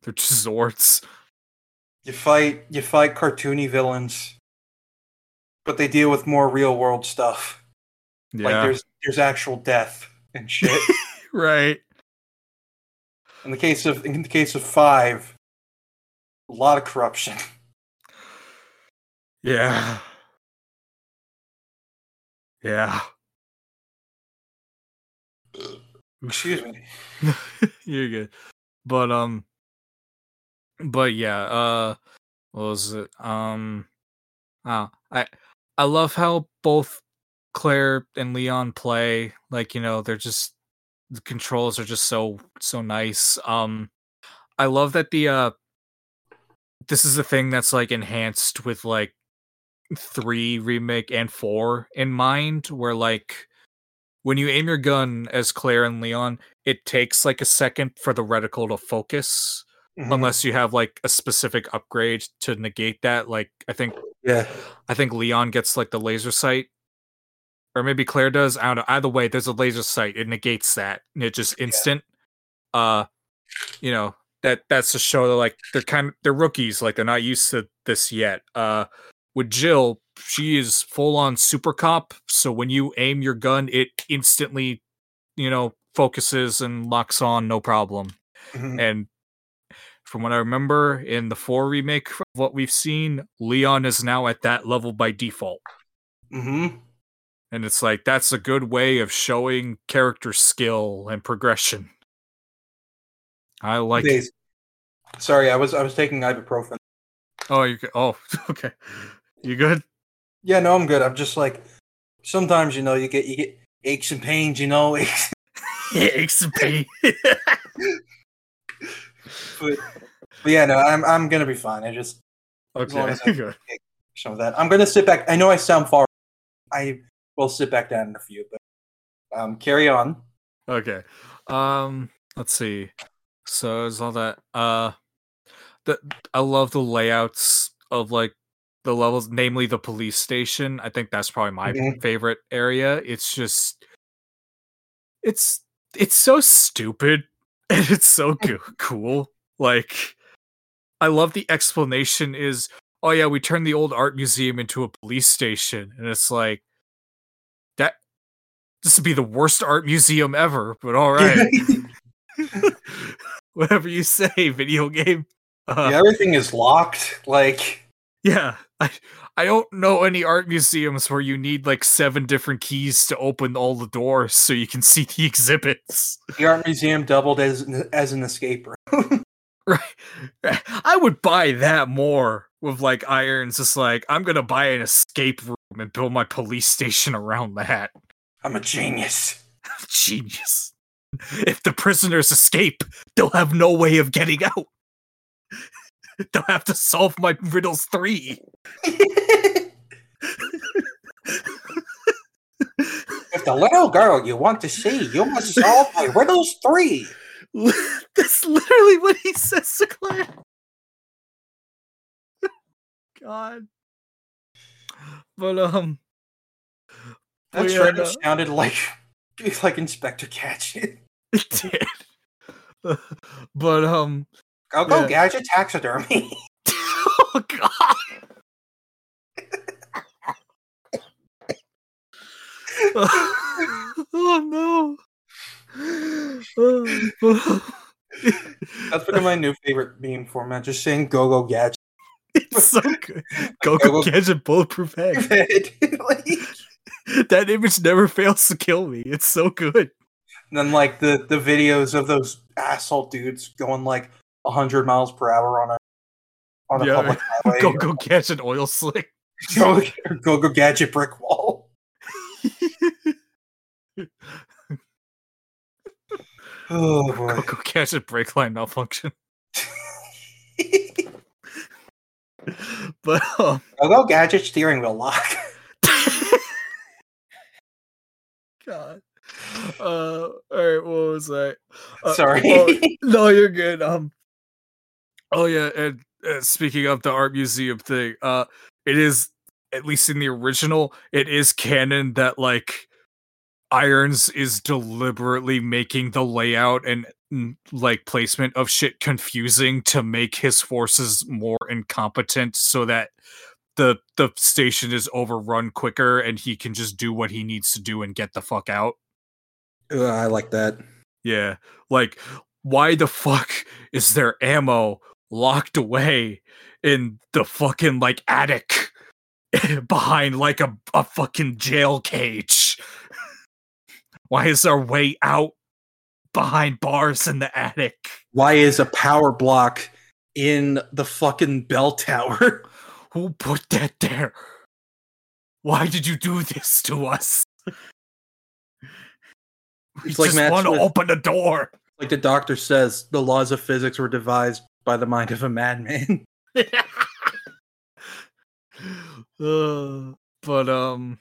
They're just Zords. You fight you fight cartoony villains, but they deal with more real world stuff. Yeah. Like there's there's actual death and shit. right. in the case of in the case of five, a lot of corruption. Yeah. Yeah. Excuse me. You're good. But um but yeah, uh what was it? Um oh, I I love how both Claire and Leon play. Like, you know, they're just the controls are just so so nice. Um I love that the uh this is a thing that's like enhanced with like 3 remake and 4 in mind where like when you aim your gun as Claire and Leon, it takes like a second for the reticle to focus Mhm. unless you have like a specific upgrade to negate that like i think yeah, i think leon gets like the laser sight or maybe claire does i don't know either way there's a laser sight it negates that and it just instant uh you know that that's to show that like they're kind of they're rookies like they're not used to this yet uh with jill she is full on super cop so when you aim your gun it instantly you know focuses and locks on no problem Mhm. and from what I remember in the 4 remake of what we've seen, Leon is now at that level by default. Mhm. And it's like that's a good way of showing character skill and progression. I like. Sorry, I was I was taking ibuprofen. Oh, you oh, okay. You good? Yeah, no, I'm good. I'm just like sometimes you know you get you get aches and pains, you know. Aches and pain. but, but yeah, no, I'm I'm gonna be fine. I just okay. as I- good. some of that. I'm gonna sit back. I know I sound far. I will sit back down in a few, but um, carry on. Okay. Um, let's see. So is all that uh the I love the layouts of like the levels, namely the police station. I think that's probably my Mhm. favorite area. It's just it's it's so stupid and it's so go- cool. Like I love the explanation is oh yeah, we turned the old art museum into a police station and it's like this would be the worst art museum ever, but all right. Whatever you say, video game. Uh, Yeah, everything is locked. Like yeah, I I don't know any art museums where you need like seven different keys to open all the doors so you can see the exhibits. the art museum doubled as as an escape room. Right. I would buy that more with like irons. Just like I'm gonna buy an escape room and build my police station around that. I'm a genius. Genius. If the prisoners escape, they'll have no way of getting out. They'll have to solve my riddles three. If the little girl you want to see, you must solve my riddles three. That's literally what he says to Claire. God. But um That trailer no- sounded like like Inspector Gadget. it did. but um Go go Yeah. gadget taxidermy. oh god. oh no. That's become my new favorite meme format. Just saying "Go Go Gadget." it's so good. Go go gadget bulletproof head. like, That image never fails to kill me. It's so good. and then like the the videos of those asshole dudes going like hundred miles per hour on a on a Yeah. public highway. Go go gadget oil slick. go, go go gadget brick wall. Oh boy. Go go gadget brake line malfunction. But um go go gadget steering wheel lock. God. Uh all right, what was I? Uh, Sorry. oh, no, you're good. Um Oh yeah, and uh, speaking of the art museum thing, uh it is at least in the original, it is canon that like Irons is deliberately making the layout and mm, like placement of shit confusing to make his forces more incompetent so that the the station is overrun quicker and he can just do what he needs to do and get the fuck out. Ugh, I like that. Yeah. Like, why the fuck is there ammo locked away in the fucking like attic behind like a, a fucking jail cage? Why is there way out behind bars in the attic? Why is a power block in the fucking bell tower? Who put that there? Why did you do this to us? We It's like just want to with- open the door. Like the doctor says, the laws of physics were devised by the mind of a madman. uh, but um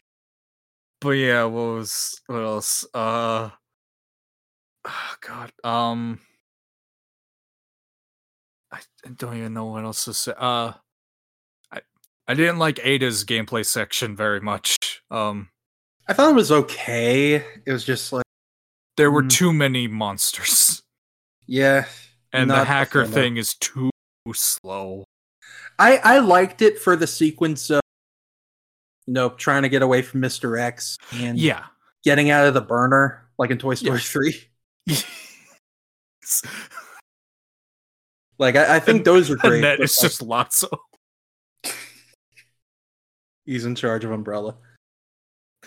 but yeah what was what else uh oh god um i don't even know what else to say uh i didn't like ada's gameplay section very much um I thought it was okay. It was just like, there were Mm. too many monsters yeah. and the hacker thing is too slow I I liked it for the sequence of, you know, trying to get away from Mister X and yeah getting out of the burner, like in Toy Story Yeah. Three. Like I, I think those are great. that is like, just Lotso. He's in charge of Umbrella.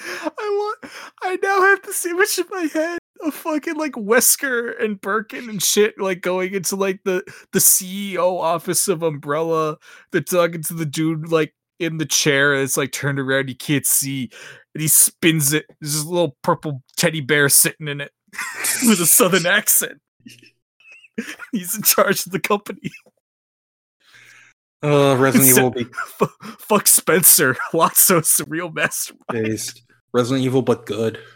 I want. I now have this image in my head of fucking like Wesker and Birkin and shit, like going into like the the CEO office of Umbrella. They're talking to the dude like in the chair. It's like turned around, you can't see, and he spins it. There's this little purple teddy bear sitting in it with a southern accent. He's in charge of the company. Uh, Resident Evil be F- fuck Spencer. Lotso's the real mastermind. based. Resident Evil, but good.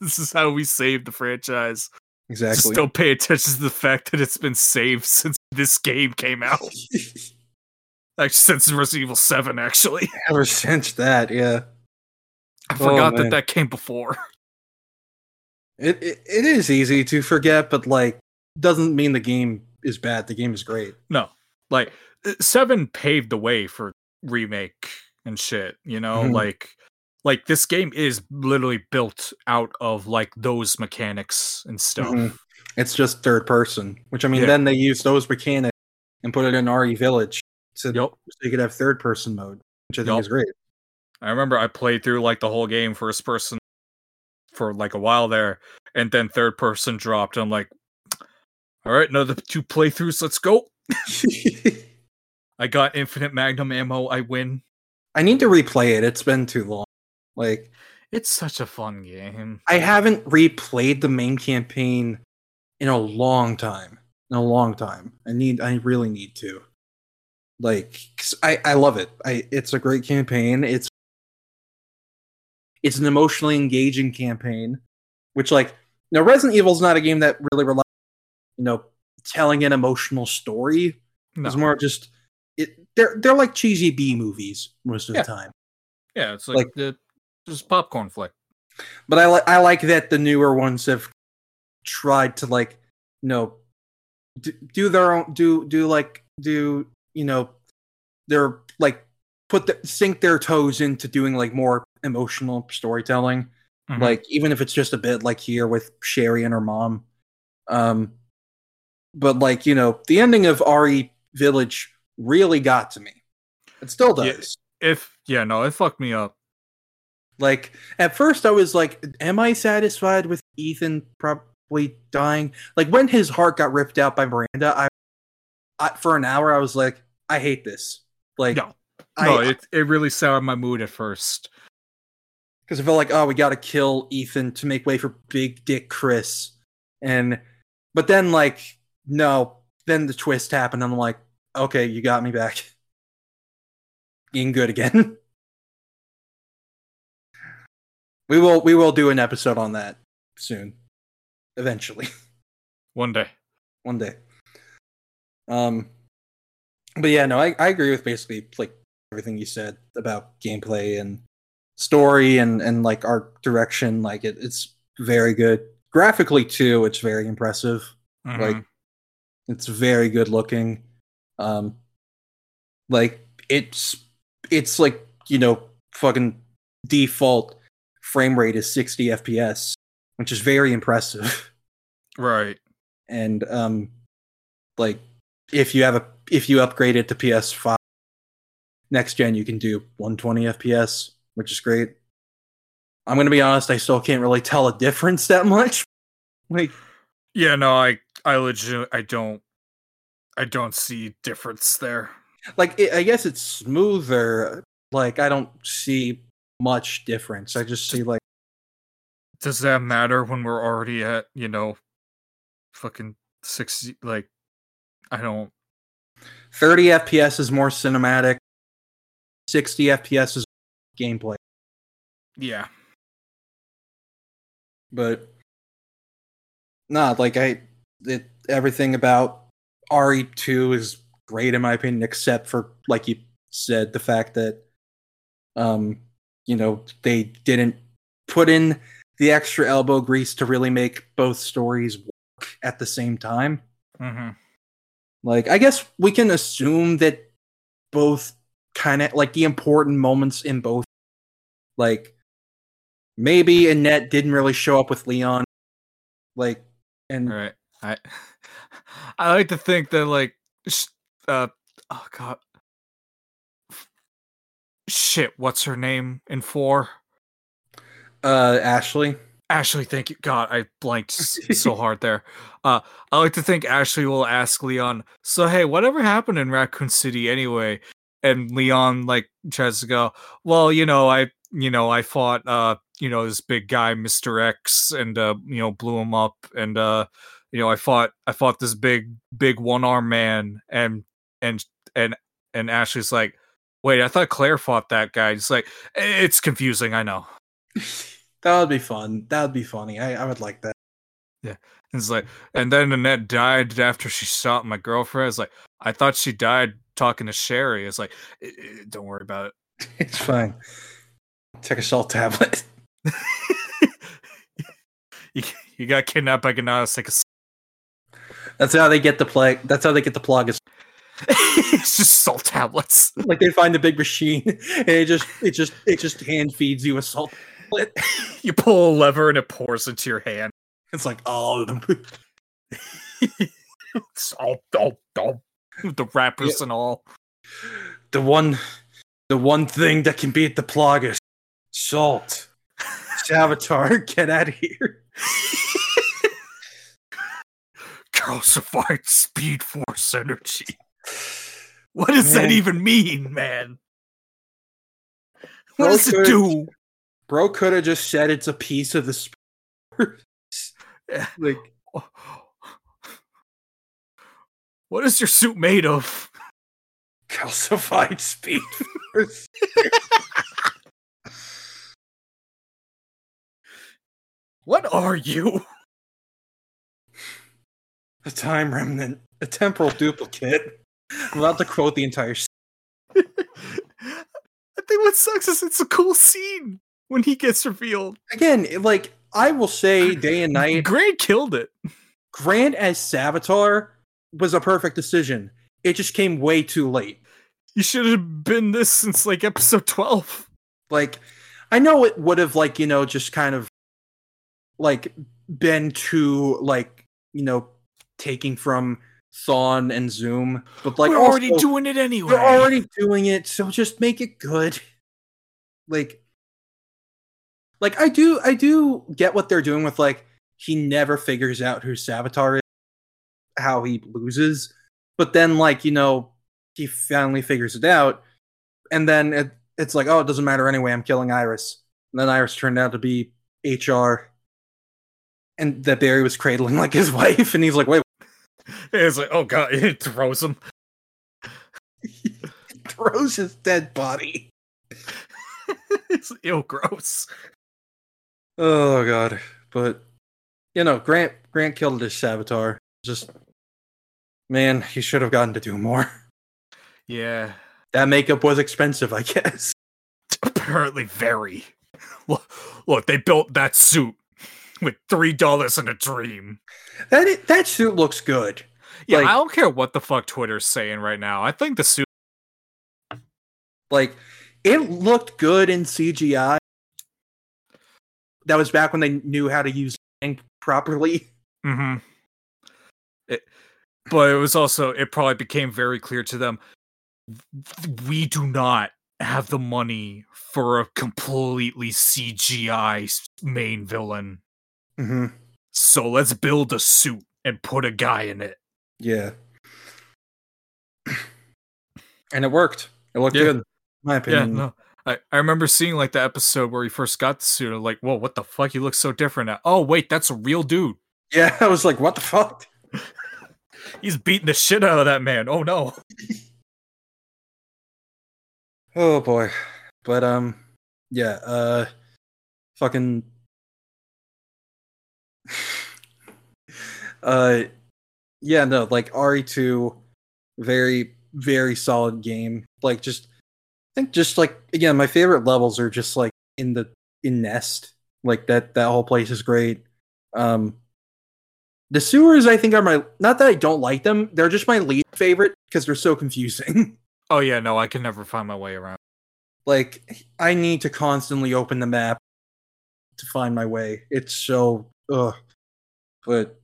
This is how we save the franchise. Exactly. Just don't pay attention to the fact that it's been saved since this game came out. Actually, since Resident Evil 7, actually. Ever since that, yeah. I Oh, forgot man. that that came before. It, it it is easy to forget, but like doesn't mean the game is bad. The game is great. No. Like, uh, 7 paved the way for remake and shit, you know? Mhm. Like, like this game is literally built out of like those mechanics and stuff. Mhm. It's just third person, which I mean, Yeah. then they use those mechanics and put it in RE Village so, Yep. so you could have third person mode, which I think Yup. is great. I remember I played through like the whole game first person for like a while there, and then third person dropped. I'm like, all right, another two playthroughs. Let's go. I got infinite magnum ammo. I win. I need to replay it. It's been too long. Like It's such a fun game. I haven't replayed the main campaign in a long time. In a long time. I need I really need to. Like I I love it. I it's a great campaign. It's it's an emotionally engaging campaign, which like now Resident Evil is not a game that really relies you know telling an emotional story. No. It's more just it they're they're like cheesy B movies most of Yeah. the time. Yeah, it's like, like- the just popcorn flick. But I like I like that the newer ones have tried to like you know do, do their own do do like do you know they're like put the, sink their toes into doing like more emotional storytelling Mhm. like even if it's just a bit like here with Sherry and her mom. Um but like, you know, the ending of RE Village really got to me. It still Yeah. does. if yeah, no, it fucked me up. Like at first I was like, am I satisfied with Ethan probably dying? Like when his heart got ripped out by Miranda, I, I for an hour I was like, I hate this. Like No. I, No, it it really soured my mood at first. because I felt like, oh, we got to kill Ethan to make way for Big Dick Chris, and but then like, no, then the twist happened. I'm like, okay, you got me back, being good again. we will we will do an episode on that soon, eventually, One day. one day. Um, but yeah, no, I I agree with basically like everything you said about gameplay and story and and like art direction like it, it's very good graphically too it's very impressive like Mhm. It's very good looking. Um like it's it's like you know fucking default frame rate is 60 fps which is very impressive. Right. and um like if you have a if you upgrade it to ps5 next gen you can do 120 fps which is great. I'm gonna be honest i still can't really tell a difference that much. Like Yeah, no, I I legit I don't I don't see difference there. like it, i guess it's smoother like i don't see much difference i just see like Does that matter when we're already at, you know, fucking 60 like I don't 30 fps is more cinematic 60 fps is gameplay yeah. but nah, like I, it, everything about RE2 is great in my opinion, except for like you said, the fact that, um, you know, they didn't put in the extra elbow grease to really make both stories work at the same time. Mhm. Like, I guess we can assume that both kind of like the important moments in both, like maybe Annette didn't really show up with Leon, like, and Right. I I like to think that like uh oh god shit what's her name in 4 uh Ashley. Ashley, thank you. God, I blanked so hard there. Uh, I like to think Ashley will ask Leon, "So hey, whatever happened in Raccoon City anyway?" And Leon like tries to go, "Well, you know, I, you know, I fought, uh, you know, this big guy, Mister X, and uh, you know, blew him up, and uh, you know, I fought, I fought this big, big one arm man, and and and and Ashley's like." Wait, I thought Claire fought that guy. It's like "Eh, it's confusing. I know. That would be fun. That would be funny. I, I would like that. Yeah, it's like, and then Annette died after she shot my girlfriend. It's like, I thought she died talking to Sherry. It's like, "Eh, eh, don't worry about it. It's fine. Take a salt tablet. you, you got kidnapped by Ganados. Take a. That's how they get the plague. That's how they get the plug. Is it's just salt tablets. like they find the big machine and it just it just it just hand feeds you a salt tablet. You pull a lever and it pours into your hand. It's like oh Salt, oh, oh, the wrappers and all. the one the one thing that can beat the Plagas. Salt. Savitar, get out of here. Calcified speed force energy. What does that even mean, man? What Bro does it do? Bro could have just said it's a piece of the spore. like What is your suit made of? calcified speed force. What are you? A time remnant, a temporal duplicate. I'm about to quote the entire. I think what sucks is it's a cool scene when he gets revealed. Again, like I will say, day and night, Grant killed it. Grant as Savitar was a perfect decision. It just came way too late. You should have been this since like episode twelve. Like, I know it would have like you know just kind of like been too like you know taking from Thawne and Zoom, but like We're already also- doing it anyway. We're already doing it, so just make it good. Like, like I do, I do get what they're doing with like he never figures out who Savitar is, how he loses, but then like you know he finally figures it out, and then it, it's like oh it doesn't matter anyway. I'm killing Iris, and then Iris turned out to be HR, and that Barry was cradling like his wife, and he's like wait, It's like, oh god, it throws him. he throws his dead body. it's ill gross. Oh god. But you know, Grant Grant killed his Savitar. Just man, he should have gotten to do more. Yeah, That makeup was expensive, I guess. apparently very. Look, look, they built that suit with three dollars and a dream. That that suit looks good. Yeah, Like- I don't care what the fuck Twitter's saying right now. I think the suit. Like it looked good in CGI. That was back when they knew how to use ink properly. hmm It, but it was also. It probably became very clear to them. We do not have the money for a completely CGI main villain. Mm-hmm. So let's build a suit and put a guy in it. Yeah. And it worked. It looked Yeah. good. in My Yeah, opinion. no. I, I remember seeing like the episode where he first got the suit. I'm like, whoa, what the fuck? He looks so different now. Oh, wait, that's a real dude. Yeah, I was like, what the fuck? He's beating the shit out of that man. Oh no. Oh boy. But um yeah, uh fucking uh yeah, no, like RE2 very very solid game. Like just I think just like again, my favorite levels are just like in the in Nest. Like that that whole place is great. Um the sewers I think are my not that I don't like them, they're just my least favorite because they're so confusing. Oh yeah, no, I can never find my way around. like I need to constantly open the map to find my way. It's so ugh, but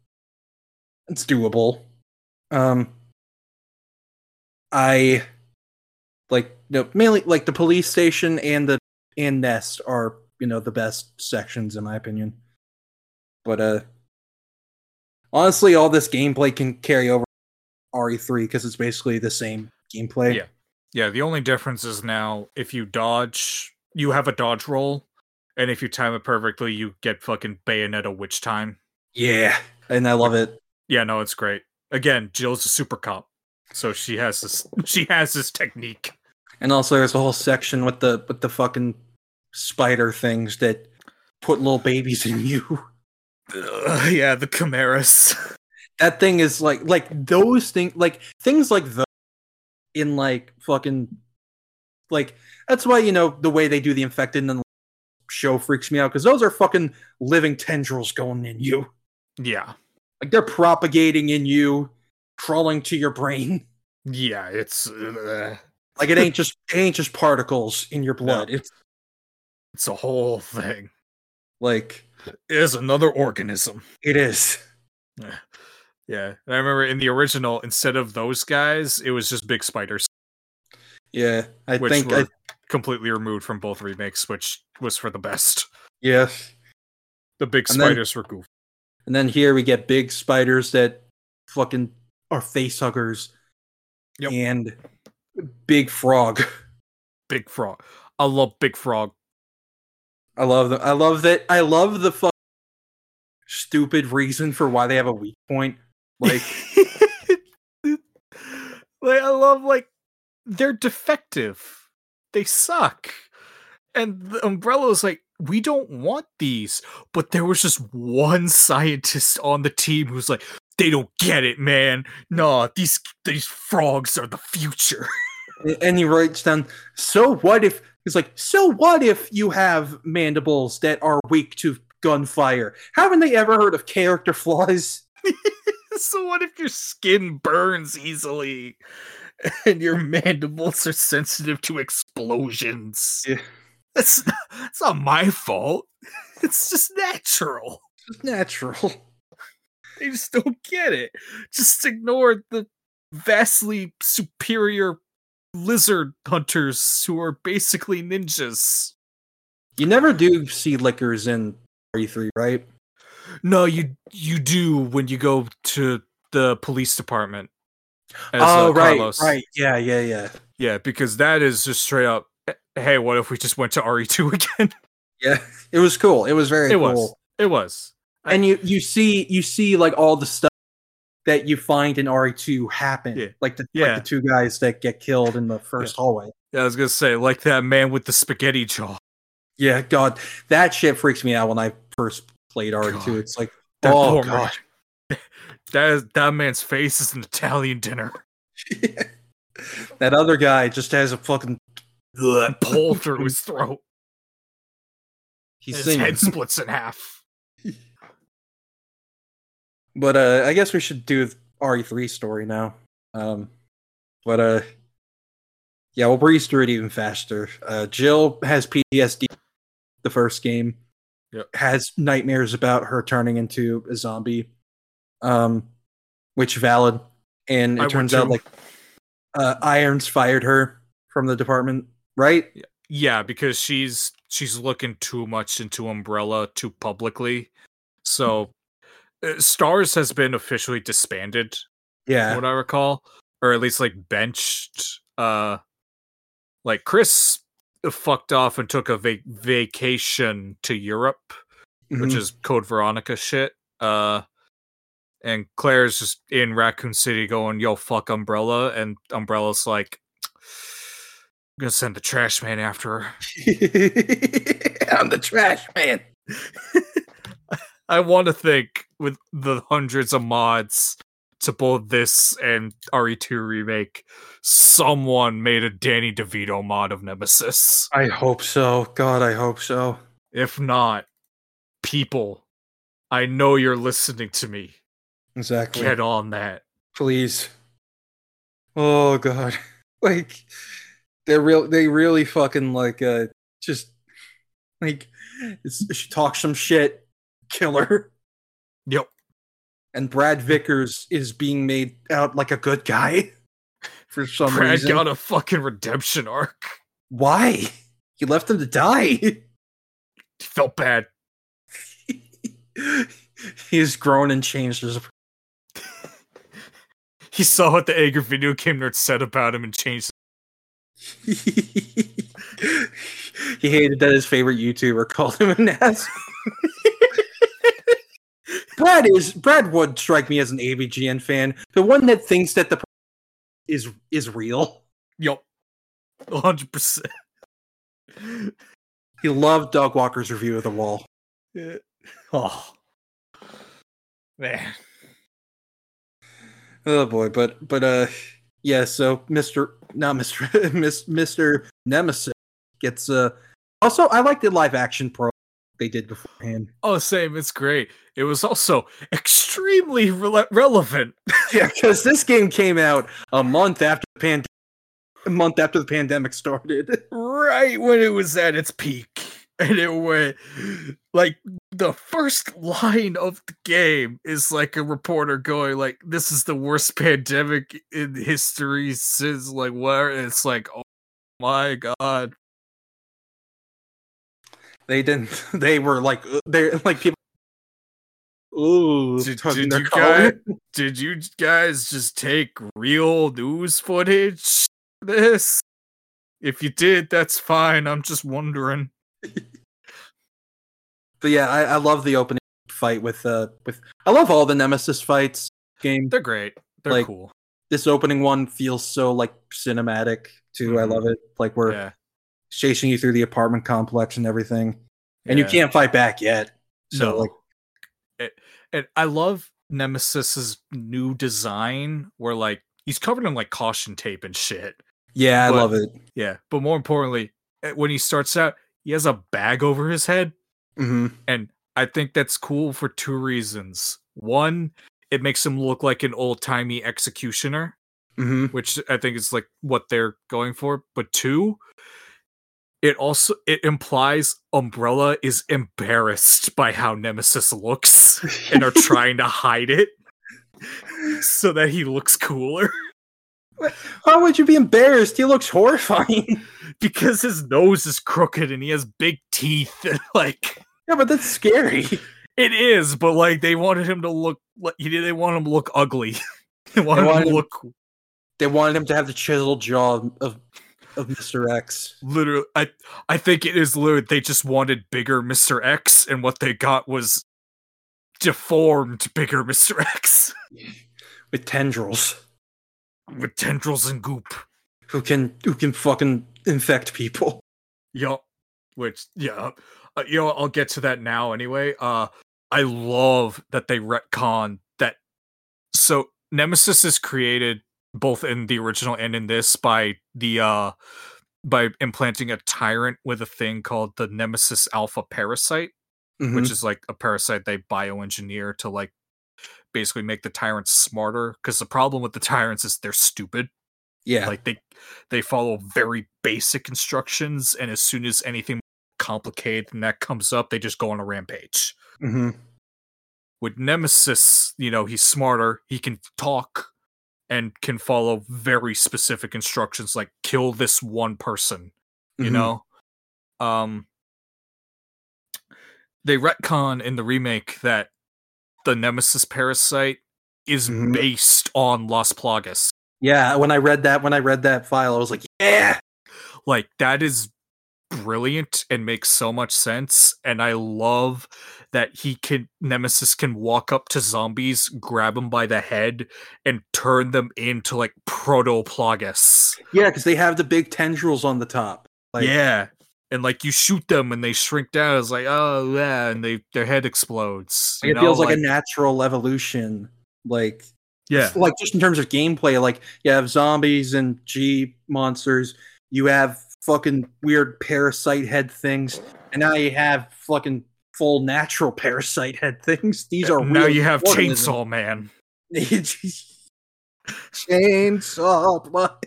it's doable. Um, I like no mainly like the police station and the and Nest are you know the best sections in my opinion. But uh, honestly, all this gameplay can carry over RE3 because it's basically the same gameplay. Yeah. Yeah, the only difference is now if you dodge, you have a dodge roll, and if you time it perfectly, you get fucking Bayonetta witch time. Yeah, and I love it. Yeah, no, it's great. Again, Jill's a super cop, so she has this. She has this technique. And also, there's a whole section with the with the fucking spider things that put little babies in you. Ugh, yeah, the chimeras. That thing is like like those things like things like the in like fucking like that's why you know the way they do the infected and the show freaks me out because those are fucking living tendrils going in you. yeah, Like they're propagating in you, crawling to your brain. yeah, it's uh, Like it ain't just it ain't just particles in your blood. It's it's a whole thing. like It is another organism. it is. Yeah, and I remember in the original, instead of those guys, it was just big spiders, Yeah, I which think were I, completely removed from both remakes, which was for the best. yes. The big And then- spiders were goofy. And then here we get big spiders that fucking are face huggers. Yep. And big frog. Big frog. I love Big Frog. I love them. I love that. I love the fuck stupid reason for why they have a weak point. Like, like I love like they're defective. They suck. And the umbrella's like, we don't want these. But there was just one scientist on the team who's like, they don't get it, man. Nah, these these frogs are the future. and he writes down, so what if, he's like, so what if you have mandibles that are weak to gunfire? Haven't they ever heard of character flaws? so what if your skin burns easily? and your mandibles are sensitive to explosions. Yeah. That's not, that's not my fault. It's just natural. It's natural. They just don't get it. Just ignore the vastly superior lizard hunters who are basically ninjas. You never do see lickers in RE3, right? No, you you do when you go to the police department. as, oh, uh, right, Carlos. right. Yeah, yeah, yeah. Yeah, because that is just straight up. "Eh, Hey, what if we just went to RE2 again? Yeah, it was cool. It was very it cool. was. It was. And you you see you see like all the stuff that you find in RE2 happen. Yeah. Like the Yeah. like the two guys that get killed in the first hallway. Yeah, I was gonna say like that man with the spaghetti jaw. Yeah, God, that shit freaks me out when I first played RE2. God. It's like, That oh god, man. That is, that man's face is an Italian dinner. that other guy just has a fucking Pole through his throat. He's His singing. head splits in half. But uh, I guess we should do RE3 story now. Um, but uh, yeah, we'll breeze through it even faster. Uh, Jill has PTSD. The first game Yep. has nightmares about her turning into a zombie, um, which valid. And it I turns out like uh, Irons fired her from the department, right? Yeah, because she's she's looking too much into Umbrella too publicly. So uh, Stars has been officially disbanded, Yeah, what I recall, or at least like benched. Uh, like Chris fucked off and took a va- vacation to Europe, which Mhm. is Code Veronica shit. Uh, and Claire's just in Raccoon City going, "Yo, fuck Umbrella," and Umbrella's like, "I'm gonna send the trash man after her." I'm the trash man. I want to think with the hundreds of mods to both this and RE2 remake, someone made a Danny DeVito mod of Nemesis. I hope so. God, I hope so. If not, people, I know you're listening to me. Exactly. Get on that. Please. Oh god. Like they're real they really fucking like uh just like it's, she talks some shit, killer. Yep. And Brad Vickers is being made out like a good guy for some Brad reason. got a fucking redemption arc. Why? He left him to die. He felt bad. He's grown and changed as a He saw what the Angry video game nerd said about him and changed. he hated that his favorite YouTuber called him an ass. Brad is Brad would strike me as an AVGN fan, the one that thinks that the is is real. Yup. 100%. He loved Doug Walker's review of the wall. Oh. Man. Oh boy, but but uh yeah, so Mr. not Mr. Mr. Nemesis gets uh also I like the live action pro they did beforehand. Oh, same. It's great. It was also extremely rele- relevant. Yeah, because this game came out a month after the pandemic. A month after the pandemic started. right when it was at its peak. And it went like the first line of the game is like a reporter going like this is the worst pandemic in history since like where it's like oh my god. They didn't. They were like uh, they're like people. Ooh, Did, did you guys, did you guys just take real news footage this? If you did, that's fine. I'm just wondering. But yeah, I, I love the opening fight with uh with. I love all the Nemesis fights game. They're great. They're Like, cool. This opening one feels so like cinematic too. I Mhm. love it. Like we're Yeah. chasing you through the apartment complex and everything, and you can't fight back yet. So no. like, It- and I love Nemesis's new design where like he's covered in like caution tape and shit. yeah, I But- love it. Yeah. But more importantly, eh, when he starts out, he has a bag over his head. Hmm And I think that's cool for two reasons. One, it makes him look like an old timey executioner. hmm which I think is like what they're going for. But two, it also it implies Umbrella is embarrassed by how Nemesis looks and are trying to hide it so that he looks cooler How would you be embarrassed? He looks horrifying. because his nose is crooked and he has big teeth and like yeah, but that's scary. it is, but like they wanted him to look like they want him to look ugly. they wanted, him wanted to him- look They wanted him to have the chiseled jaw of of Mr. X. literally I I think it is literally they just wanted bigger Mr. X and what they got was deformed bigger Mr. X with tendrils with tendrils and goop. who can who can fucking infect people. Yup. Which yeah, uh, you know I'll get to that now anyway. Uh I love that they retcon that so Nemesis is created both in the original and in this by the uh by implanting a tyrant with a thing called the Nemesis Alpha parasite. Mhm. which is like a parasite they bioengineer to like basically make the tyrants smarter because the problem with the tyrants is they're stupid yeah, like they they follow very basic instructions and as soon as anything complicated and that comes up they just go on a rampage hmm with nemesis you know he's smarter he can talk and can follow very specific instructions like kill this one person you Mhm. know um they retcon in the remake that the nemesis parasite is Mhm. based on las plagas Yeah, when I read that when I read that file, I was like, yeah. like that is brilliant and makes so much sense and i love that he can nemesis can walk up to zombies grab them by the head and turn them into like protoplagus Yeah, because they have the big tendrils on the top. Like, yeah and like you shoot them and they shrink down it's like oh yeah and they their head explodes you it know? feels like, a natural evolution. Like yeah like just in terms of gameplay, like you have zombies and G monsters, you have fucking weird parasite head things, and now you have fucking full natural parasite head things. These are now you have organisms. chainsaw man chainsaw blood.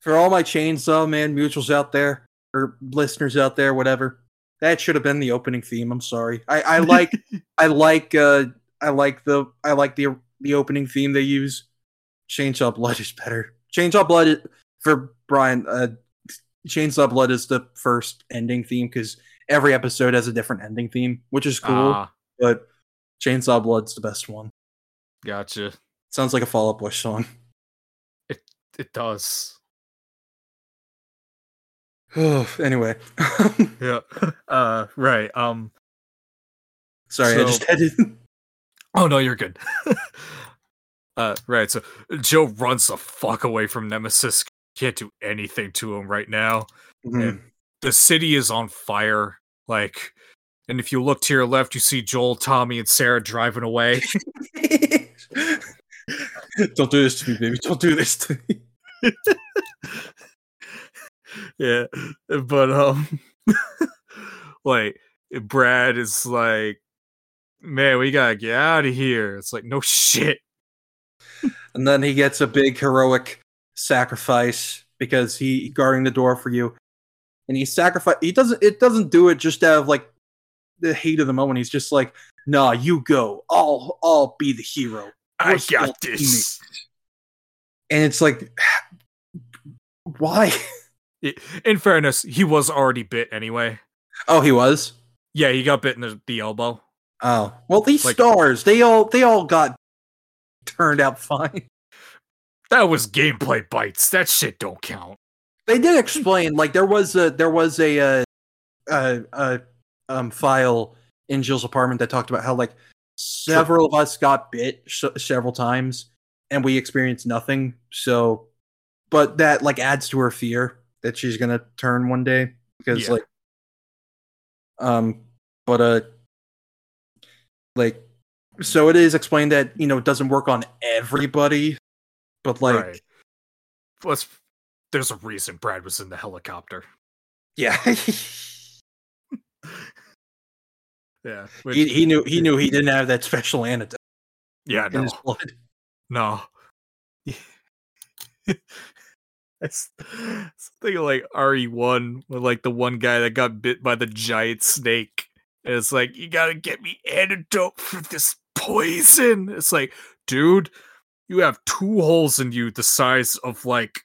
For all my chainsaw man mutuals out there or listeners out there, whatever, that should have been the opening theme. I'm sorry. I, I like I like uh I like the I like the the opening theme they use. Chainsaw Blood is better. Chainsaw Blood is, for Brian. Uh, Chainsaw Blood is the first ending theme because every episode has a different ending theme, which is cool. ah But Chainsaw Blood's the best one. gotcha Sounds like a Fall Out Boy song. it it does anyway, yeah uh right um sorry, I just had to. Oh no, you're good. uh, right. So Joe runs the fuck away from Nemesis. Can't do anything to him right now. Mhm. The city is on fire. Like, and if you look to your left, you see Joel, Tommy, and Sarah driving away. Don't do this to me, baby. Don't do this to me. yeah, but um, like Brad is like, man, we gotta get out of here. It's like, no shit. And then he gets a big heroic sacrifice because he guarding the door for you. And he sacrifice he doesn't it doesn't do it just out of like the hate of the moment. He's just like, nah, you go. I'll I'll be the hero. I We're got this. And it's like why? In fairness, he was already bit anyway. Oh, he was? Yeah, he got bit in the, the elbow. Oh. Well these Like- stars, they all they all got turned out fine. That was gameplay bites. That shit don't count. They did explain like there was a there was a uh, uh, uh um file in Jill's apartment that talked about how like several of us got bit sh- several times and we experienced nothing. So, but that like adds to her fear that she's gonna turn one day because Yeah. like um but uh like so it is explained that you know it doesn't work on everybody but like right. Plus, there's a reason Brad was in the helicopter. yeah Yeah. which- he, he knew he knew he didn't have that special antidote yeah, no. his blood. No. It's something like RE1 with like the one guy that got bit by the giant snake. And it's like, you gotta get me antidote for this poison. It's like, dude, you have two holes in you the size of like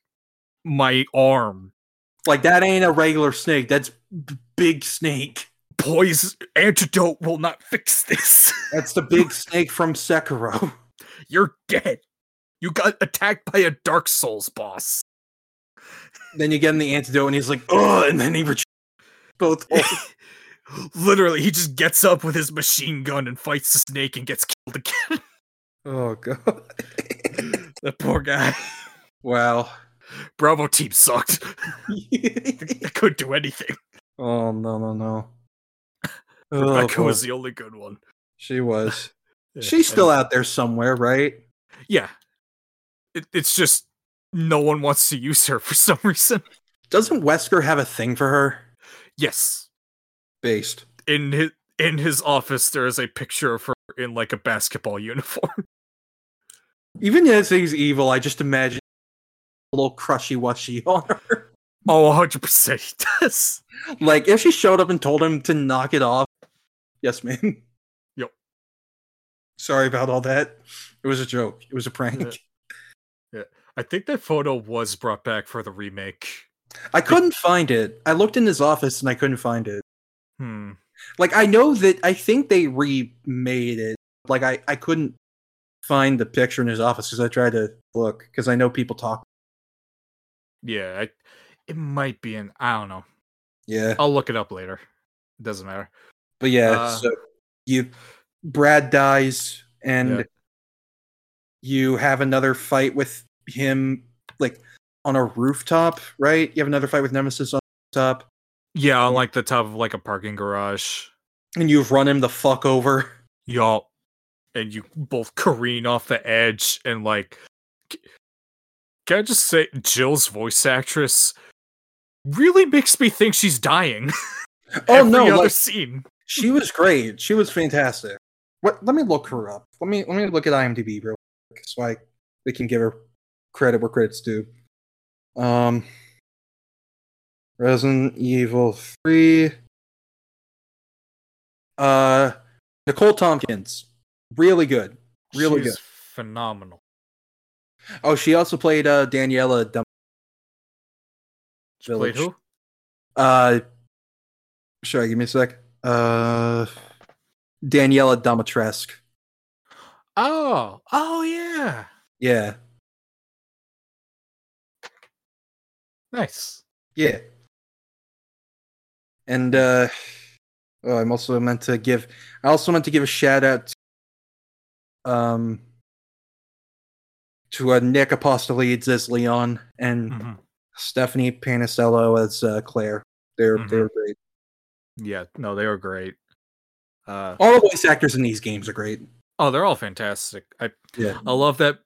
my arm. Like that ain't a regular snake. That's b- big snake. Poison antidote will not fix this. That's the big snake from Sekiro. You're dead. You got attacked by a Dark Souls boss. Then you get him the antidote, and he's like, "Oh!" And then he reach both. Literally, he just gets up with his machine gun and fights the snake and gets killed again. oh god! That poor guy. wow. Bravo team sucked. I couldn't do anything. oh no no no. Oh, Rebecca boy. was oh. the only good one. she was. Yeah, She's still out there somewhere, right? Yeah. It, it's just no one wants to use her for some reason. Doesn't Wesker have a thing for her? Yes. Based. In his in his office there is a picture of her in like a basketball uniform. Even if he's evil, I just imagine a little crushy washy on her. Oh, 100% he does. Like if she showed up and told him to knock it off. Yes, ma'am. Yep. Sorry about all that. It was a joke. It was a prank. Yeah. I think that photo was brought back for the remake. I couldn't find it. I looked in his office and I couldn't find it. Hmm. Like I know that I think they remade it. Like I I couldn't find the picture in his office because I tried to look because I know people talk. Yeah, I, it might be in I don't know. Yeah, I'll look it up later. It doesn't matter. but yeah. Uh, so you Brad dies and Yeah. you have another fight with him like on a rooftop, right? You have another fight with Nemesis on top, Yeah, on like the top of like a parking garage. and you've run him the fuck over. Yup. And you both careen off the edge and like can I just say Jill's voice actress really makes me think she's dying. Oh no, other like, scene. she was great. She was fantastic. What? Let me look her up. Let me let me look at IMDb real quick so I we can give her credit where credit's due. Um, Resident Evil Three. Uh, Nicole Tompkins, really good, really She's good. phenomenal. Oh, she also played uh Daniela. Dum- She played who? uh, sorry, give me a sec. Uh, Daniela Dimitrescu. Oh, oh yeah. Yeah, Nice. Yeah. And uh oh, I'm also meant to give I also meant to give a shout out to, um to uh, Nick Apostolides as Leon and Mhm. Stephanie Panisello as uh, Claire. They're Mhm. they're great. Yeah, no, they were great. Uh, All the voice actors in these games are great. oh, they're all fantastic. I Yeah. I love that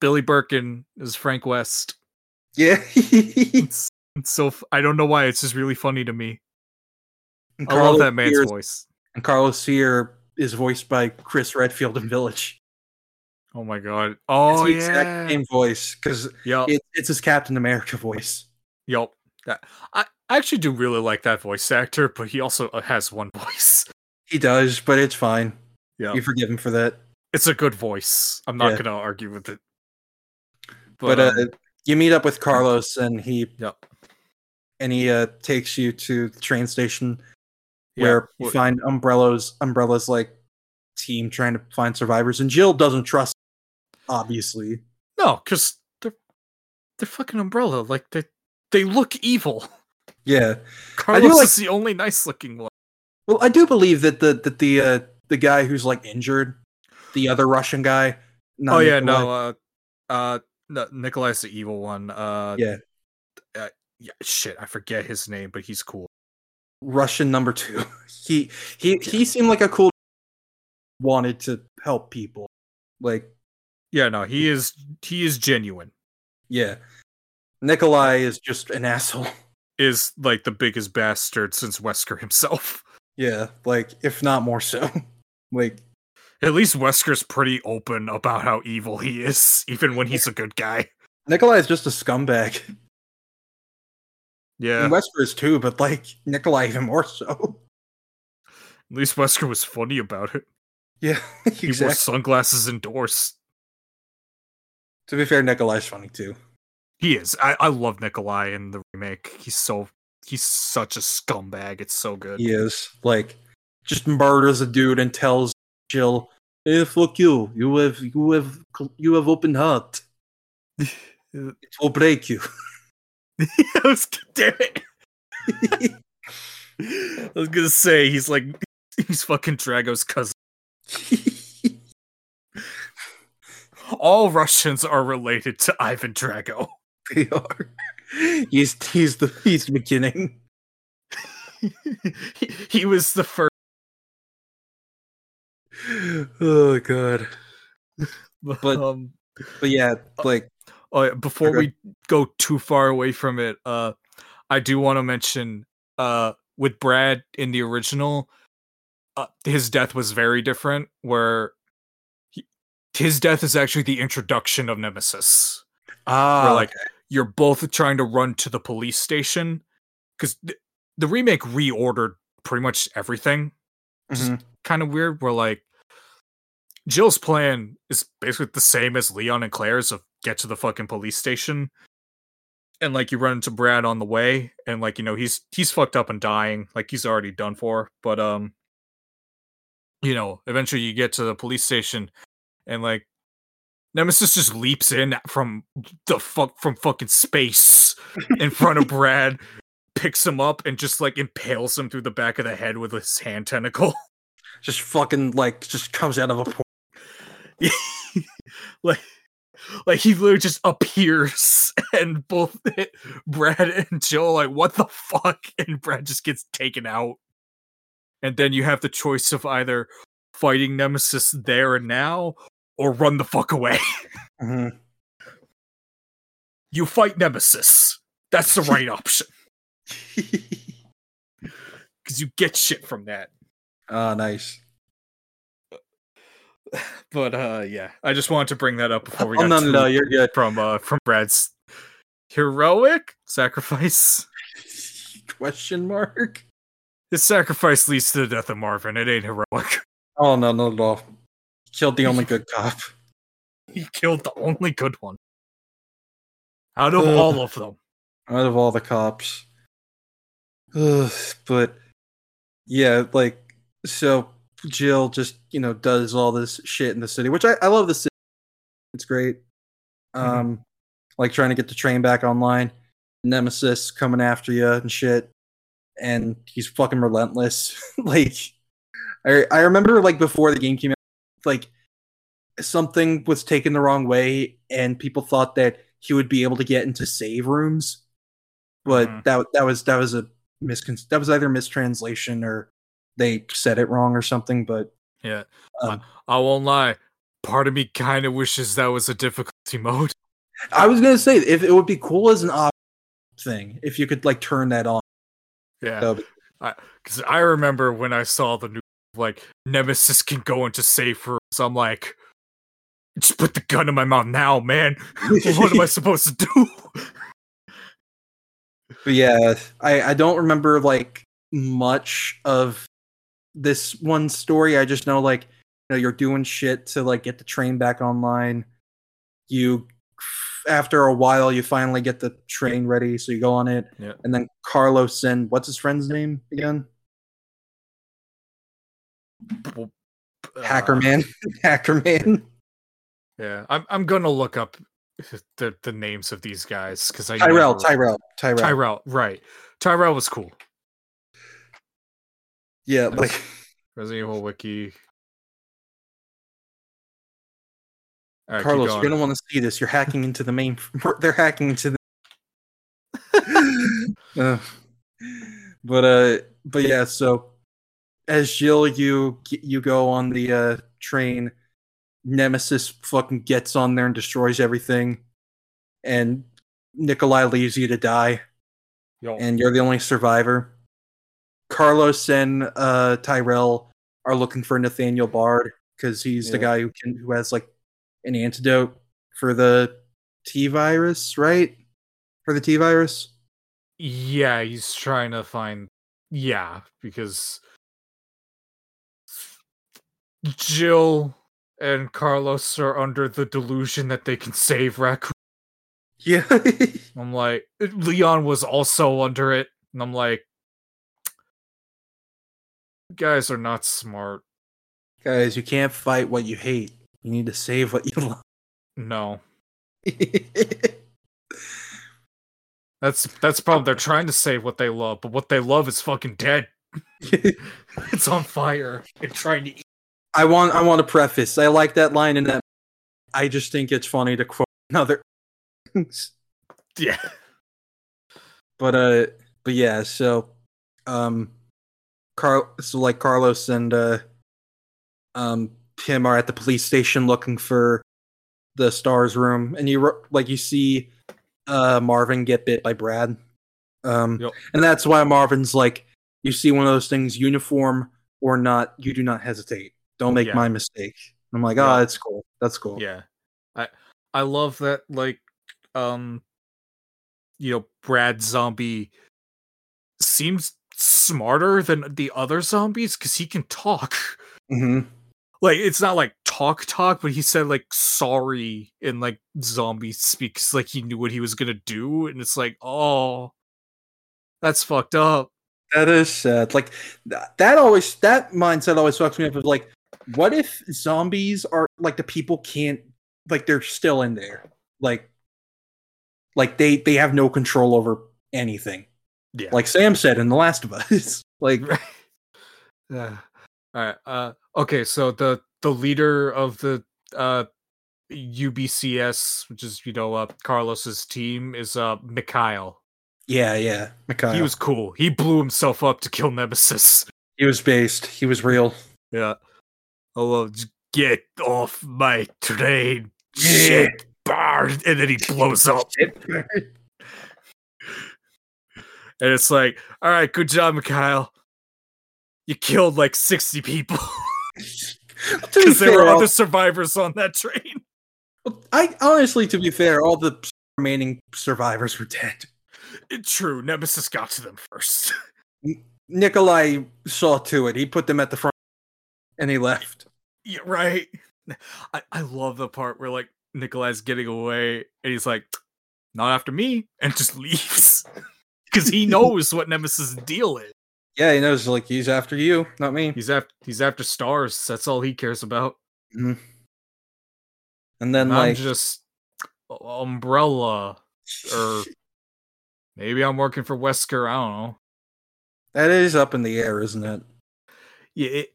Billy Birkin is Frank West. Yeah. It's, it's so f- I don't know why it's just really funny to me. I love that man's Sear- voice. And Carlos Sear is voiced by Chris Redfield in Village. Oh my god. Oh it's the yeah. exact same voice because Yup. it, it's his Captain America voice. Yup. That I, actually do really like that voice actor, but he also uh, has one voice. He does, but it's fine. Yeah. You forgive him for that. It's a good voice. I'm not Yeah. gonna argue with it. But, um, uh, you meet up with Carlos, and he Yep. and he uh, takes you to the train station yeah, where you find Umbrella's Umbrella's like team trying to find survivors, and Jill doesn't trust. Obviously, no, because they're they're fucking umbrella. Like they they look evil. yeah. Carlos like- is the only nice looking one. Well, I do believe that the that the uh, the guy who's like injured, the other Russian guy. not oh yeah, Nikolai, no, uh, uh, no, Nikolai's the evil one. Uh, Yeah. uh, yeah, shit, I forget his name, but he's cool. Russian number two. He he he seemed like a cool. Wanted to help people, like Yeah, no, he is he is genuine. yeah. Nikolai is just an asshole. Is like the biggest bastard since Wesker himself. Yeah, like if not more so. like At least Wesker's pretty open about how evil he is, even when he's a good guy. Nikolai is just a scumbag. Yeah. And Wesker is too, but like Nikolai even more so. At least Wesker was funny about it. Yeah, He wore sunglasses indoors. To be fair, Nikolai's funny too. He is. I, I love Nikolai in the remake. He's so he's such a scumbag. It's so good. He is like just murders a dude and tells Jill, "Hey, fuck you. You have you have you have open heart. It will break you." I was damn it. I was gonna say he's like he's fucking Drago's cousin. All Russians are related to Ivan Drago. they are. He's he's the he's the beginning. he, he was the first. Oh god. But- um, But yeah, like oh, before Okay. we go too far away from it, uh, I do want to mention uh, with Brad in the original, uh, his death was very different. Where he, his death is actually the introduction of Nemesis. ah where like you're both trying to run to the police station because th- the remake reordered pretty much everything. mhm. Kind of weird. Where like Jill's plan is basically the same as Leon and Claire's of get to the fucking police station. And like you run into Brad on the way, and like you know he's he's fucked up and dying, like he's already done for. But um, you know, eventually you get to the police station, and like Nemesis just leaps in from the fuck from fucking space in front of Brad, picks him up, and just like impales him through the back of the head with his hand tentacle. just fucking like just comes out of a port. like like he literally just appears and both Brad and Joe are like what the fuck and Brad just gets taken out. And then you have the choice of either fighting Nemesis there and now or run the fuck away. Mhm. You fight Nemesis. That's the right option cuz you get shit from that. Ah, nice. But uh yeah, I just wanted to bring that up before we Oh got no, no, no, you're good. from uh from Brad's heroic sacrifice. Question mark? His sacrifice leads to the death of Marvin. It ain't heroic. Oh no, no, no. Killed the only good cop. He killed the only good one. Out of all of them. out of all the cops. Ugh, but yeah, like so Jill just, you know, does all this shit in the city, which I, I love the city. It's great. Um like trying to get the train back online. Nemesis coming after you and shit. And he's fucking relentless. like I I remember like before the game came out, like something was taken the wrong way and people thought that he would be able to get into save rooms but Mhm. that that was that was a miscon that was either mistranslation or they said it wrong or something but Yeah. Um, I won't lie. Part of me kind of wishes that was a difficulty mode. i was gonna say if it would be cool as an op thing if you could like turn that on Yeah. Be- Because I remember when I saw the new, like, Nemesis can go into safe rooms. I'm like, just put the gun in my mouth now, man. what am I supposed to do? but yeah i i don't remember like much of this one story i just know like you know you're doing shit to like get the train back online you after a while you finally get the train ready so you go on it Yeah. and then carlos and what's his friend's name again hacker Uh, man hacker man Yeah, I'm I'm gonna look up the the names of these guys because I tyrell never- tyrell tyrell Tyrell, right? Tyrell was cool. Yeah like Resident Evil Wiki. All right, keep carlos you're going. gonna want to see this you're hacking into the main they're hacking into the Uh, but uh but yeah so as jill you you go on the uh train nemesis fucking gets on there and destroys everything and nikolai leaves you to die Yo, and you're the only survivor carlos and uh tyrell are looking for nathaniel bard because he's the guy who can who has like an antidote for the T virus, right? For the T virus. Yeah, he's trying to find. Yeah, because Jill and Carlos are under the delusion that they can save Raccoon. Yeah. I'm like, Leon was also under it, and I'm like, "You guys are not smart. Guys, you can't fight what you hate. You need to save what you love. No, that's that's the problem. They're trying to save what they love, but what they love is fucking dead. It's on fire and trying to eat. I want I want to preface. I like that line in that. I just think it's funny to quote another. Yeah, but uh, but yeah. So, um, Carl. So like Carlos and uh, um, Tim are at the police station looking for the stars room, and you like you see uh Marvin get bit by Brad. Um, Yep. and that's why Marvin's like, you see one of those things, uniform or not, you do not hesitate. Don't make Yeah. my mistake. I'm like, Yeah. oh, that's cool. That's cool. yeah. I I love that. Like, um, you know, Brad Zombie seems smarter than the other zombies because he can talk. hmm like it's not like talk talk but he said like sorry in like zombie speaks like he knew what he was gonna do and it's like oh that's fucked up That is sad. Like th- that always that mindset always fucks me up. Of like, what if zombies are like the people can't like they're still in there, like, like they they have no control over anything. Yeah Like Sam said in The Last of Us. like, yeah all right uh okay so the the leader of the uh ubcs which is you know uh carlos's team is uh mikhail yeah, yeah, Mikhail. he was cool he blew himself up to kill nemesis he was based. He was real. yeah hello just get off my train Yeah. shit bar and then he blows up And it's like, all right, good job, Mikhail. You killed like 60 people because there were all- other survivors on that train. I honestly, to be fair, all the remaining survivors were dead. It- True, Nemesis got to them first. Nikolai saw to it. He put them at the front, and he left. yeah, right. I, I love the part where like Nikolai's getting away and he's like, not after me, and just leaves. Because he knows what Nemesis' deal is. Yeah, he knows. Like he's after you, not me. He's after he's after stars. That's all he cares about. Mm-hmm. And then I'm like, just umbrella or maybe I'm working for Wesker. I don't know. that is up in the air, isn't it? Yeah, it,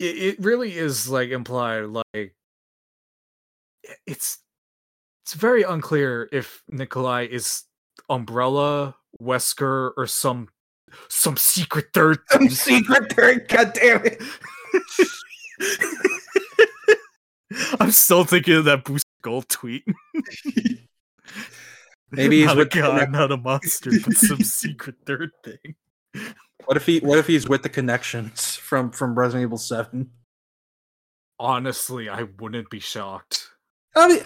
it it really is like implied. Like it's it's very unclear if Nikolai is umbrella, Wesker, or some some secret third. Some secret third. God damn it! I'm still thinking of that Booster Gold tweet. Maybe he's not a with the god, not a monster, but some secret third thing. What if he? What if he's with the connections from from Resident Evil Seven? Honestly, I wouldn't be shocked. I mean,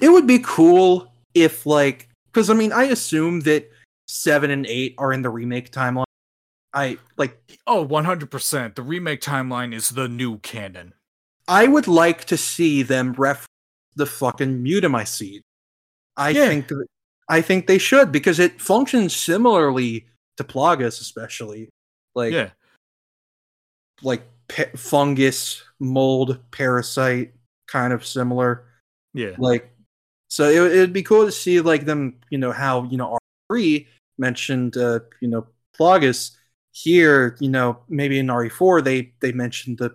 it would be cool if like, because I mean, I assume that seven and eight are in the remake timeline. I like. Oh, 100%. The remake timeline is the new canon. I would like to see them ref the fucking Megamycete. I Yeah. think th- I think they should because it functions similarly to Plagas, especially like yeah. like pe- fungus, mold, parasite, kind of similar. Yeah. Like, so it, it'd be cool to see like them, you know, how you know R three mentioned, uh, you know, Plagas here, you know, maybe in RE four they they mentioned the.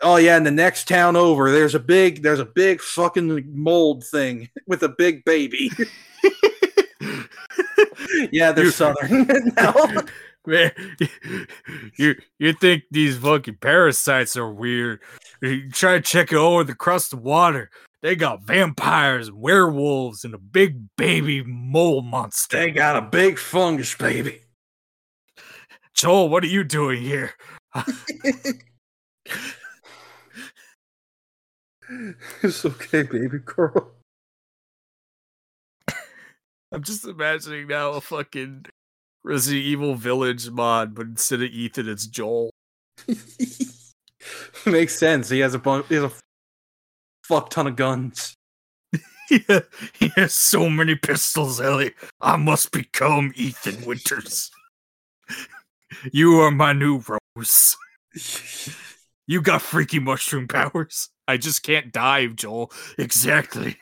Oh yeah, in the next town over, there's a big, there's a big fucking mold thing with a big baby. yeah, they're You- southern now. Man, you you think these fucking parasites are weird? You try to check it over the water. They got vampires, werewolves, and a big baby mole monster. they got a big fungus baby. Joel, what are you doing here? It's okay, baby girl. I'm just imagining now a fucking Resident Evil Village mod, but instead of Ethan, it's Joel. Makes sense. He has a bunch. He has a fuck ton of guns. Yeah, he has so many pistols, Ellie. I must become Ethan Winters. you are my new Rose. You got freaky mushroom powers. I just can't dive, Joel. Exactly.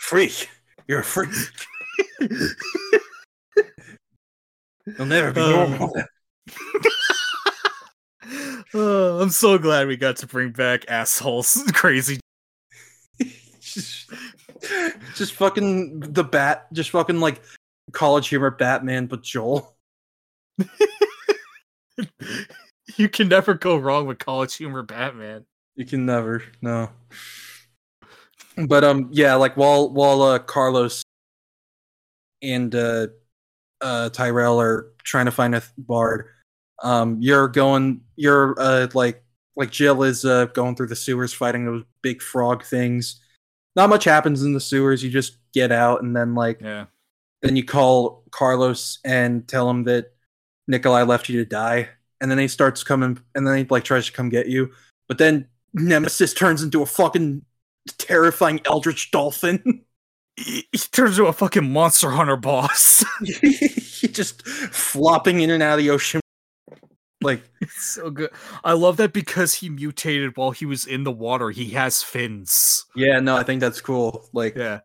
freak. You're a freak. You'll never be Uh, normal. Oh, I'm so glad we got to bring back assholes. Crazy. just, just fucking the bat. Just fucking like college humor Batman, but Joel. you can never go wrong with college humor Batman. You can never no. But um, yeah, like while while uh, Carlos and uh, uh, Tyrell are trying to find a th- bard, um, you're going, you're uh, like like Jill is uh going through the sewers fighting those big frog things. Not much happens in the sewers. You just get out and then like Yeah. then you call Carlos and tell him that Nikolai left you to die, and then he starts coming, and then he like tries to come get you, but then Nemesis turns into a fucking terrifying eldritch dolphin. He, he turns into a fucking monster hunter boss. he just flopping in and out of the ocean, like it's so good. I love that because he mutated while he was in the water. He has fins. yeah, no, I think that's cool. Like Yeah.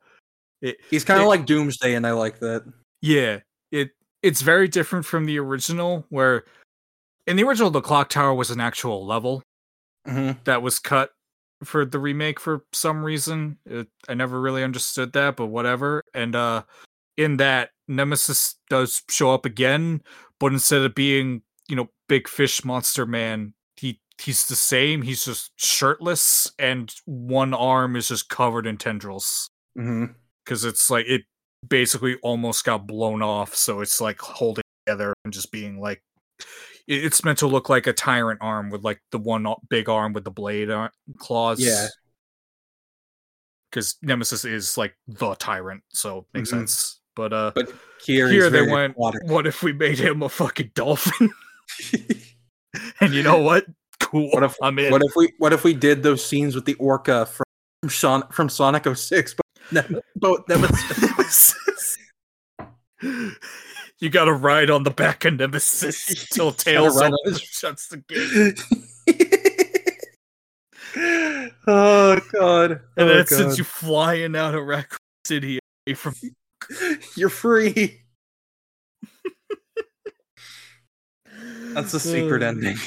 he's kind of like Doomsday, and I like that. Yeah. It it's very different from the original where in the original the clock tower was an actual level hmm that was cut for the remake for some reason. It, I never really understood that, but whatever. And uh in that Nemesis does show up again, but instead of being, you know, big fish monster man, he he's the same. He's just shirtless and one arm is just covered in tendrils hmm cuz it's like it basically almost got blown off, so it's like holding together and just being like it's meant to look like a tyrant arm with like the one big arm with the blade claws. Yeah. because Nemesis is like the tyrant, so makes Mhm. sense. But uh, But here, here they went. What if we made him a fucking dolphin? and you know what? Cool. What if- I'm in. What if we what if we did those scenes with the orca from Son- from Sonic 06 but but Nemesis you got to ride on the back of Nemesis till Tails shuts the gate. oh god. And oh, then since God. you flying out of Raccoon City from You're free. That's the secret Uh, ending.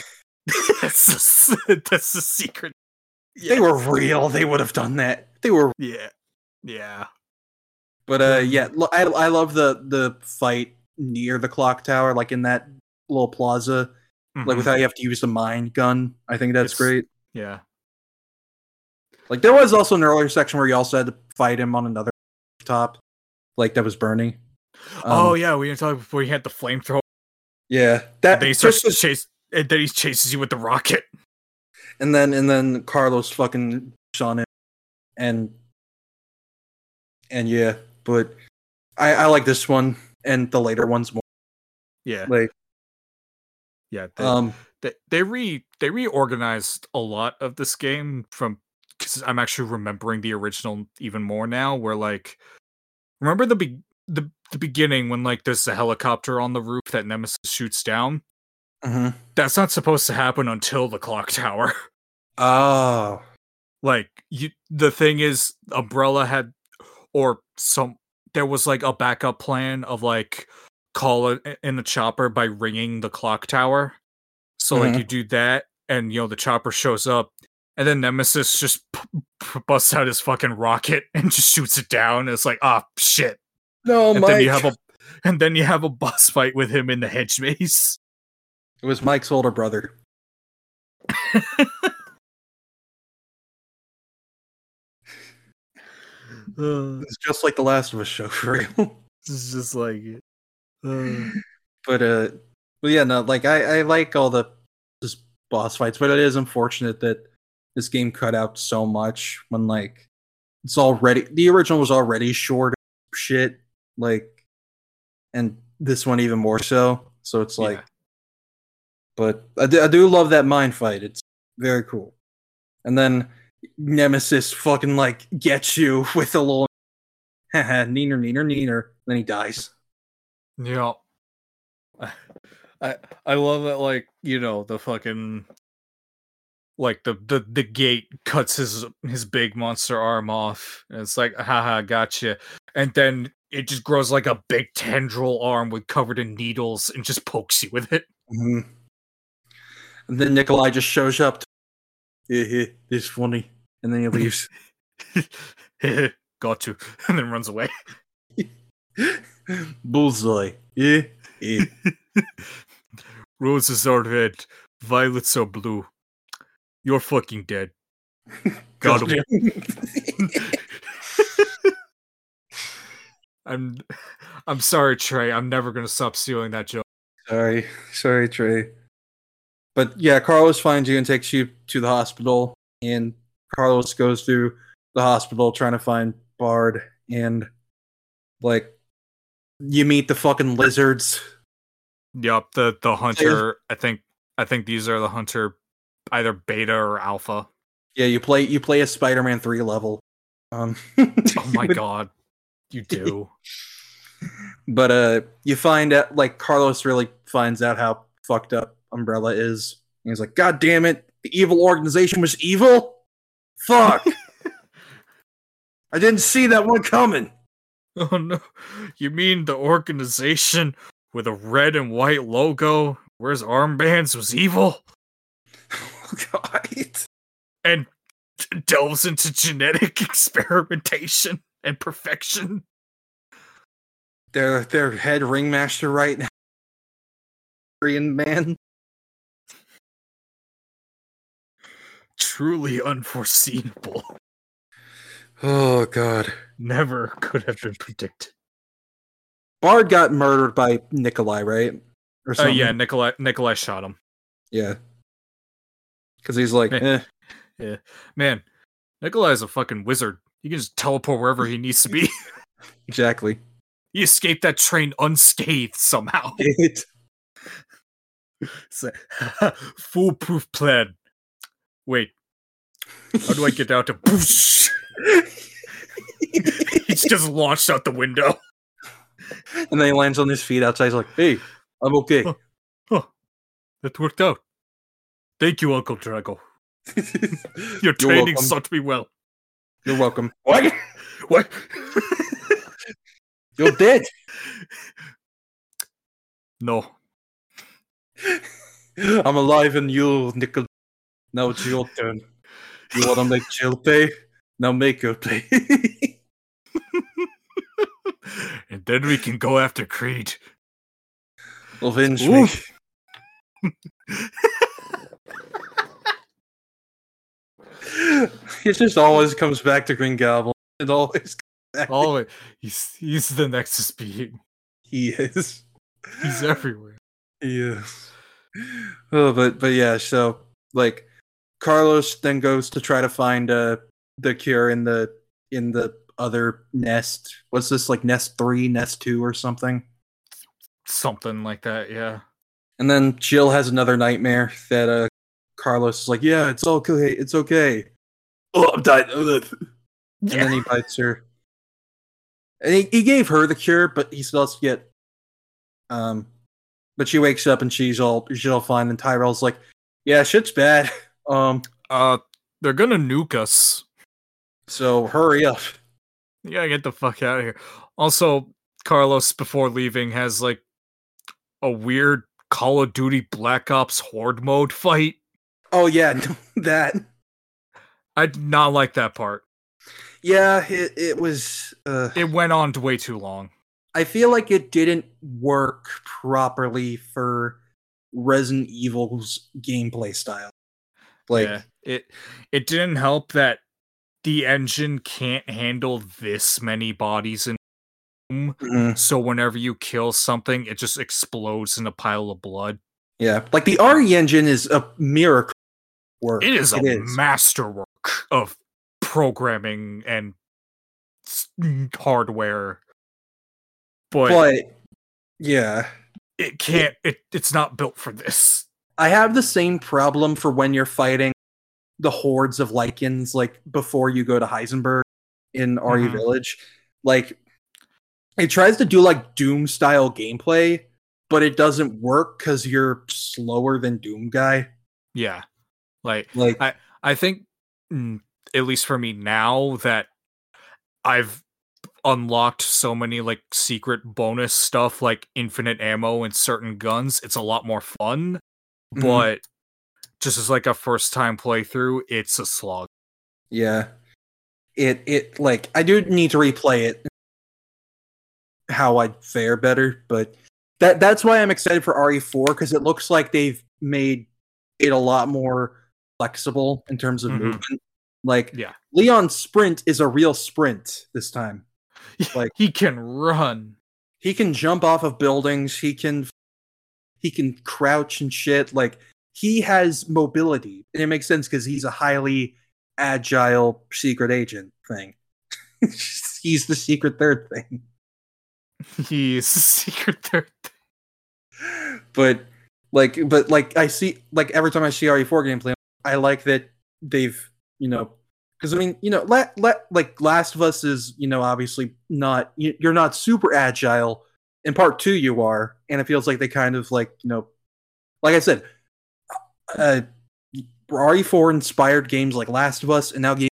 that's the, that's secret. They were real. They would have done that. They were Yeah. Yeah. But uh, yeah, I I love the the fight near the clock tower, like in that little plaza, like Mhm. with how you have to use the mine gun. I think that's It's- great. yeah. Like there was also an earlier section where you also had to fight him on another top, like that was burning. oh Um, yeah, we were talking before he had the flamethrower. Yeah, that Then he starts just to chase, and then he chases you with the rocket. and then and then Carlos fucking on it, and and yeah, but I I like this one and the later ones more. Yeah, Like yeah. They, um they, they re they reorganized a lot of this game from because I'm actually remembering the original even more now. Where like, remember the be- the the beginning when like there's a helicopter on the roof that Nemesis shoots down. mhm. That's not supposed to happen until the clock tower. oh like you the thing is umbrella had or some there was like a backup plan of like call it in the chopper by ringing the clock tower so like Mhm. you do that and you know the chopper shows up and then nemesis just p- p- busts out his fucking rocket and just shoots it down it's like ah shit no, and Mike. then you have a and then you have a boss fight with him in the hedge maze It was Mike's older brother. uh, It's just like the Last of Us show for real. it's just like uh, but uh, but yeah, no, like I I like all the just boss fights, but it is unfortunate that this game cut out so much when like it's already the original was already short shit like and this one even more so so it's like Yeah. but I do, I do love that mind fight it's very cool and then nemesis fucking like gets you with a little haha neener neener neener then he dies Yeah. I I love that like, you know, the fucking like the the the gate cuts his his big monster arm off and it's like haha gotcha and then it just grows like a big tendril arm with covered in needles and just pokes you with it. Mhm. and then nikolai just shows up. Yeah, yeah, it's funny. And then he leaves. Got you and then runs away. Bullseye. Yeah yeah. Roses are red violets are blue. You're fucking dead. Him i'm i'm sorry trey i'm never gonna stop stealing that joke Sorry, sorry, Trey. But yeah, Carlos finds you and takes you to the hospital, and Carlos goes through the hospital trying to find Bard, and like you meet the fucking lizards. Yep, the the hunter. I think I think these are the hunter, either beta or alpha. Yeah, you play you play a Spider-Man three level. Um, Oh my god, you do. But uh, you find out like Carlos really finds out how fucked up Umbrella is. And he's like, God damn it, the evil organization was evil. Fuck. I didn't see that one coming. oh no, you mean the organization with a red and white logo, wears armbands, was evil God. and delves into genetic experimentation and perfection? Their their head ringmaster right now. Korean man. Truly unforeseeable. Oh god. Never could have been predicted. Bard got murdered by Nikolai, right? Or Oh something. yeah, Nikolai Nikolai shot him. Yeah. Because he's like, Hey. eh. Man, Nikolai's a fucking wizard. He can just teleport wherever he needs to be. exactly. he escaped that train unscathed somehow. It- It's a foolproof plan. Wait, how do I get out to boosh? He's just launched out the window. and then he lands on his feet outside. He's like, hey, I'm okay. Huh. Huh. That worked out. Thank you, Uncle Drago. Your You're training welcome. served me well. You're welcome. What? What? You're dead. no. I'm alive and you, Nickel. Now it's your turn. You want to make Jill pay? Now make her pay. and then we can go after Creed. Avenge me. it just always comes back to Green Goblin. It always comes back. to- Oh, he's he's the Nexus being. he is. He's everywhere. He is. Oh, but but yeah. So like, Carlos then goes to try to find uh the cure in the in the other nest. What's this like nest three, nest two, or something? Something like that, yeah. And then Jill has another nightmare that uh Carlos is like, yeah, it's okay, it's okay. Oh, I'm dying. Ugh. And then he bites her. And he, he gave her the cure, but he still has to get um but she wakes up and she's all she's all fine and Tyrell's like, Yeah, shit's bad. Um, Uh, they're gonna nuke us. so hurry up. You gotta get the fuck out of here. Also, Carlos, before leaving, has like a weird Call of Duty Black Ops Horde mode fight. Oh yeah, that. I did not like that part. Yeah, it, it was uh It went on way too long. I feel like it didn't work properly for Resident Evil's gameplay style. Like yeah, it it didn't help that the engine can't handle this many bodies in mhm, so whenever you kill something, it just explodes in a pile of blood. yeah, like the RE engine is a miracle. Work. It is a It is. masterwork of programming and hardware, but, but yeah, it can't. It it's not built for this. I have the same problem for when you're fighting the hordes of Lycans, like before you go to Heisenberg in RE Mhm. Village. Like, it tries to do like Doom style gameplay, but it doesn't work because you're slower than Doom guy. Yeah, like Like, I think, mm, at least for me now, that I've unlocked so many like secret bonus stuff, like infinite ammo and certain guns. It's a lot more fun, Mhm. but just as like a first time playthrough, it's a slog. yeah, it it like I do need to replay it how I'd fare better, but that that's why I'm excited for RE4 because it looks like they've made it a lot more flexible in terms of Mhm. movement. Like Yeah. Leon's sprint is a real sprint this time. Like- he can run. He can jump off of buildings, he can he can crouch and shit. Like he has mobility. And it makes sense because he's a highly agile secret agent thing. he's the secret third thing. He's a secret third. but like but like i see like every time i see re4 gameplay i like that they've you know because i mean you know let let like last of us is you know obviously not you- you're not super agile in part two you are and it feels like they kind of like you know like i said uh re4 inspired games like last of us and now games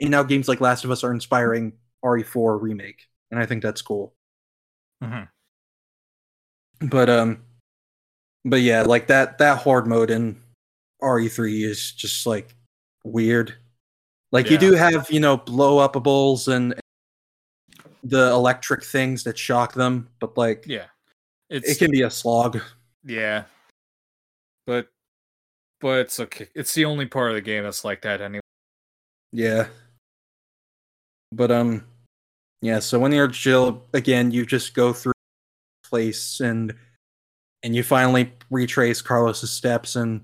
and now games like last of us are inspiring re4 remake and i think that's cool Mhm. but um but yeah like that that horde mode in re3 is just like weird. Like you do have you know blow upables and the electric things that shock them but like Yeah, it's it can be a slog. Yeah, but but it's okay. It's the only part of the game that's like that anyway. yeah. But um yeah so when you're Jill again you just go through place and and you finally retrace carlos's steps and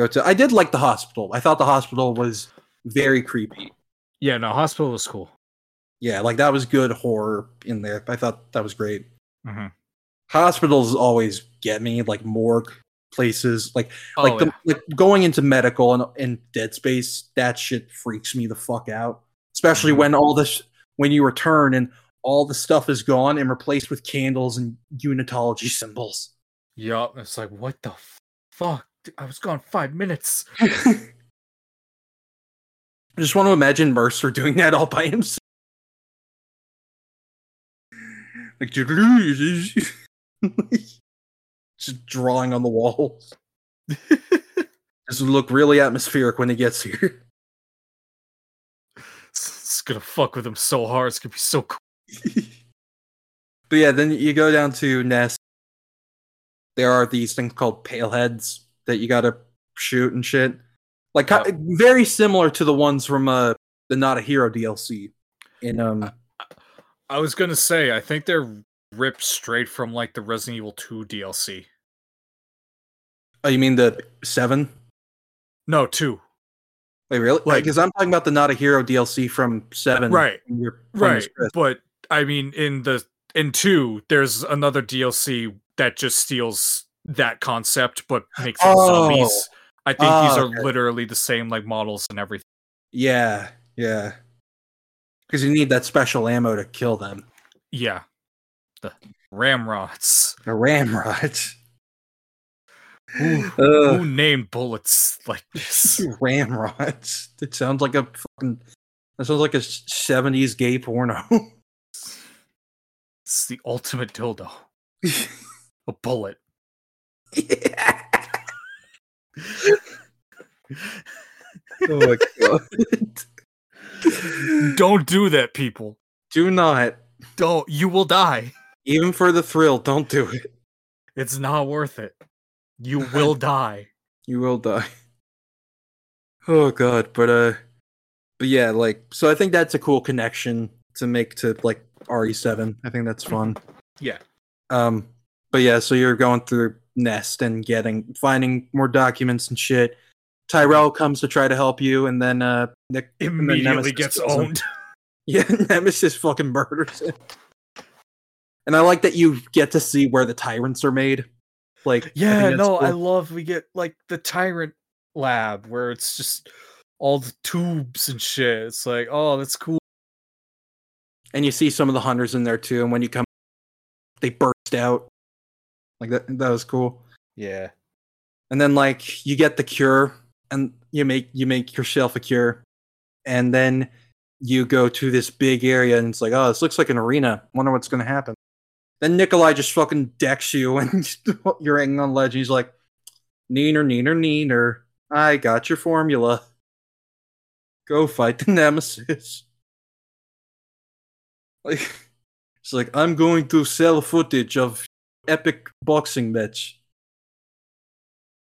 go to. I did like the hospital. I thought the hospital was very creepy. Yeah, no, hospital was cool. yeah like that was good horror in there. I thought that was great. Hmm hospitals always get me like morgue places. Like Oh, like the, yeah. like going into medical and in dead space that shit freaks me the fuck out. Especially Mhm. when all this when you return and all the stuff is gone and replaced with candles and unitology symbols. Yup, it's like what the fuck? I was gone five minutes. i just want to imagine mercer doing that all by himself like just drawing on the walls this would look really atmospheric when he gets here it's gonna fuck with him so hard. It's gonna be so cool. but yeah, then you go down to Nest. There are these things called paleheads that you gotta shoot and shit. Like Yep. very similar to the ones from uh the Not a Hero DLC. In um I was gonna say, I think they're ripped straight from like the Resident Evil 2 DLC. oh you mean the seven? No, two. Wait, really? Like- Because I'm talking about the Not a Hero DLC from seven. Right, when you're playing as Right, but I mean, in the in two, there's another DLC that just steals that concept but makes it Oh. zombies. I think these Oh, are okay. literally the same like models and everything. Yeah, yeah. Because you need that special ammo to kill them. Yeah, the ramrods. The ramrod. Who, Ugh. who named bullets like this? ramrods. It sounds like a fucking. That sounds like a seventies gay porno. It's the ultimate dildo. A bullet. Yeah. Oh my god. Don't do that, people. Do not. Don't. You will die. Even for the thrill, don't do it. It's not worth it. You will die. You will die. Oh god, but uh but yeah, like so I think that's a cool connection to make to like RE7. I think that's fun. Yeah. Um but yeah, so you're going through Nest and getting finding more documents and shit. Tyrell comes to try to help you, and then uh, Nick Immediately gets owned. Yeah, Nemesis fucking murders him. And I like that you get to see where the tyrants are made. Like, Yeah, that's no, I love we get like the tyrant lab where it's just all the tubes and shit. It's like, oh, that's cool. and you see some of the hunters in there too. And when you come, they burst out. Like that. That was cool. Yeah. and then like you get the cure and you make you make yourself a cure and then you go to this big area and it's like oh this looks like an arena wonder what's going to happen then nikolai just fucking decks you and you're hanging on ledge and he's like neener neener neener i got your formula go fight the nemesis like it's like i'm going to sell footage of epic boxing match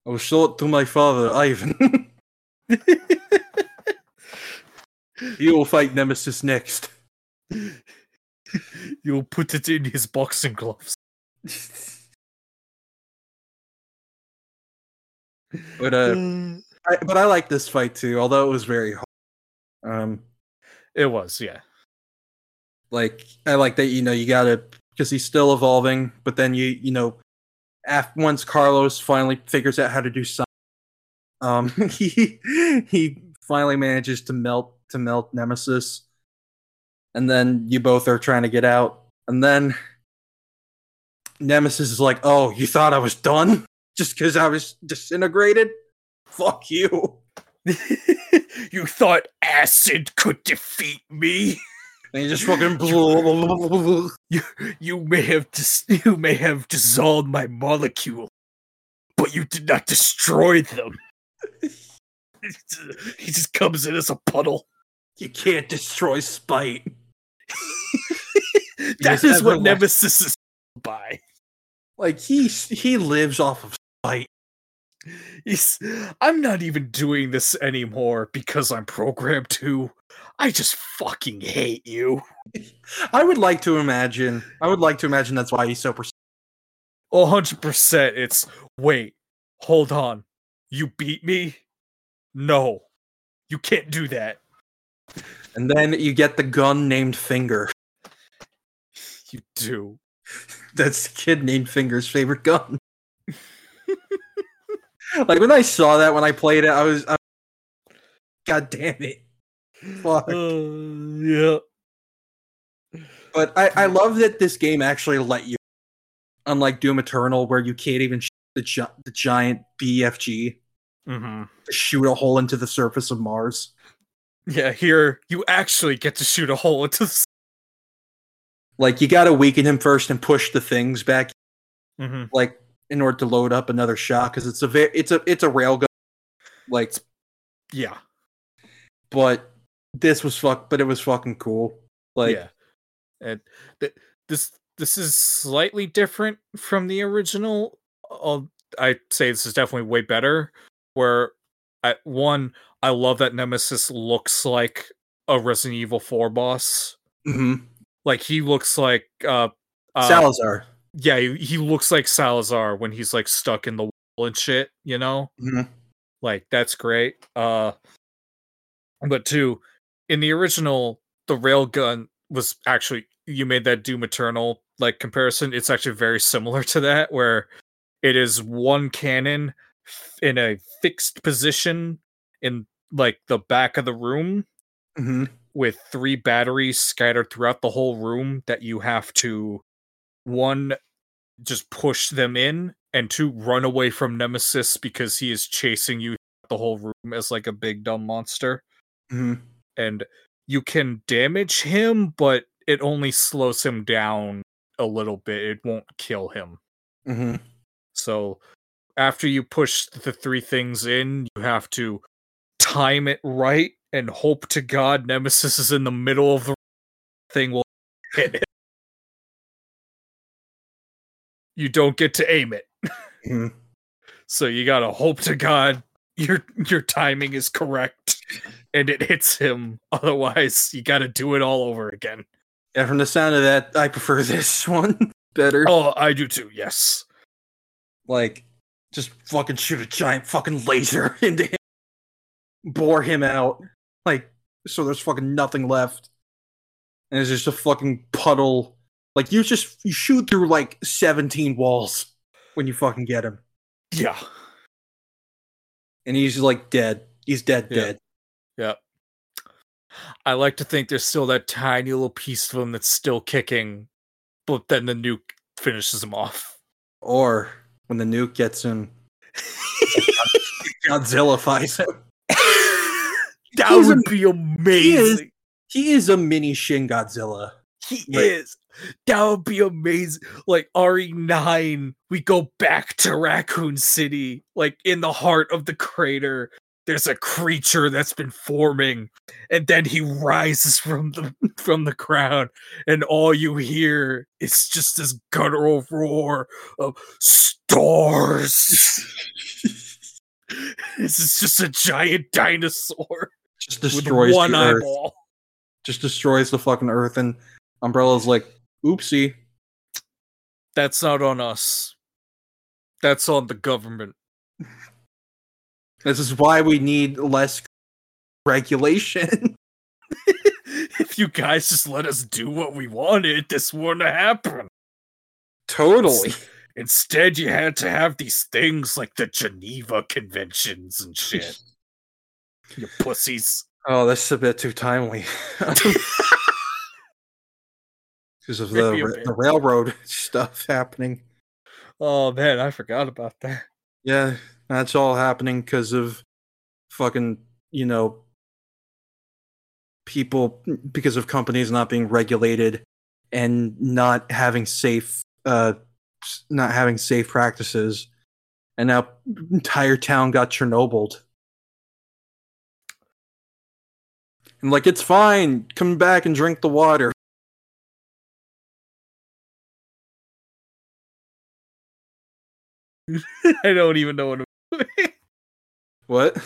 I will show it to my father, Ivan. he will fight Nemesis next. You'll put it in his boxing gloves. but uh, I, but I like this fight too, although it was very hard. Um, it was, yeah. like I like that you know you gotta because he's still evolving, but then you you know, af once Carlos finally figures out how to do something, um, he he finally manages to melt to melt Nemesis, and then you both are trying to get out, and then Nemesis is like, "Oh, you thought I was done just because I was disintegrated? Fuck you!" you thought acid could defeat me? And he just fucking You you may have dis- you may have dissolved my molecule, but you did not destroy them. he just comes in as a puddle. You can't destroy spite. that is what everlasting. Nemesis is by. Like he he lives off of spite. He's, I'm not even doing this anymore because I'm programmed to. I just fucking hate you. I would like to imagine. I would like to imagine that's why he's so. Pers- A hundred percent. It's wait, hold on. You beat me? No, you can't do that. and then you get the gun named Finger. You do. That's the kid named Finger's favorite gun. like when I saw that when I played it, I was, I, God damn it. Fuck. Uh, yeah. But I, I love that this game actually let you, unlike Doom Eternal, where you can't even shoot the, gi- the giant BFG Mm-hmm. to shoot a hole into the surface of Mars. Yeah. Here, you actually get to shoot a hole into. The... Like you got to weaken him first and push the things back, Mm-hmm. like in order to load up another shot because it's a very it's a it's a railgun. Like, Yeah. but this was fuck, but it was fucking cool. Like, yeah. And th- this this is slightly different from the original. Uh, I'd say this is definitely way better. Where at one, I love that Nemesis looks like a Resident Evil 4 boss. mhm. Like he looks like uh, uh Salazar. yeah, he, he looks like Salazar when he's like stuck in the wall and shit, you know? Mhm. Like that's great. Uh but two, in the original, the railgun was actually you made that Doom Eternal like comparison. It's actually very similar to that, where it is one cannon in a fixed position in like the back of the room Mhm. with three batteries scattered throughout the whole room that you have to one just push them in and two run away from nemesis because he is chasing you the whole room as like a big dumb monster Mhm. And you can damage him but it only slows him down a little bit it won't kill him Mhm. so after you push the three things in, you have to time it right and hope to God Nemesis is in the middle of the thing will hit him. You don't get to aim it. Mhm. So you gotta hope to God your your timing is correct and it hits him. Otherwise, you gotta do it all over again. Yeah, from the sound of that, I prefer this one better. Oh, I do too, yes. Like, just fucking shoot a giant fucking laser into him. bore him out. Like, so there's fucking nothing left. And it's just a fucking puddle. Like, you just you shoot through like 17 walls when you fucking get him. Yeah. And he's like dead. He's dead, Yeah. dead. Yeah. I like to think there's still that tiny little piece of him that's still kicking, but then the nuke finishes him off. Or when the nuke gets him, Godzilla fights him. that He's a- would be amazing. He is a mini Shin Godzilla. He Like- is. That would be amazing. Like RE9, we go back to Raccoon City, like in the heart of the crater. There's a creature that's been forming, and then he rises from the from the ground, and all you hear is just this guttural roar of stars. this is just a giant dinosaur Just destroys one the Earth. eyeball. Just destroys the fucking Earth, and Umbrella's like, "Oopsie." That's not on us. That's on the government. This is why we need less regulation. if you guys just let us do what we wanted, this wouldn't happen. totally. Instead, you had to have these things like the Geneva Conventions and shit. you pussies. Oh, this is a bit too timely. Because of the, Maybe a ra- bit. the railroad stuff happening. Oh man, I forgot about that. Yeah, that's all happening because of fucking, you know, people, because of companies not being regulated and not having safe, uh, not having safe practices. And now entire town got Chernobyled. And like, it's fine. Come back and drink the water. I don't even know what. What?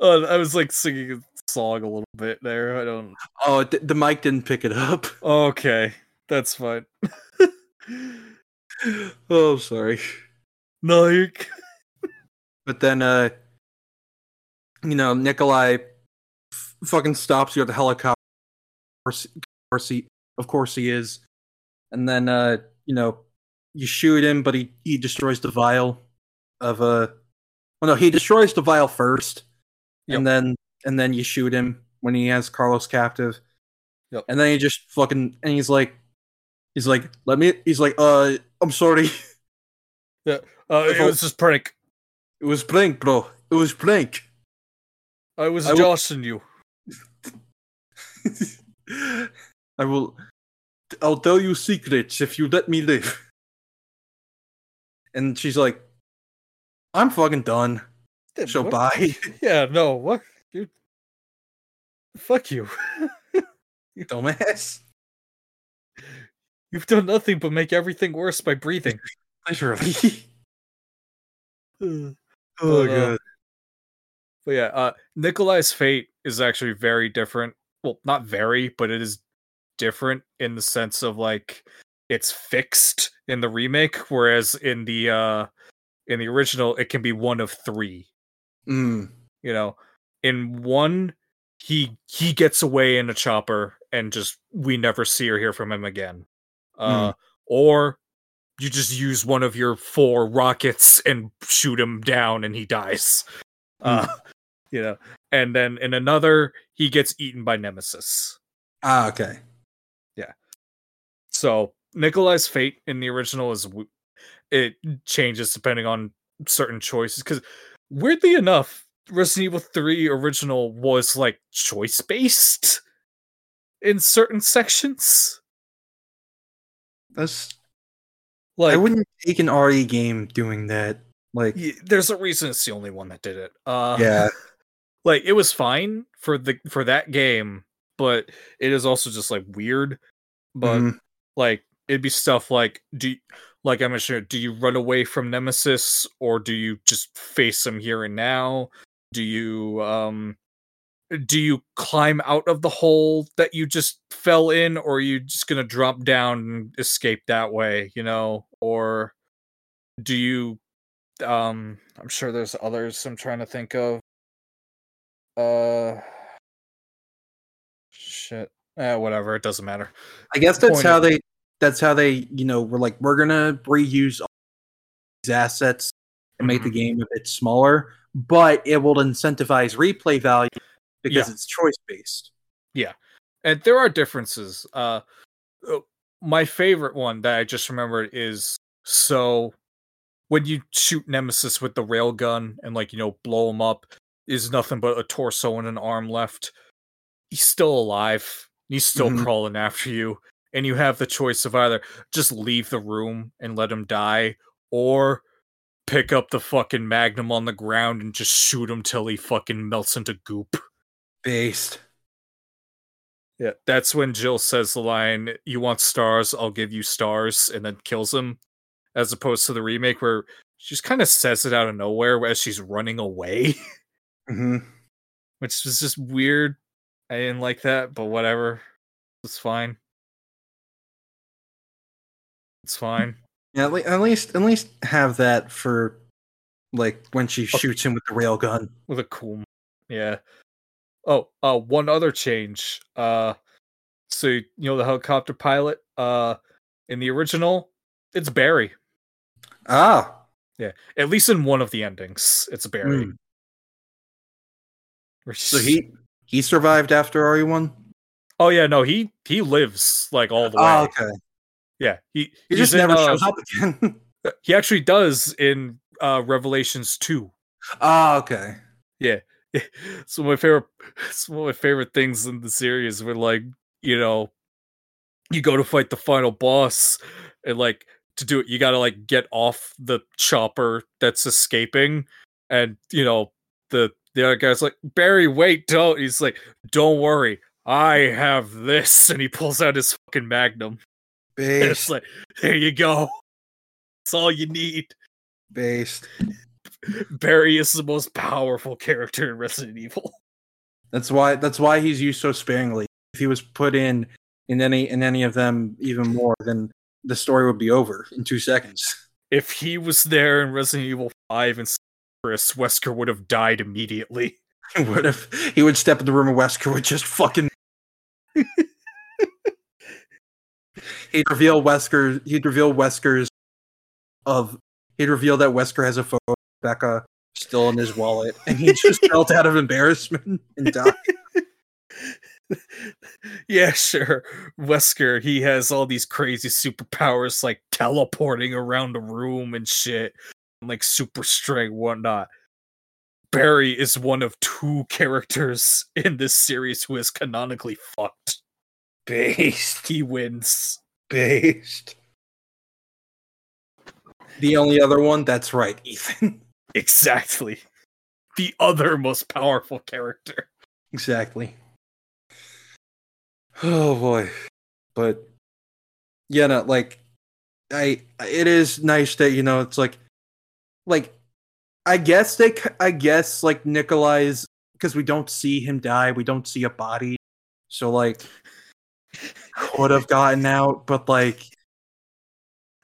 oh, I was like singing a song a little bit there. I don't. Oh, th- the mic didn't pick it up. Okay, that's fine. oh, sorry. Like, But then, uh, you know, Nikolai f- fucking stops you at the helicopter. Of course, of course he, of course he is. And then, uh, you know, you shoot him, but he he destroys the vial of uh, well, no, he destroys the vial first, Yep. and then and then you shoot him when he has Carlos captive. Yep. And then he just fucking and he's like, he's like, let me. He's like, uh, I'm sorry. Yeah. Uh, it was just prank. It was prank, bro. It was prank. I was I will- joshing you. I will. I'll tell you secrets if you let me live. And she's like, "I'm fucking done. So What? bye, Yeah, no, what? Dude. Fuck you. You dumbass." You've done nothing but make everything worse by breathing. Literally. oh Oh But, uh, god. But yeah, uh Nikolai's fate is actually very different. Well, not very, but it is different in the sense of like it's fixed in the remake, whereas in the uh in the original it can be one of three. Mm. You know, in one he he gets away in a chopper and just we never see or hear from him again. Uh or you just use one of your four rockets and shoot him down and he dies. Uh you know, and then in another he gets eaten by Nemesis. Ah, okay. Yeah. So Nikolai's fate in the original is it changes depending on certain choices because weirdly enough, Resident Evil 3 original was like choice based in certain sections. That's. Like I wouldn't take an RE game doing that. Like, y- there's a reason it's the only one that did it. Uh yeah, like it was fine for the for that game, but it is also just like weird. But mhm, like it'd be stuff like do you, like I mentioned, do you run away from Nemesis or do you just face him here and now? Do you um do you climb out of the hole that you just fell in or are you just gonna drop down and escape that way, you know? Or do you um I'm sure there's others I'm trying to think of. Uh, shit. Eh, whatever. It doesn't matter. I guess that's how they. That's how they. You know, we're like we're gonna reuse all these assets and make the Mhm. game a bit smaller, but it will incentivize replay value because Yeah. it's choice based. Yeah. And there are differences. Uh, uh, my favorite one that I just remembered is so when you shoot Nemesis with the railgun and like you know blow him up, is nothing but a torso and an arm left. He's still alive. He's still Mhm. crawling after you, and you have the choice of either just leave the room and let him die, or pick up the fucking magnum on the ground and just shoot him till he fucking melts into goop. Based. Yeah, that's when Jill says the line, "You want stars? I'll give you stars," and then kills him, as opposed to the remake where she just kind of says it out of nowhere as she's running away, hmm which was just weird. I didn't like that, but whatever, it's fine. It's fine. Yeah, at, le- at least at least have that for like when she shoots him with the rail gun. with a cool, yeah. Oh, uh, one other change. Uh, so you know the helicopter pilot. Uh, in the original, it's Barry. Ah, Yeah. At least in one of the endings, it's Barry. Mm. So he he survived after RE1. Oh yeah, no, he he lives like all the way. Oh, okay. Yeah, he He just in, never uh, shows up again. He actually does in uh Revelations two. oh, okay. It's one of my favorite. It's one of my favorite things in the series. Where like you know, you go to fight the final boss, and like to do it, you got to like get off the chopper that's escaping, and you know the the other guy's like Barry, wait, don't. He's like, don't worry, I have this, and he pulls out his fucking magnum. And it's like, there you go. That's all you need. Based. Barry is the most powerful character in Resident Evil. That's why that's why he's used so sparingly. If he was put in in any in any of them even more, then the story would be over in two seconds. If he was there in Resident Evil 5 and Chris, Wesker would have died immediately. what if he would step in the room and Wesker would just fucking He'd reveal Wesker he'd reveal Wesker's of he'd reveal that Wesker has a photo of Becca still in his wallet and he just felt out of embarrassment and died. yeah, sure. Wesker, he has all these crazy superpowers like teleporting around the room and shit, and, like super strength, whatnot. Barry is one of two characters in this series who is canonically fucked. Based. He wins. Based. The only other one, that's right, Ethan. Exactly. The other most powerful character. Exactly. Oh boy. But yeah, no, like I it is nice that you know it's like like I guess they I guess like Nikolai's because we don't see him die, we don't see a body. So like could have gotten out, but like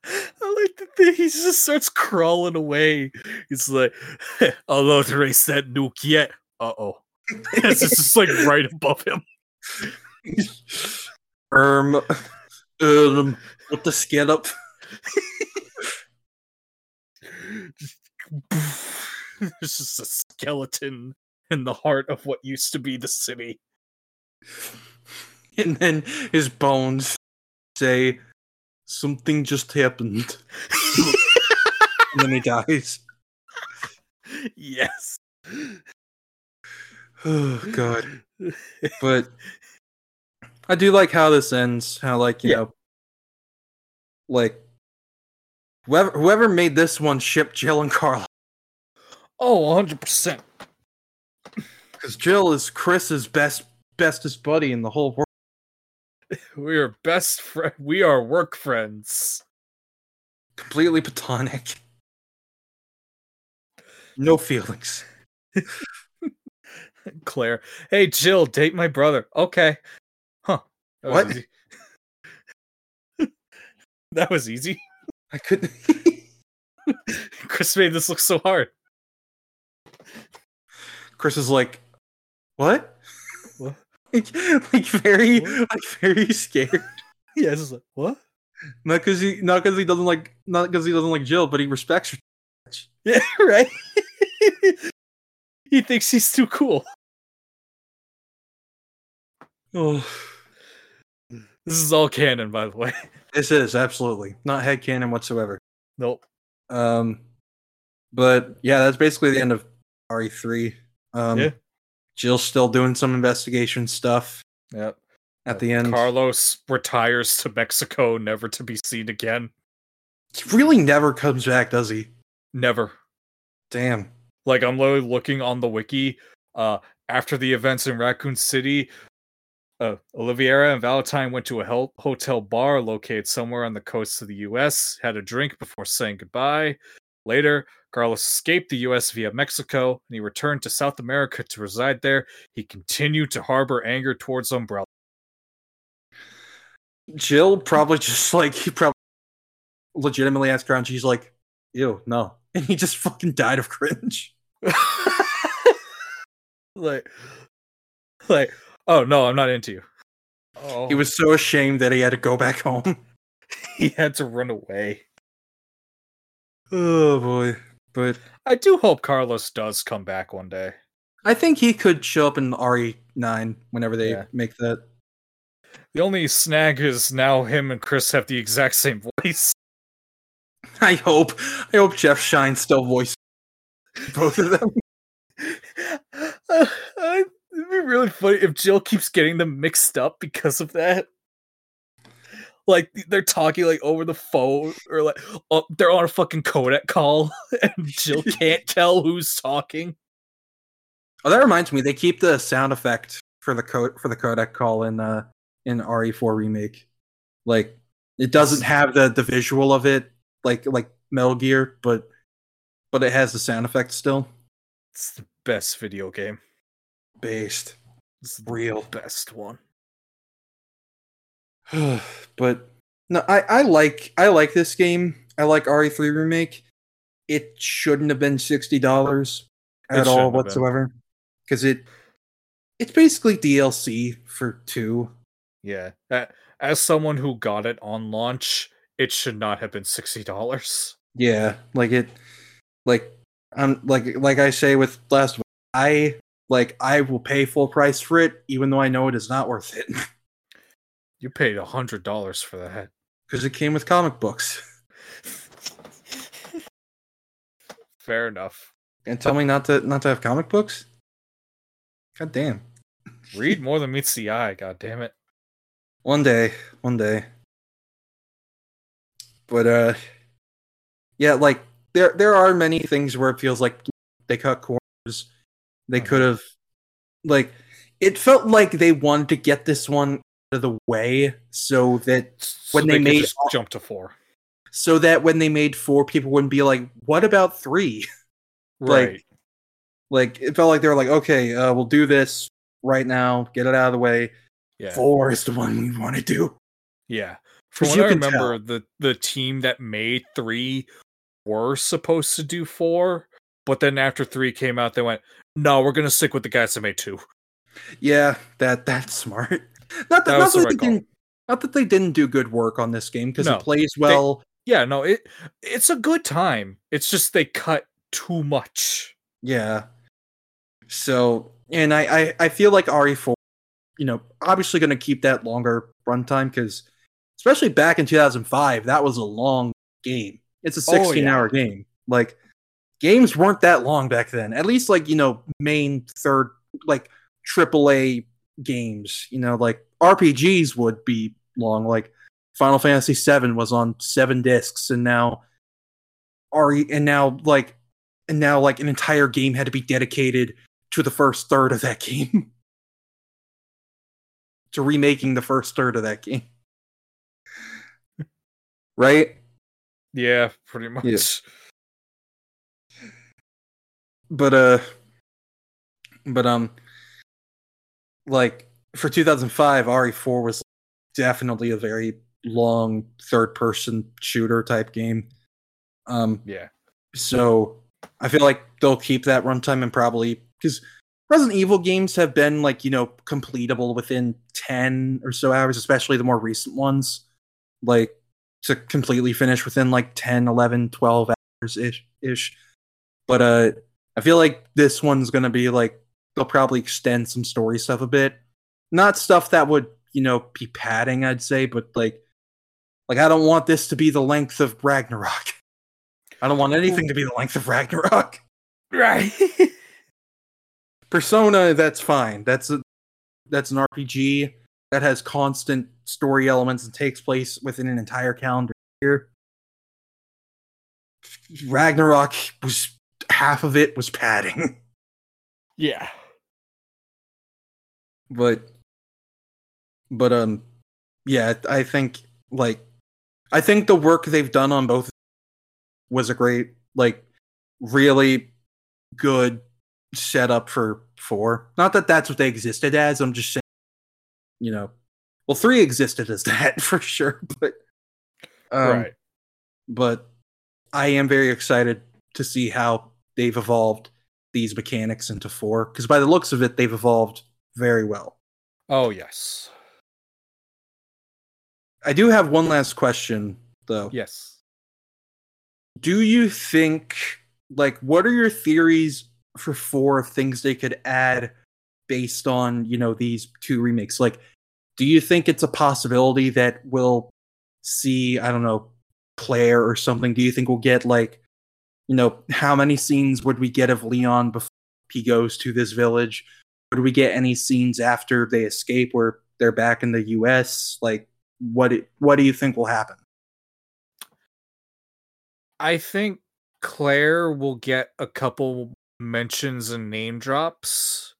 I like the thing. He just starts crawling away. He's like, I'll not erase that nuke yet. Uh oh. It's just like right above him. um um with the skin up. It's just a skeleton in the heart of what used to be the city. And then his bones say something just happened. and then he dies. yes. Oh god. But I do like how this ends. How like, you Yeah. know like whoever whoever made this one ship Jill and Carla. Oh, 100%. Because Jill is Chris's best bestest buddy in the whole world. We are best friend. We are work friends. Completely platonic. No feelings. Claire. Hey, Jill, date my brother. Okay. Huh. That What? that was easy. I couldn't Chris made this look so hard. Chris is like, what? Like, like very, What? like very scared. Yeah, it's just like what? Not because he, not because he doesn't like, not because he doesn't like Jill, but he respects her. Yeah, right. he thinks he's too cool. Oh, This is all canon, by the way. this is absolutely not head canon whatsoever. Nope. Um, but yeah, that's basically the end of RE3. Um, Yeah. Jill's still doing some investigation stuff Yep. at the end. Carlos retires to Mexico, never to be seen again. He really never comes back, does he? Never. Damn. Like I'm literally looking on the wiki. Uh, after the events in Raccoon City, uh, Oliveira and Valentine went to a hel- hotel bar located somewhere on the coast of the U.S. Had a drink before saying goodbye. Later, Carlos escaped the U.S. via Mexico, and he returned to South America to reside there. He continued to harbor anger towards Umbrella. Jill probably just like he probably legitimately asked her, and she's like, "Ew, no," and he just fucking died of cringe. like, like, oh no, I'm not into you. Oh, He was so ashamed that he had to go back home. he had to run away. Oh boy, but I do hope Carlos does come back one day. I think he could show up in RE9 whenever they Yeah. make that. The only snag is now him and Chris have the exact same voice. I hope. I hope Jeff Schine still voices both of them. Uh, uh, it'd be really funny if Jill keeps getting them mixed up because of that. Like they're talking like over the phone, or like oh, they're on a fucking codec call, and Jill can't tell who's talking. Oh, that reminds me. They keep the sound effect for the code for the codec call in uh in RE4 remake. Like it doesn't have the the visual of it like like Metal Gear, but but it has the sound effect still. It's the best video game. Based. It's the Real. best one. but no, I I like I like this game. I like RE3 remake. It shouldn't have been sixty dollars at all shouldn't have been. whatsoever because it it's basically DLC for two. Yeah. As someone who got it on launch, it should not have been sixty dollars. Yeah, like it, like I'm like like I say with last, one, I like I will pay full price for it, even though I know it is not worth it You paid a hundred dollars for that. because it came with comic books. Fair enough. And tell me not to not to have comic books. God damn. Read more than meets the eye. God damn it. One day, one day. But uh, yeah, like there there are many things where it feels like they cut corners. They Mhm. could have, like, it felt like they wanted to get this one of the way so that So When they could made jump to four. so that when they made four, people wouldn't be like, "What about three? Like, Right. Like it felt like they were like, "Okay, uh, we'll do this right now, get it out of the way. yeah. Four is the one we want to do." Yeah. From what you I remember, the the team that made three were supposed to do four, but then after three came out, they went, "No, we're gonna stick with the guys that made two. Yeah, that that's smart. Not that, That not that right they didn't, not that they didn't do good work on this game because No, it plays well. Yeah, no, it it's a good time. It's just they cut too much. Yeah. So, and I, I, I feel like RE4, you know, obviously going to keep that longer runtime because, especially back in 2005, that was a long game. It's a Oh, 16 yeah. hour game. Like, games weren't that long back then. At least, like, you know, main, third, like, AAA games, you know, like RPGs would be long. Like, Final Fantasy VII was on seven discs, and now RE, and now, like, and now like an entire game had to be dedicated to the first third of that game to remaking the first third of that game right Yeah, pretty much. but uh but um like for 2005 re4 was definitely a very long third person shooter type game um Yeah. So I feel like they'll keep that runtime and probably because Resident Evil games have been like, you know, completable within 10 or so hours, especially the more recent ones. Like to completely finish within like 10, 11, 12 hours ish ish. But uh I feel like this one's going to be like they'll probably extend some story stuff a bit. Not stuff that would, you know, be padding, I'd say, but like like I don't want this to be the length of Ragnarok. I don't want anything to be the length of Ragnarok. Right. Persona, that's fine. That's a that's an RPG that has constant story elements and takes place within an entire calendar year. Ragnarok was half of it was padding. yeah. But but um yeah i think like i think the work they've done on both was a great like really good setup for four not that that's what they existed as i'm just saying you know well three existed as that for sure but um, right. but i am very excited to see how they've evolved these mechanics into four because by the looks of it they've evolved very well Oh yes. I do have one last question though. Yes. Do you think like what are your theories for four of things they could add based on, you know, these two remakes? Like do you think it's a possibility that we'll see, I don't know, Claire or something? Do you think we'll get like you know, how many scenes would we get of Leon before he goes to this village? Would we get any scenes after they escape where they're back in the US? Like what it, what do you think will happen? I think Claire will get a couple mentions and name drops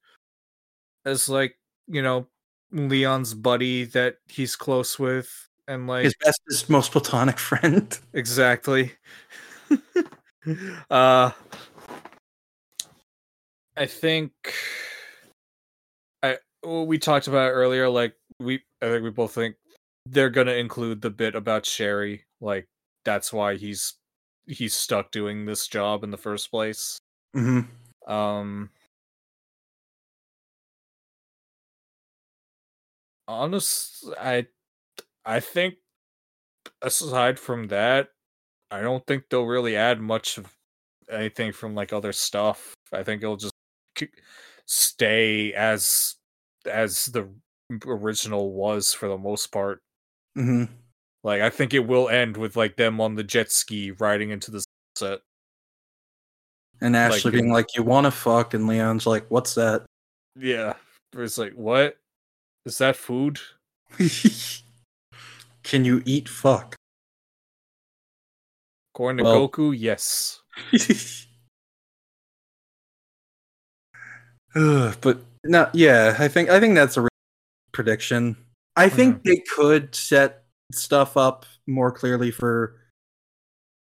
as like, you know, Leon's buddy that he's close with and like His bestest, most platonic friend. exactly. uh I think we talked about earlier like we I think we both think they're going to include the bit about Sherry like that's why he's he's stuck doing this job in the first place. hmm Um honest I I think aside from that I don't think they'll really add much of anything from like other stuff. I think it'll just stay as as the original was for the most part. hmm Like I think it will end with like them on the jet ski riding into the set. And Ashley Like, being like, "You want to fuck?" and Leon's like, "What's that?" Yeah. It's like, what? Is that food? Can you eat fuck? According to Well- Goku, yes. But no, yeah, I think I think that's a real prediction. I oh, think they could set stuff up more clearly for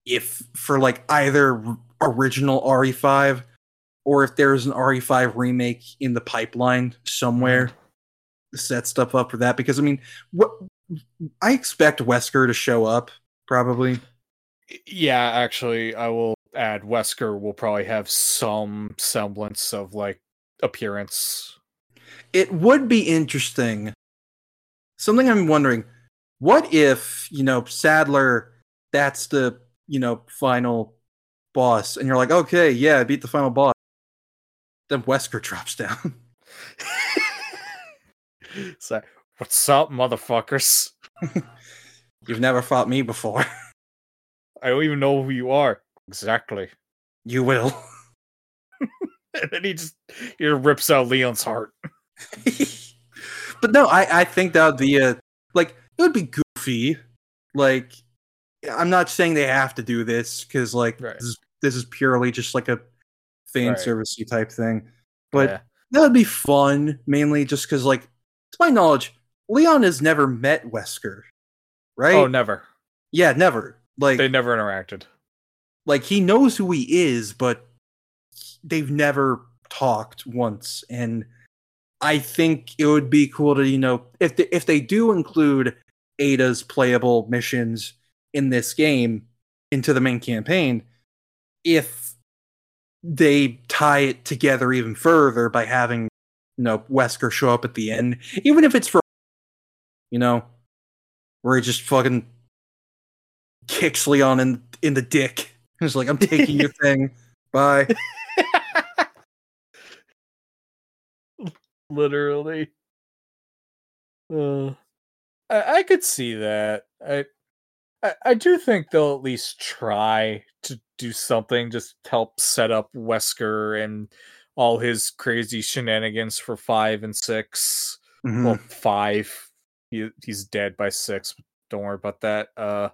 if for like either original RE5 or if there's an RE5 remake in the pipeline somewhere. Mm-hmm. Set stuff up for that because I mean, what I expect Wesker to show up probably. Yeah, actually, I will add Wesker will probably have some semblance of like appearance. it would be interesting. Something I'm wondering, what if, you know, Sadler, that's the, you know, final boss, and you're like, okay, yeah, I beat the final boss. Then Wesker drops down. so, what's up, motherfuckers? You've never fought me before. I don't even know who you are. Exactly. you will. And then he just he rips out Leon's heart. but no, I, I think that would be a, like, it would be goofy. Like, I'm not saying they have to do this, because, like, Right. this, is, this is purely just like a fan Right. servicey type thing. But Yeah. that would be fun, mainly just because, like, to my knowledge, Leon has never met Wesker, right? oh, never. yeah, never. Like, They never interacted. like he knows who he is, but they've never talked once. And I think it would be cool to, you know, if they, if they do include Ada's playable missions in this game into the main campaign, if they tie it together even further by having you know Wesker show up at the end, even if it's for you know where he just fucking kicks Leon in in the dick. He's like, "I'm taking your thing, bye." Literally. Uh, I, I could see that. I, I I do think they'll at least try to do something, just help set up Wesker and all his crazy shenanigans for five and 6 Mhm. Well, five. He he's dead by six. Don't worry about that. Uh,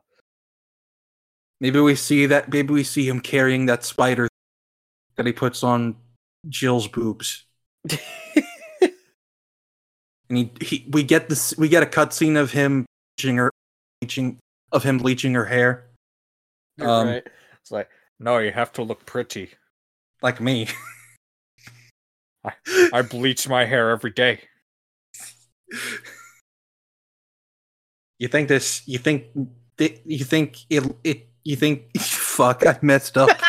Maybe we see that. Maybe we see him carrying that spider that he puts on Jill's boobs, and he, he we get this. We get a cutscene of him bleaching her, bleaching of him bleaching her hair, Um, right. It's like no, you have to look pretty. like me. I I bleach my hair every day. you think this? You think? You think it? It? You think? Fuck! I messed up.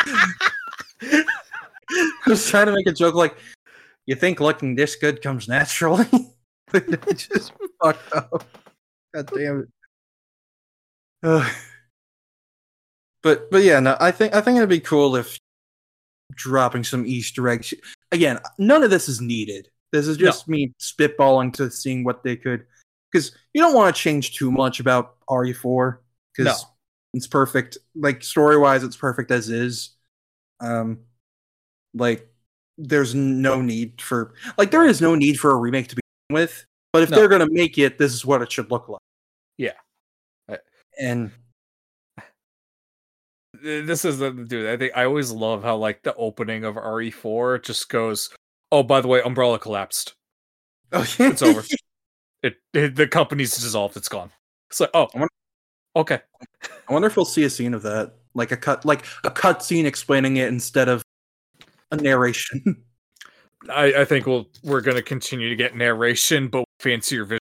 I was trying to make a joke like, you think looking this good comes naturally? I just fucked up. God damn it. Ugh. but but yeah, no, I think I think it'd be cool if dropping some Easter eggs. Again, none of this is needed. This is No. just me spitballing to seeing what they could, because you don't want to change too much about RE4 because No. it's perfect. Like story wise, it's perfect as is. Um, like there's no need for like there is no need for a remake to begin with. But if No. they're gonna make it, this is what it should look like. Yeah. I- And this is the dude. I think I always love how like the opening of RE4 just goes, "Oh, by the way, Umbrella collapsed. oh, yeah. It's over. It, it the company's dissolved. It's gone." It's like, oh, wonder- okay. I wonder if we'll see a scene of that, like a cut, like a cut scene explaining it instead of a narration. I, I think we'll we're gonna continue to get narration, but fancier vision.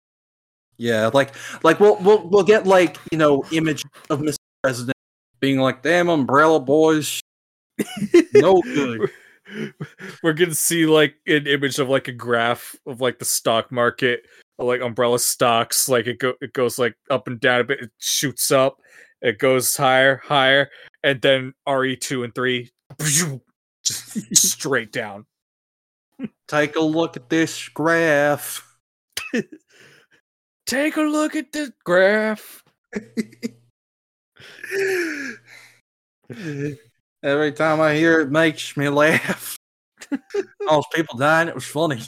yeah, like like we'll we'll we'll get like you know image of Mr. President being like, "Damn umbrella boys, no good." We're gonna see like an image of like a graph of like the stock market, like umbrella stocks. Like it go it goes like up and down a bit. It shoots up. It goes higher, higher, and then RE two and three just straight down. Take a look at this graph. Take a look at the graph. Every time I hear it, it makes me laugh. All those people dying, it was funny.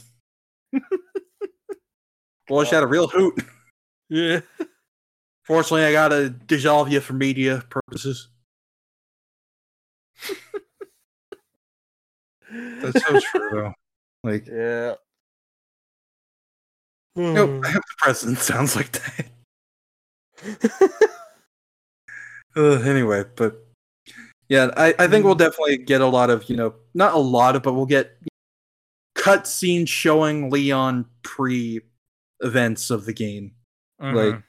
Boy, she had a real hoot. Yeah. Fortunately, I gotta dissolve you for media purposes. That's so true, though. Like, Yeah. nope, I hope the president sounds like that. Uh, anyway, but yeah, I, I think we'll definitely get a lot of, you know, not a lot of, but we'll get cut scenes showing Leon pre events of the game. Mhm.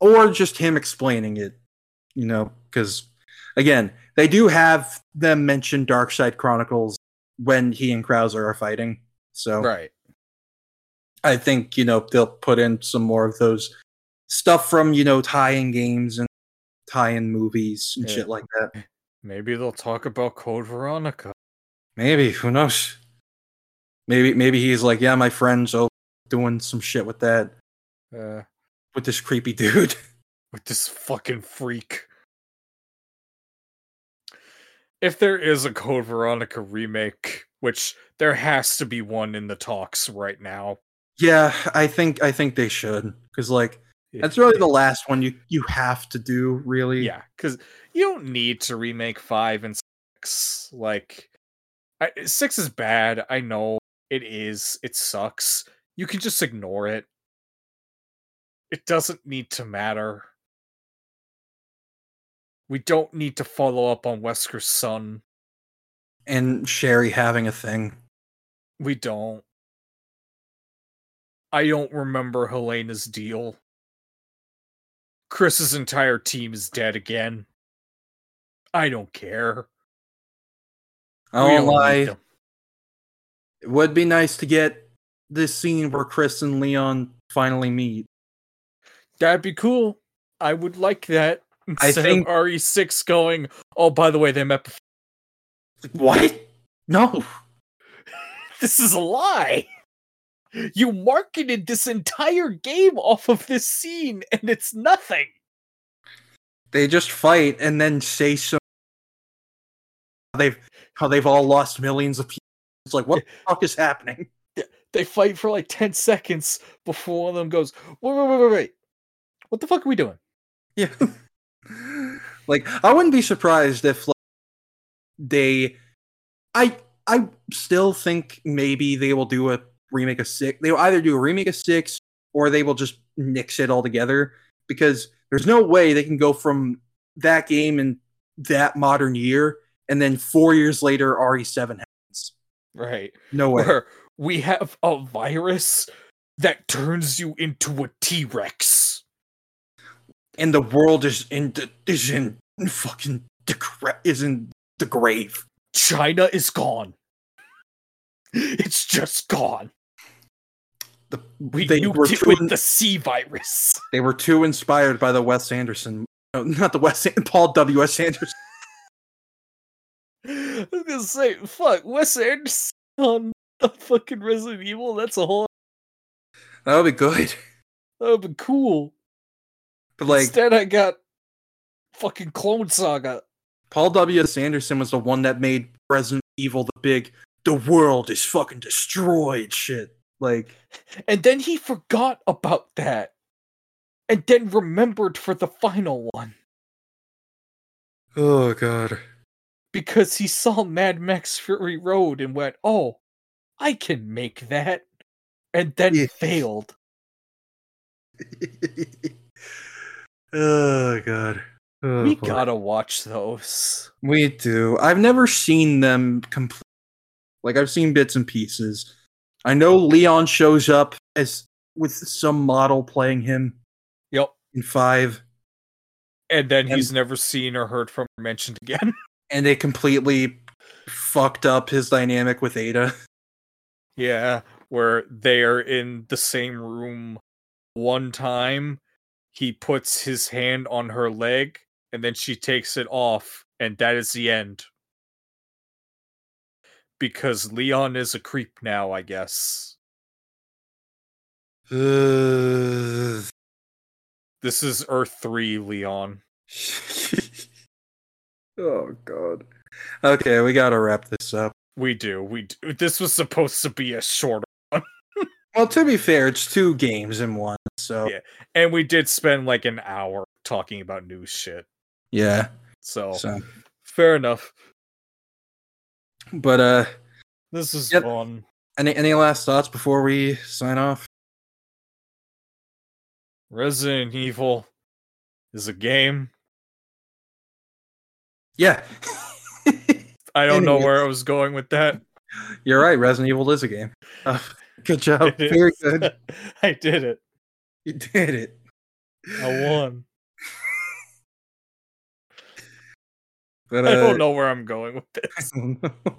or just him explaining it, you know, because again, they do have them mention Darkside Chronicles when he and Krauser are fighting. So right. I think, you know, they'll put in some more of those stuff from, you know, tie-in games and tie-in movies and Yeah. shit like that. Maybe they'll talk about Code Veronica. Maybe, who knows? Maybe maybe he's like, yeah, my friend's over doing some shit with that Uh, with this creepy dude. with this fucking freak. If there is a Code Veronica remake, which there has to be one in the talks right now. yeah, I think I think they should cuz like That's really the last one you you have to do, really. yeah, because you don't need to remake five and six. Like, I, six is bad. I know it is. It sucks. You can just ignore it. It doesn't need to matter. We don't need to follow up on Wesker's son. And Sherry having a thing. We don't. I don't remember Helena's deal. Chris's entire team is dead again. I don't care. I won't don't lie. It would be nice to get this scene where Chris and Leon finally meet. That'd be cool. I would like that. I Instead think- RE6 going, oh, by the way, they met before. What? No. This is a lie. You marketed this entire game off of this scene, and it's nothing. They just fight and then say so. They've how they've all lost millions of people. It's like what the fuck is happening? They fight for like 10 seconds before one of them goes, wait, wait, wait, wait, wait. What the fuck are we doing? Yeah. like I wouldn't be surprised if like they I I still think maybe they will do a remake of six. They'll either do a remake of six or they will just nix it all together because there's no way they can go from that game in that modern year and then four years later RE7 happens. Right. No way. Where we have a virus that turns you into a T Rex. And the world is in the, is in fucking decre- is in the grave. China is gone. It's just gone. The, We they were too with in- the C virus. they were too inspired by the Wes Anderson, no, not the Wes Paul W S Anderson. I was gonna say, fuck, Wes Anderson on the fucking Resident Evil. That's a whole. That would be good. That would be cool. But like Instead, I got fucking Clone Saga. Paul W S Anderson was the one that made Resident Evil the big. The world is fucking destroyed. Shit. Like And then he forgot about that. And then remembered for the final one. oh god. Because he saw Mad Max Fury Road and went, oh, I can make that. And then Yeah. failed. oh god. Oh, we boy. gotta watch those. We do. I've never seen them complete. Like I've seen bits and pieces. I know Leon shows up as with some model playing him Yep. in five, And then And- he's never seen or heard from or mentioned again. and they completely fucked up his dynamic with Ada. Yeah, where they're in the same room one time. He puts his hand on her leg and then she takes it off, and that is the end. Because Leon is a creep now, I guess. Ugh. This is Earth 3, Leon. oh god. Okay, we gotta wrap this up. We do. We do. This was supposed to be a shorter, Well, to be fair, it's two games in one, so Yeah. and we did spend like an hour talking about new shit. yeah. So, So, fair enough. but uh, This is Yep. fun. any any last thoughts before we sign off? Resident Evil is a game. Yeah. I don't know where I was going with that. You're right. Resident Evil is a game. Uh, good job. It Very is. good. I did it. You did it. I won. But, I uh, don't know where I'm going with this. I don't know.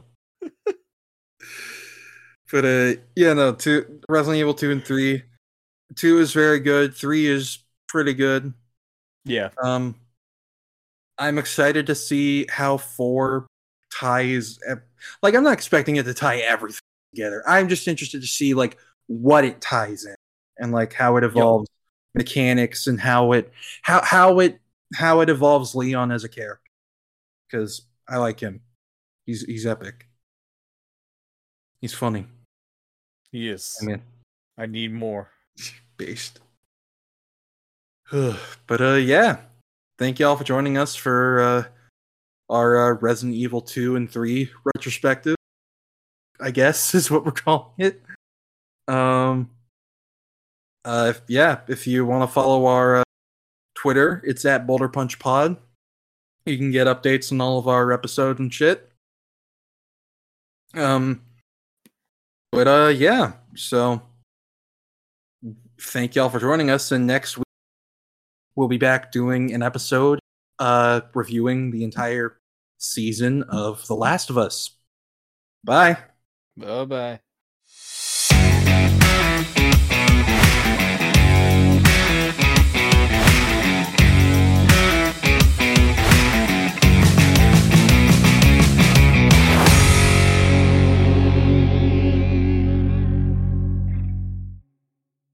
but uh, yeah, no. Two Resident Evil two and three. Two is very good. Three is pretty good. Yeah. Um, I'm excited to see how four ties. Like, I'm not expecting it to tie everything together. I'm just interested to see like what it ties in and like how it evolves mechanics and how it how how it how it evolves Leon as a character. Because I like him. He's he's epic. He's funny. He is. I mean, I need more. based. but uh yeah. Thank y'all for joining us for uh our uh, Resident Evil 2 and 3 retrospective. I guess is what we're calling it. Um uh if, yeah, if you want to follow our uh, Twitter, it's at Boulder Punch Pod. You can get updates on all of our episodes and shit. Um but uh yeah, so thank y'all for joining us. And next week, we'll be back doing an episode uh, reviewing the entire season of The Last of Us. Bye. Bye bye.